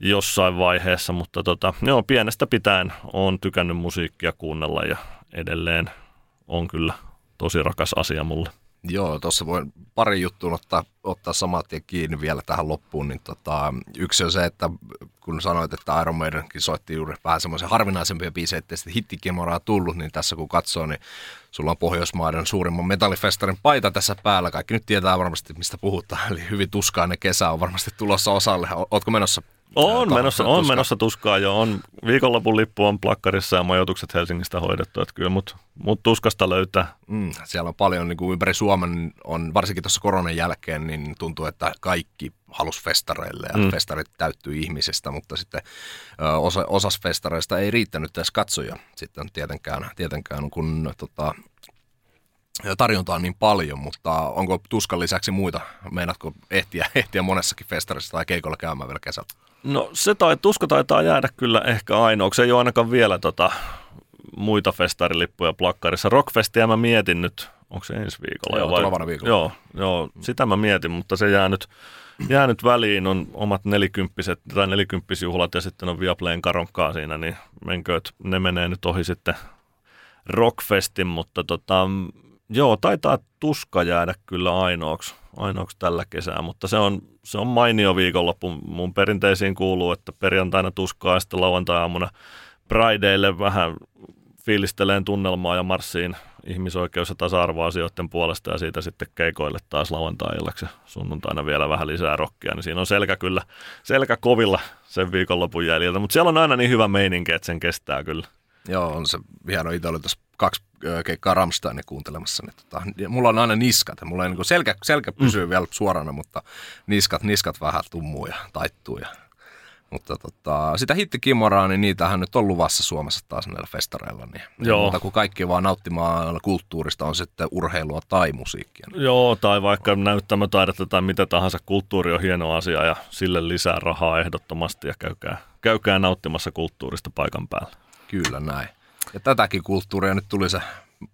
jossain vaiheessa, mutta tota, joo, pienestä pitäen on tykännyt musiikkia kuunnella ja edelleen on kyllä tosi rakas asia mulle. Joo, tuossa voin pari juttua ottaa, ottaa samat tien kiinni vielä tähän loppuun. Niin tota, yksi on se, että kun sanoit, että Iron Maidenkin soitti juuri vähän semmoisen harvinaisempia biisejä, ettei sitten hittikimoraa tullut, niin tässä kun katsoo, niin sulla on Pohjoismaiden suurimman metallifestarin paita tässä päällä. Kaikki nyt tietää varmasti, mistä puhutaan. Eli hyvin tuskainen kesä on varmasti tulossa osalle. Ootko menossa on menossa, on menossa tuskaa jo. On, viikonlopun lippu on plakkarissa ja majoitukset Helsingistä hoidettu, että kyllä mut, mut tuskasta löytää. Mm, siellä on paljon niin kuin ympäri Suomen, on, varsinkin tuossa koronan jälkeen, niin tuntuu, että kaikki halus festareille ja mm. festarit täyttyy ihmisestä, mutta sitten osa, osas festareista ei riittänyt edes katsoja sitten tietenkään, tietenkään kun tota, tarjontaa on niin paljon, mutta onko tuskan lisäksi muita? Meinaatko ehtiä, ehtiä monessakin festarissa tai keikolla käymään vielä kesällä? No se tai, tuska taitaa jäädä kyllä ehkä ainoaksi. Ei ole ainakaan vielä tota, muita festarilippuja plakkarissa. Rockfestia mä mietin nyt, onko se ensi viikolla? Joo, vai? viikolla. Joo, joo, sitä mä mietin, mutta se jää nyt, jää nyt väliin. On omat nelikymppiset tai nelikymppisjuhlat ja sitten on Viaplayn karonkkaa siinä, niin menkööt, ne menee nyt ohi sitten Rockfestin, mutta tota, joo, taitaa tuska jäädä kyllä ainoaksi ainoaksi tällä kesää, mutta se on, se on mainio viikonloppu. Mun perinteisiin kuuluu, että perjantaina tuskaa ja sitten lauantai-aamuna Prideille vähän fiilisteleen tunnelmaa ja marssiin ihmisoikeus- ja tasa-arvoasioiden puolesta ja siitä sitten keikoille taas lauantai-illaksi sunnuntaina vielä vähän lisää rokkia, niin siinä on selkä kyllä, selkä kovilla sen viikonlopun jäljiltä, mutta siellä on aina niin hyvä meininki, että sen kestää kyllä. Joo, on se hieno. Itse tuossa kaksi keikkaa Ramsteinia kuuntelemassa. Niin tota, mulla on aina niskat. Mulla ei, niin selkä, selkä pysyy mm. vielä suorana, mutta niskat, niskat vähän tummuu ja taittuu. Ja Mutta tota, sitä hittikimoraa, niin niitähän nyt on luvassa Suomessa taas näillä festareilla. Niin Joo. Mutta kun kaikki vaan nauttimaan kulttuurista on sitten urheilua tai musiikkia. Niin. Joo, tai vaikka näyttämötaidetta tai mitä tahansa, kulttuuri on hieno asia ja sille lisää rahaa ehdottomasti ja käykää, käykää nauttimassa kulttuurista paikan päällä. Kyllä näin. Ja tätäkin kulttuuria nyt tuli se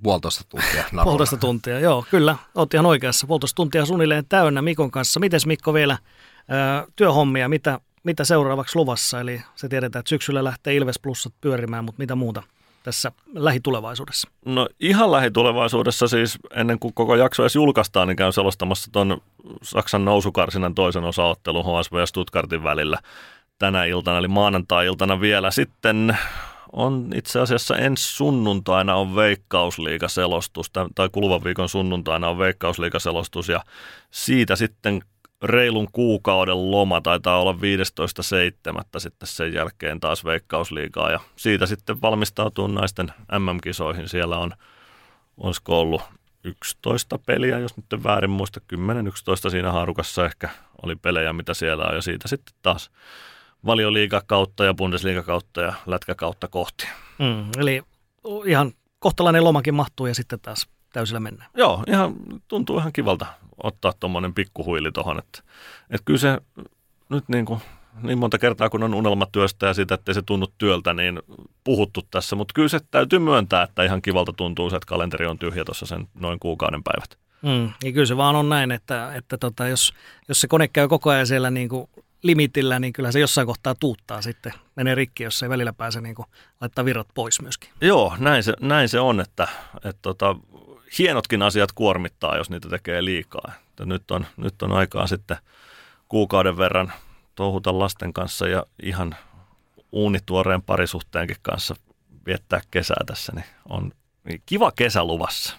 puolitoista tuntia. narulla. Puolitoista tuntia, joo, kyllä. Oot ihan oikeassa. Puolitoista tuntia suunnilleen täynnä Mikon kanssa. Mites Mikko vielä ö, työhommia, mitä, mitä seuraavaksi luvassa? Eli se tiedetään, että syksyllä lähtee Ilves Plussat pyörimään, mutta mitä muuta tässä lähitulevaisuudessa? No ihan lähitulevaisuudessa siis, ennen kuin koko jakso edes julkaistaan, niin käyn selostamassa tuon Saksan nousukarsinan toisen osaottelun HSV ja Stuttgartin välillä tänä iltana, eli maanantai-iltana vielä. Sitten on itse asiassa ensi sunnuntaina on veikkausliigaselostus, tai- kuluvan viikon sunnuntaina on veikkausliigaselostus, ja siitä sitten reilun kuukauden loma, taitaa olla 15.7. sitten sen jälkeen taas veikkausliigaa, ja siitä sitten valmistautuu naisten MM-kisoihin. Siellä on, olisiko ollut 11 peliä, jos nyt en väärin muista, 10-11 siinä haarukassa ehkä oli pelejä, mitä siellä on, ja siitä sitten taas valioliigakautta ja Bundesliigakautta ja lätkäkautta kohti. Mm, eli ihan kohtalainen lomakin mahtuu ja sitten taas täysillä mennään. Joo, ihan, tuntuu ihan kivalta ottaa tuommoinen pikkuhuili tuohon, että, että kyllä se nyt niin kuin, niin monta kertaa kun on unelmatyöstä ja siitä, että se tunnu työltä, niin puhuttu tässä, mutta kyllä se täytyy myöntää, että ihan kivalta tuntuu se, että kalenteri on tyhjä tuossa sen noin kuukauden päivät. Mm, ja kyllä se vaan on näin, että, että tota, jos, jos se kone käy koko ajan siellä niin kuin limitillä, niin kyllä se jossain kohtaa tuuttaa sitten. Menee rikki, jos ei välillä pääse niin kuin laittaa virrat pois myöskin. Joo, näin se, näin se on, että, että tota, hienotkin asiat kuormittaa, jos niitä tekee liikaa. Että nyt, on, nyt on aikaa sitten kuukauden verran touhuta lasten kanssa ja ihan uunituoreen parisuhteenkin kanssa viettää kesää tässä, niin on kiva kesä luvassa.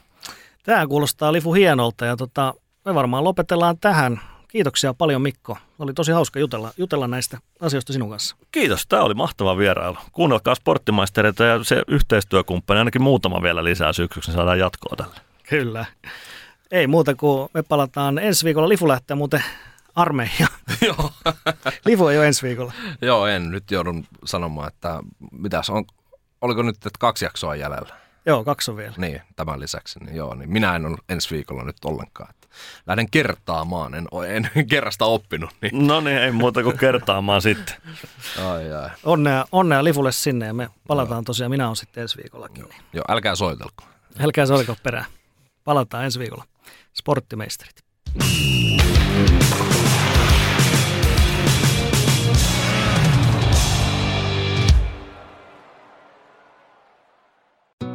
Tämä kuulostaa Lifu hienolta ja tota, me varmaan lopetellaan tähän. Kiitoksia paljon Mikko. Oli tosi hauska jutella, jutella näistä asioista sinun kanssa. Kiitos, tämä oli mahtava vierailu. Kuunnelkaa sporttimaistereita ja se yhteistyökumppani, ainakin muutama vielä lisää syksyksi, niin saadaan jatkoa tälle. Kyllä. Ei muuta kuin me palataan ensi viikolla. Lifu lähtee muuten armeijaan. Joo. Lifu ei ole ensi viikolla. Joo, en. Nyt joudun sanomaan, että mitäs on, oliko nyt, että kaksi jaksoa jäljellä? Joo, kaksi on vielä. Niin, tämän lisäksi. Niin joo, niin minä en ole ensi viikolla nyt ollenkaan. Lähden kertaamaan, en, en kerrasta oppinut. Niin. No niin, ei muuta kuin kertaamaan sitten. Ai, ai. Onnea, onnea Lifulle sinne ja me palataan tosiaan. Minä on sitten ensi viikollakin. Niin. Joo, älkää soitelko. Älkää oliko perään. Palataan ensi viikolla. Sporttimeisterit.